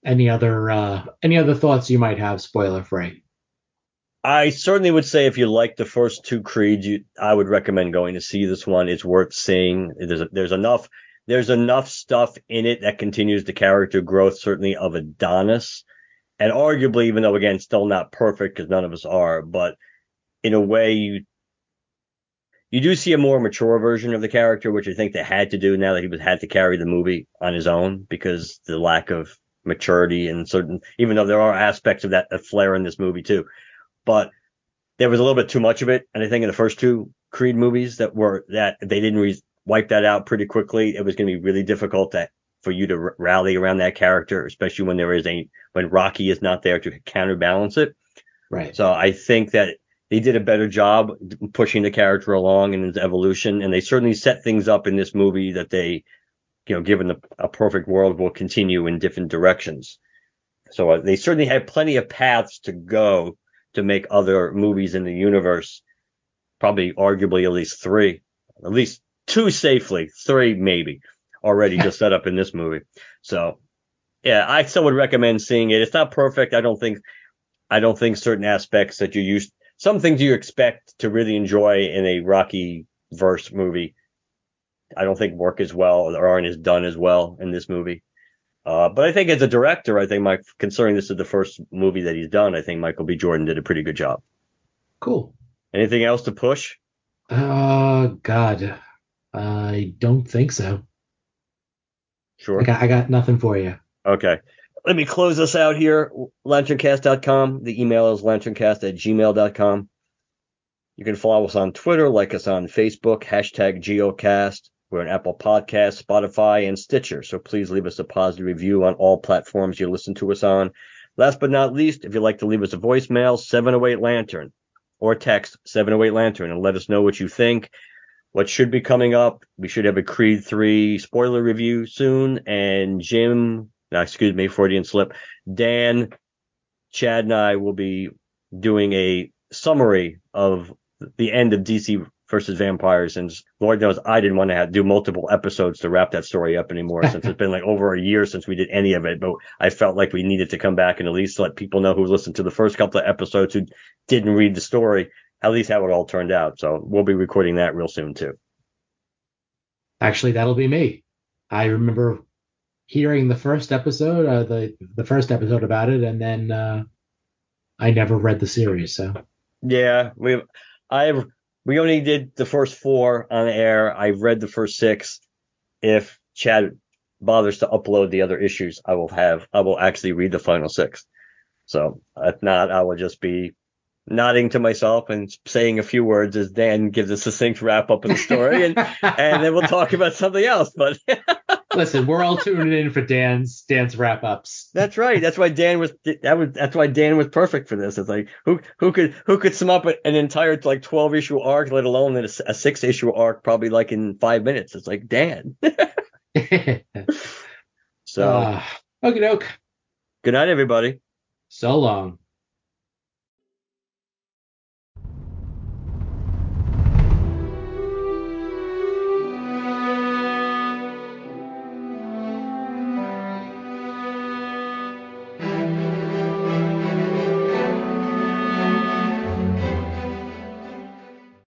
Speaker 1: Any other uh, any other thoughts you might have, spoiler free?
Speaker 2: I certainly would say if you like the first two Creeds, you, I would recommend going to see this one. It's worth seeing. There's there's enough there's enough stuff in it that continues the character growth, certainly of Adonis, and arguably, even though again still not perfect because none of us are, but in a way you you do see a more mature version of the character, which I think they had to do now that he was had to carry the movie on his own because the lack of maturity and certain, even though there are aspects of that, that flair in this movie too, but there was a little bit too much of it. And I think in the first two Creed movies that were that they didn't re- wipe that out pretty quickly. It was going to be really difficult to, for you to r- rally around that character, especially when there is a when Rocky is not there to counterbalance it.
Speaker 1: Right.
Speaker 2: So I think that they did a better job pushing the character along in his evolution, and they certainly set things up in this movie that they, you know, given the, a perfect world, will continue in different directions. So uh, they certainly had plenty of paths to go to make other movies in the universe. Probably, arguably, at least three, at least two safely, three maybe already just set up in this movie. So, yeah, I still would recommend seeing it. It's not perfect. I don't think, I don't think certain aspects that you used some things you expect to really enjoy in a Rocky verse movie, I don't think work as well or aren't as done as well in this movie. Uh, but I think as a director, I think my considering this is the first movie that he's done, I think Michael B. Jordan did a pretty good job.
Speaker 1: Cool.
Speaker 2: Anything else to push?
Speaker 1: Uh, God, I don't think so.
Speaker 2: Sure.
Speaker 1: I got, I got nothing for you.
Speaker 2: Okay. Let me close this out here. Lanterncast.com. The email is lanterncast at gmail.com. You can follow us on Twitter, like us on Facebook, hashtag geocast. We're on Apple Podcasts, Spotify, and Stitcher. So please leave us a positive review on all platforms you listen to us on. Last but not least, if you'd like to leave us a voicemail, 708 Lantern or text 708 Lantern and let us know what you think. What should be coming up? We should have a Creed 3 spoiler review soon. And Jim uh, excuse me, Freudian slip. Dan, Chad, and I will be doing a summary of the end of DC versus vampires. And Lord knows I didn't want to have, do multiple episodes to wrap that story up anymore since it's been like over a year since we did any of it. But I felt like we needed to come back and at least let people know who listened to the first couple of episodes who didn't read the story, at least how it all turned out. So we'll be recording that real soon too.
Speaker 1: Actually, that'll be me. I remember hearing the first episode, uh, the the first episode about it, and then uh, I never read the series. So
Speaker 2: yeah, we I've we only did the first four on air. I've read the first six. If Chad bothers to upload the other issues, I will have I will actually read the final six. So if not, I will just be nodding to myself and saying a few words as Dan gives a succinct wrap up of the story, and and then we'll talk about something else. But
Speaker 1: listen, we're all tuning in for Dan's Dan's wrap ups.
Speaker 2: That's right. That's why Dan was that was that's why Dan was perfect for this. It's like who who could who could sum up an entire like twelve issue arc, let alone a, a six issue arc, probably like in five minutes. It's like Dan. so,
Speaker 1: uh, okie doke.
Speaker 2: Good night, everybody.
Speaker 1: So long.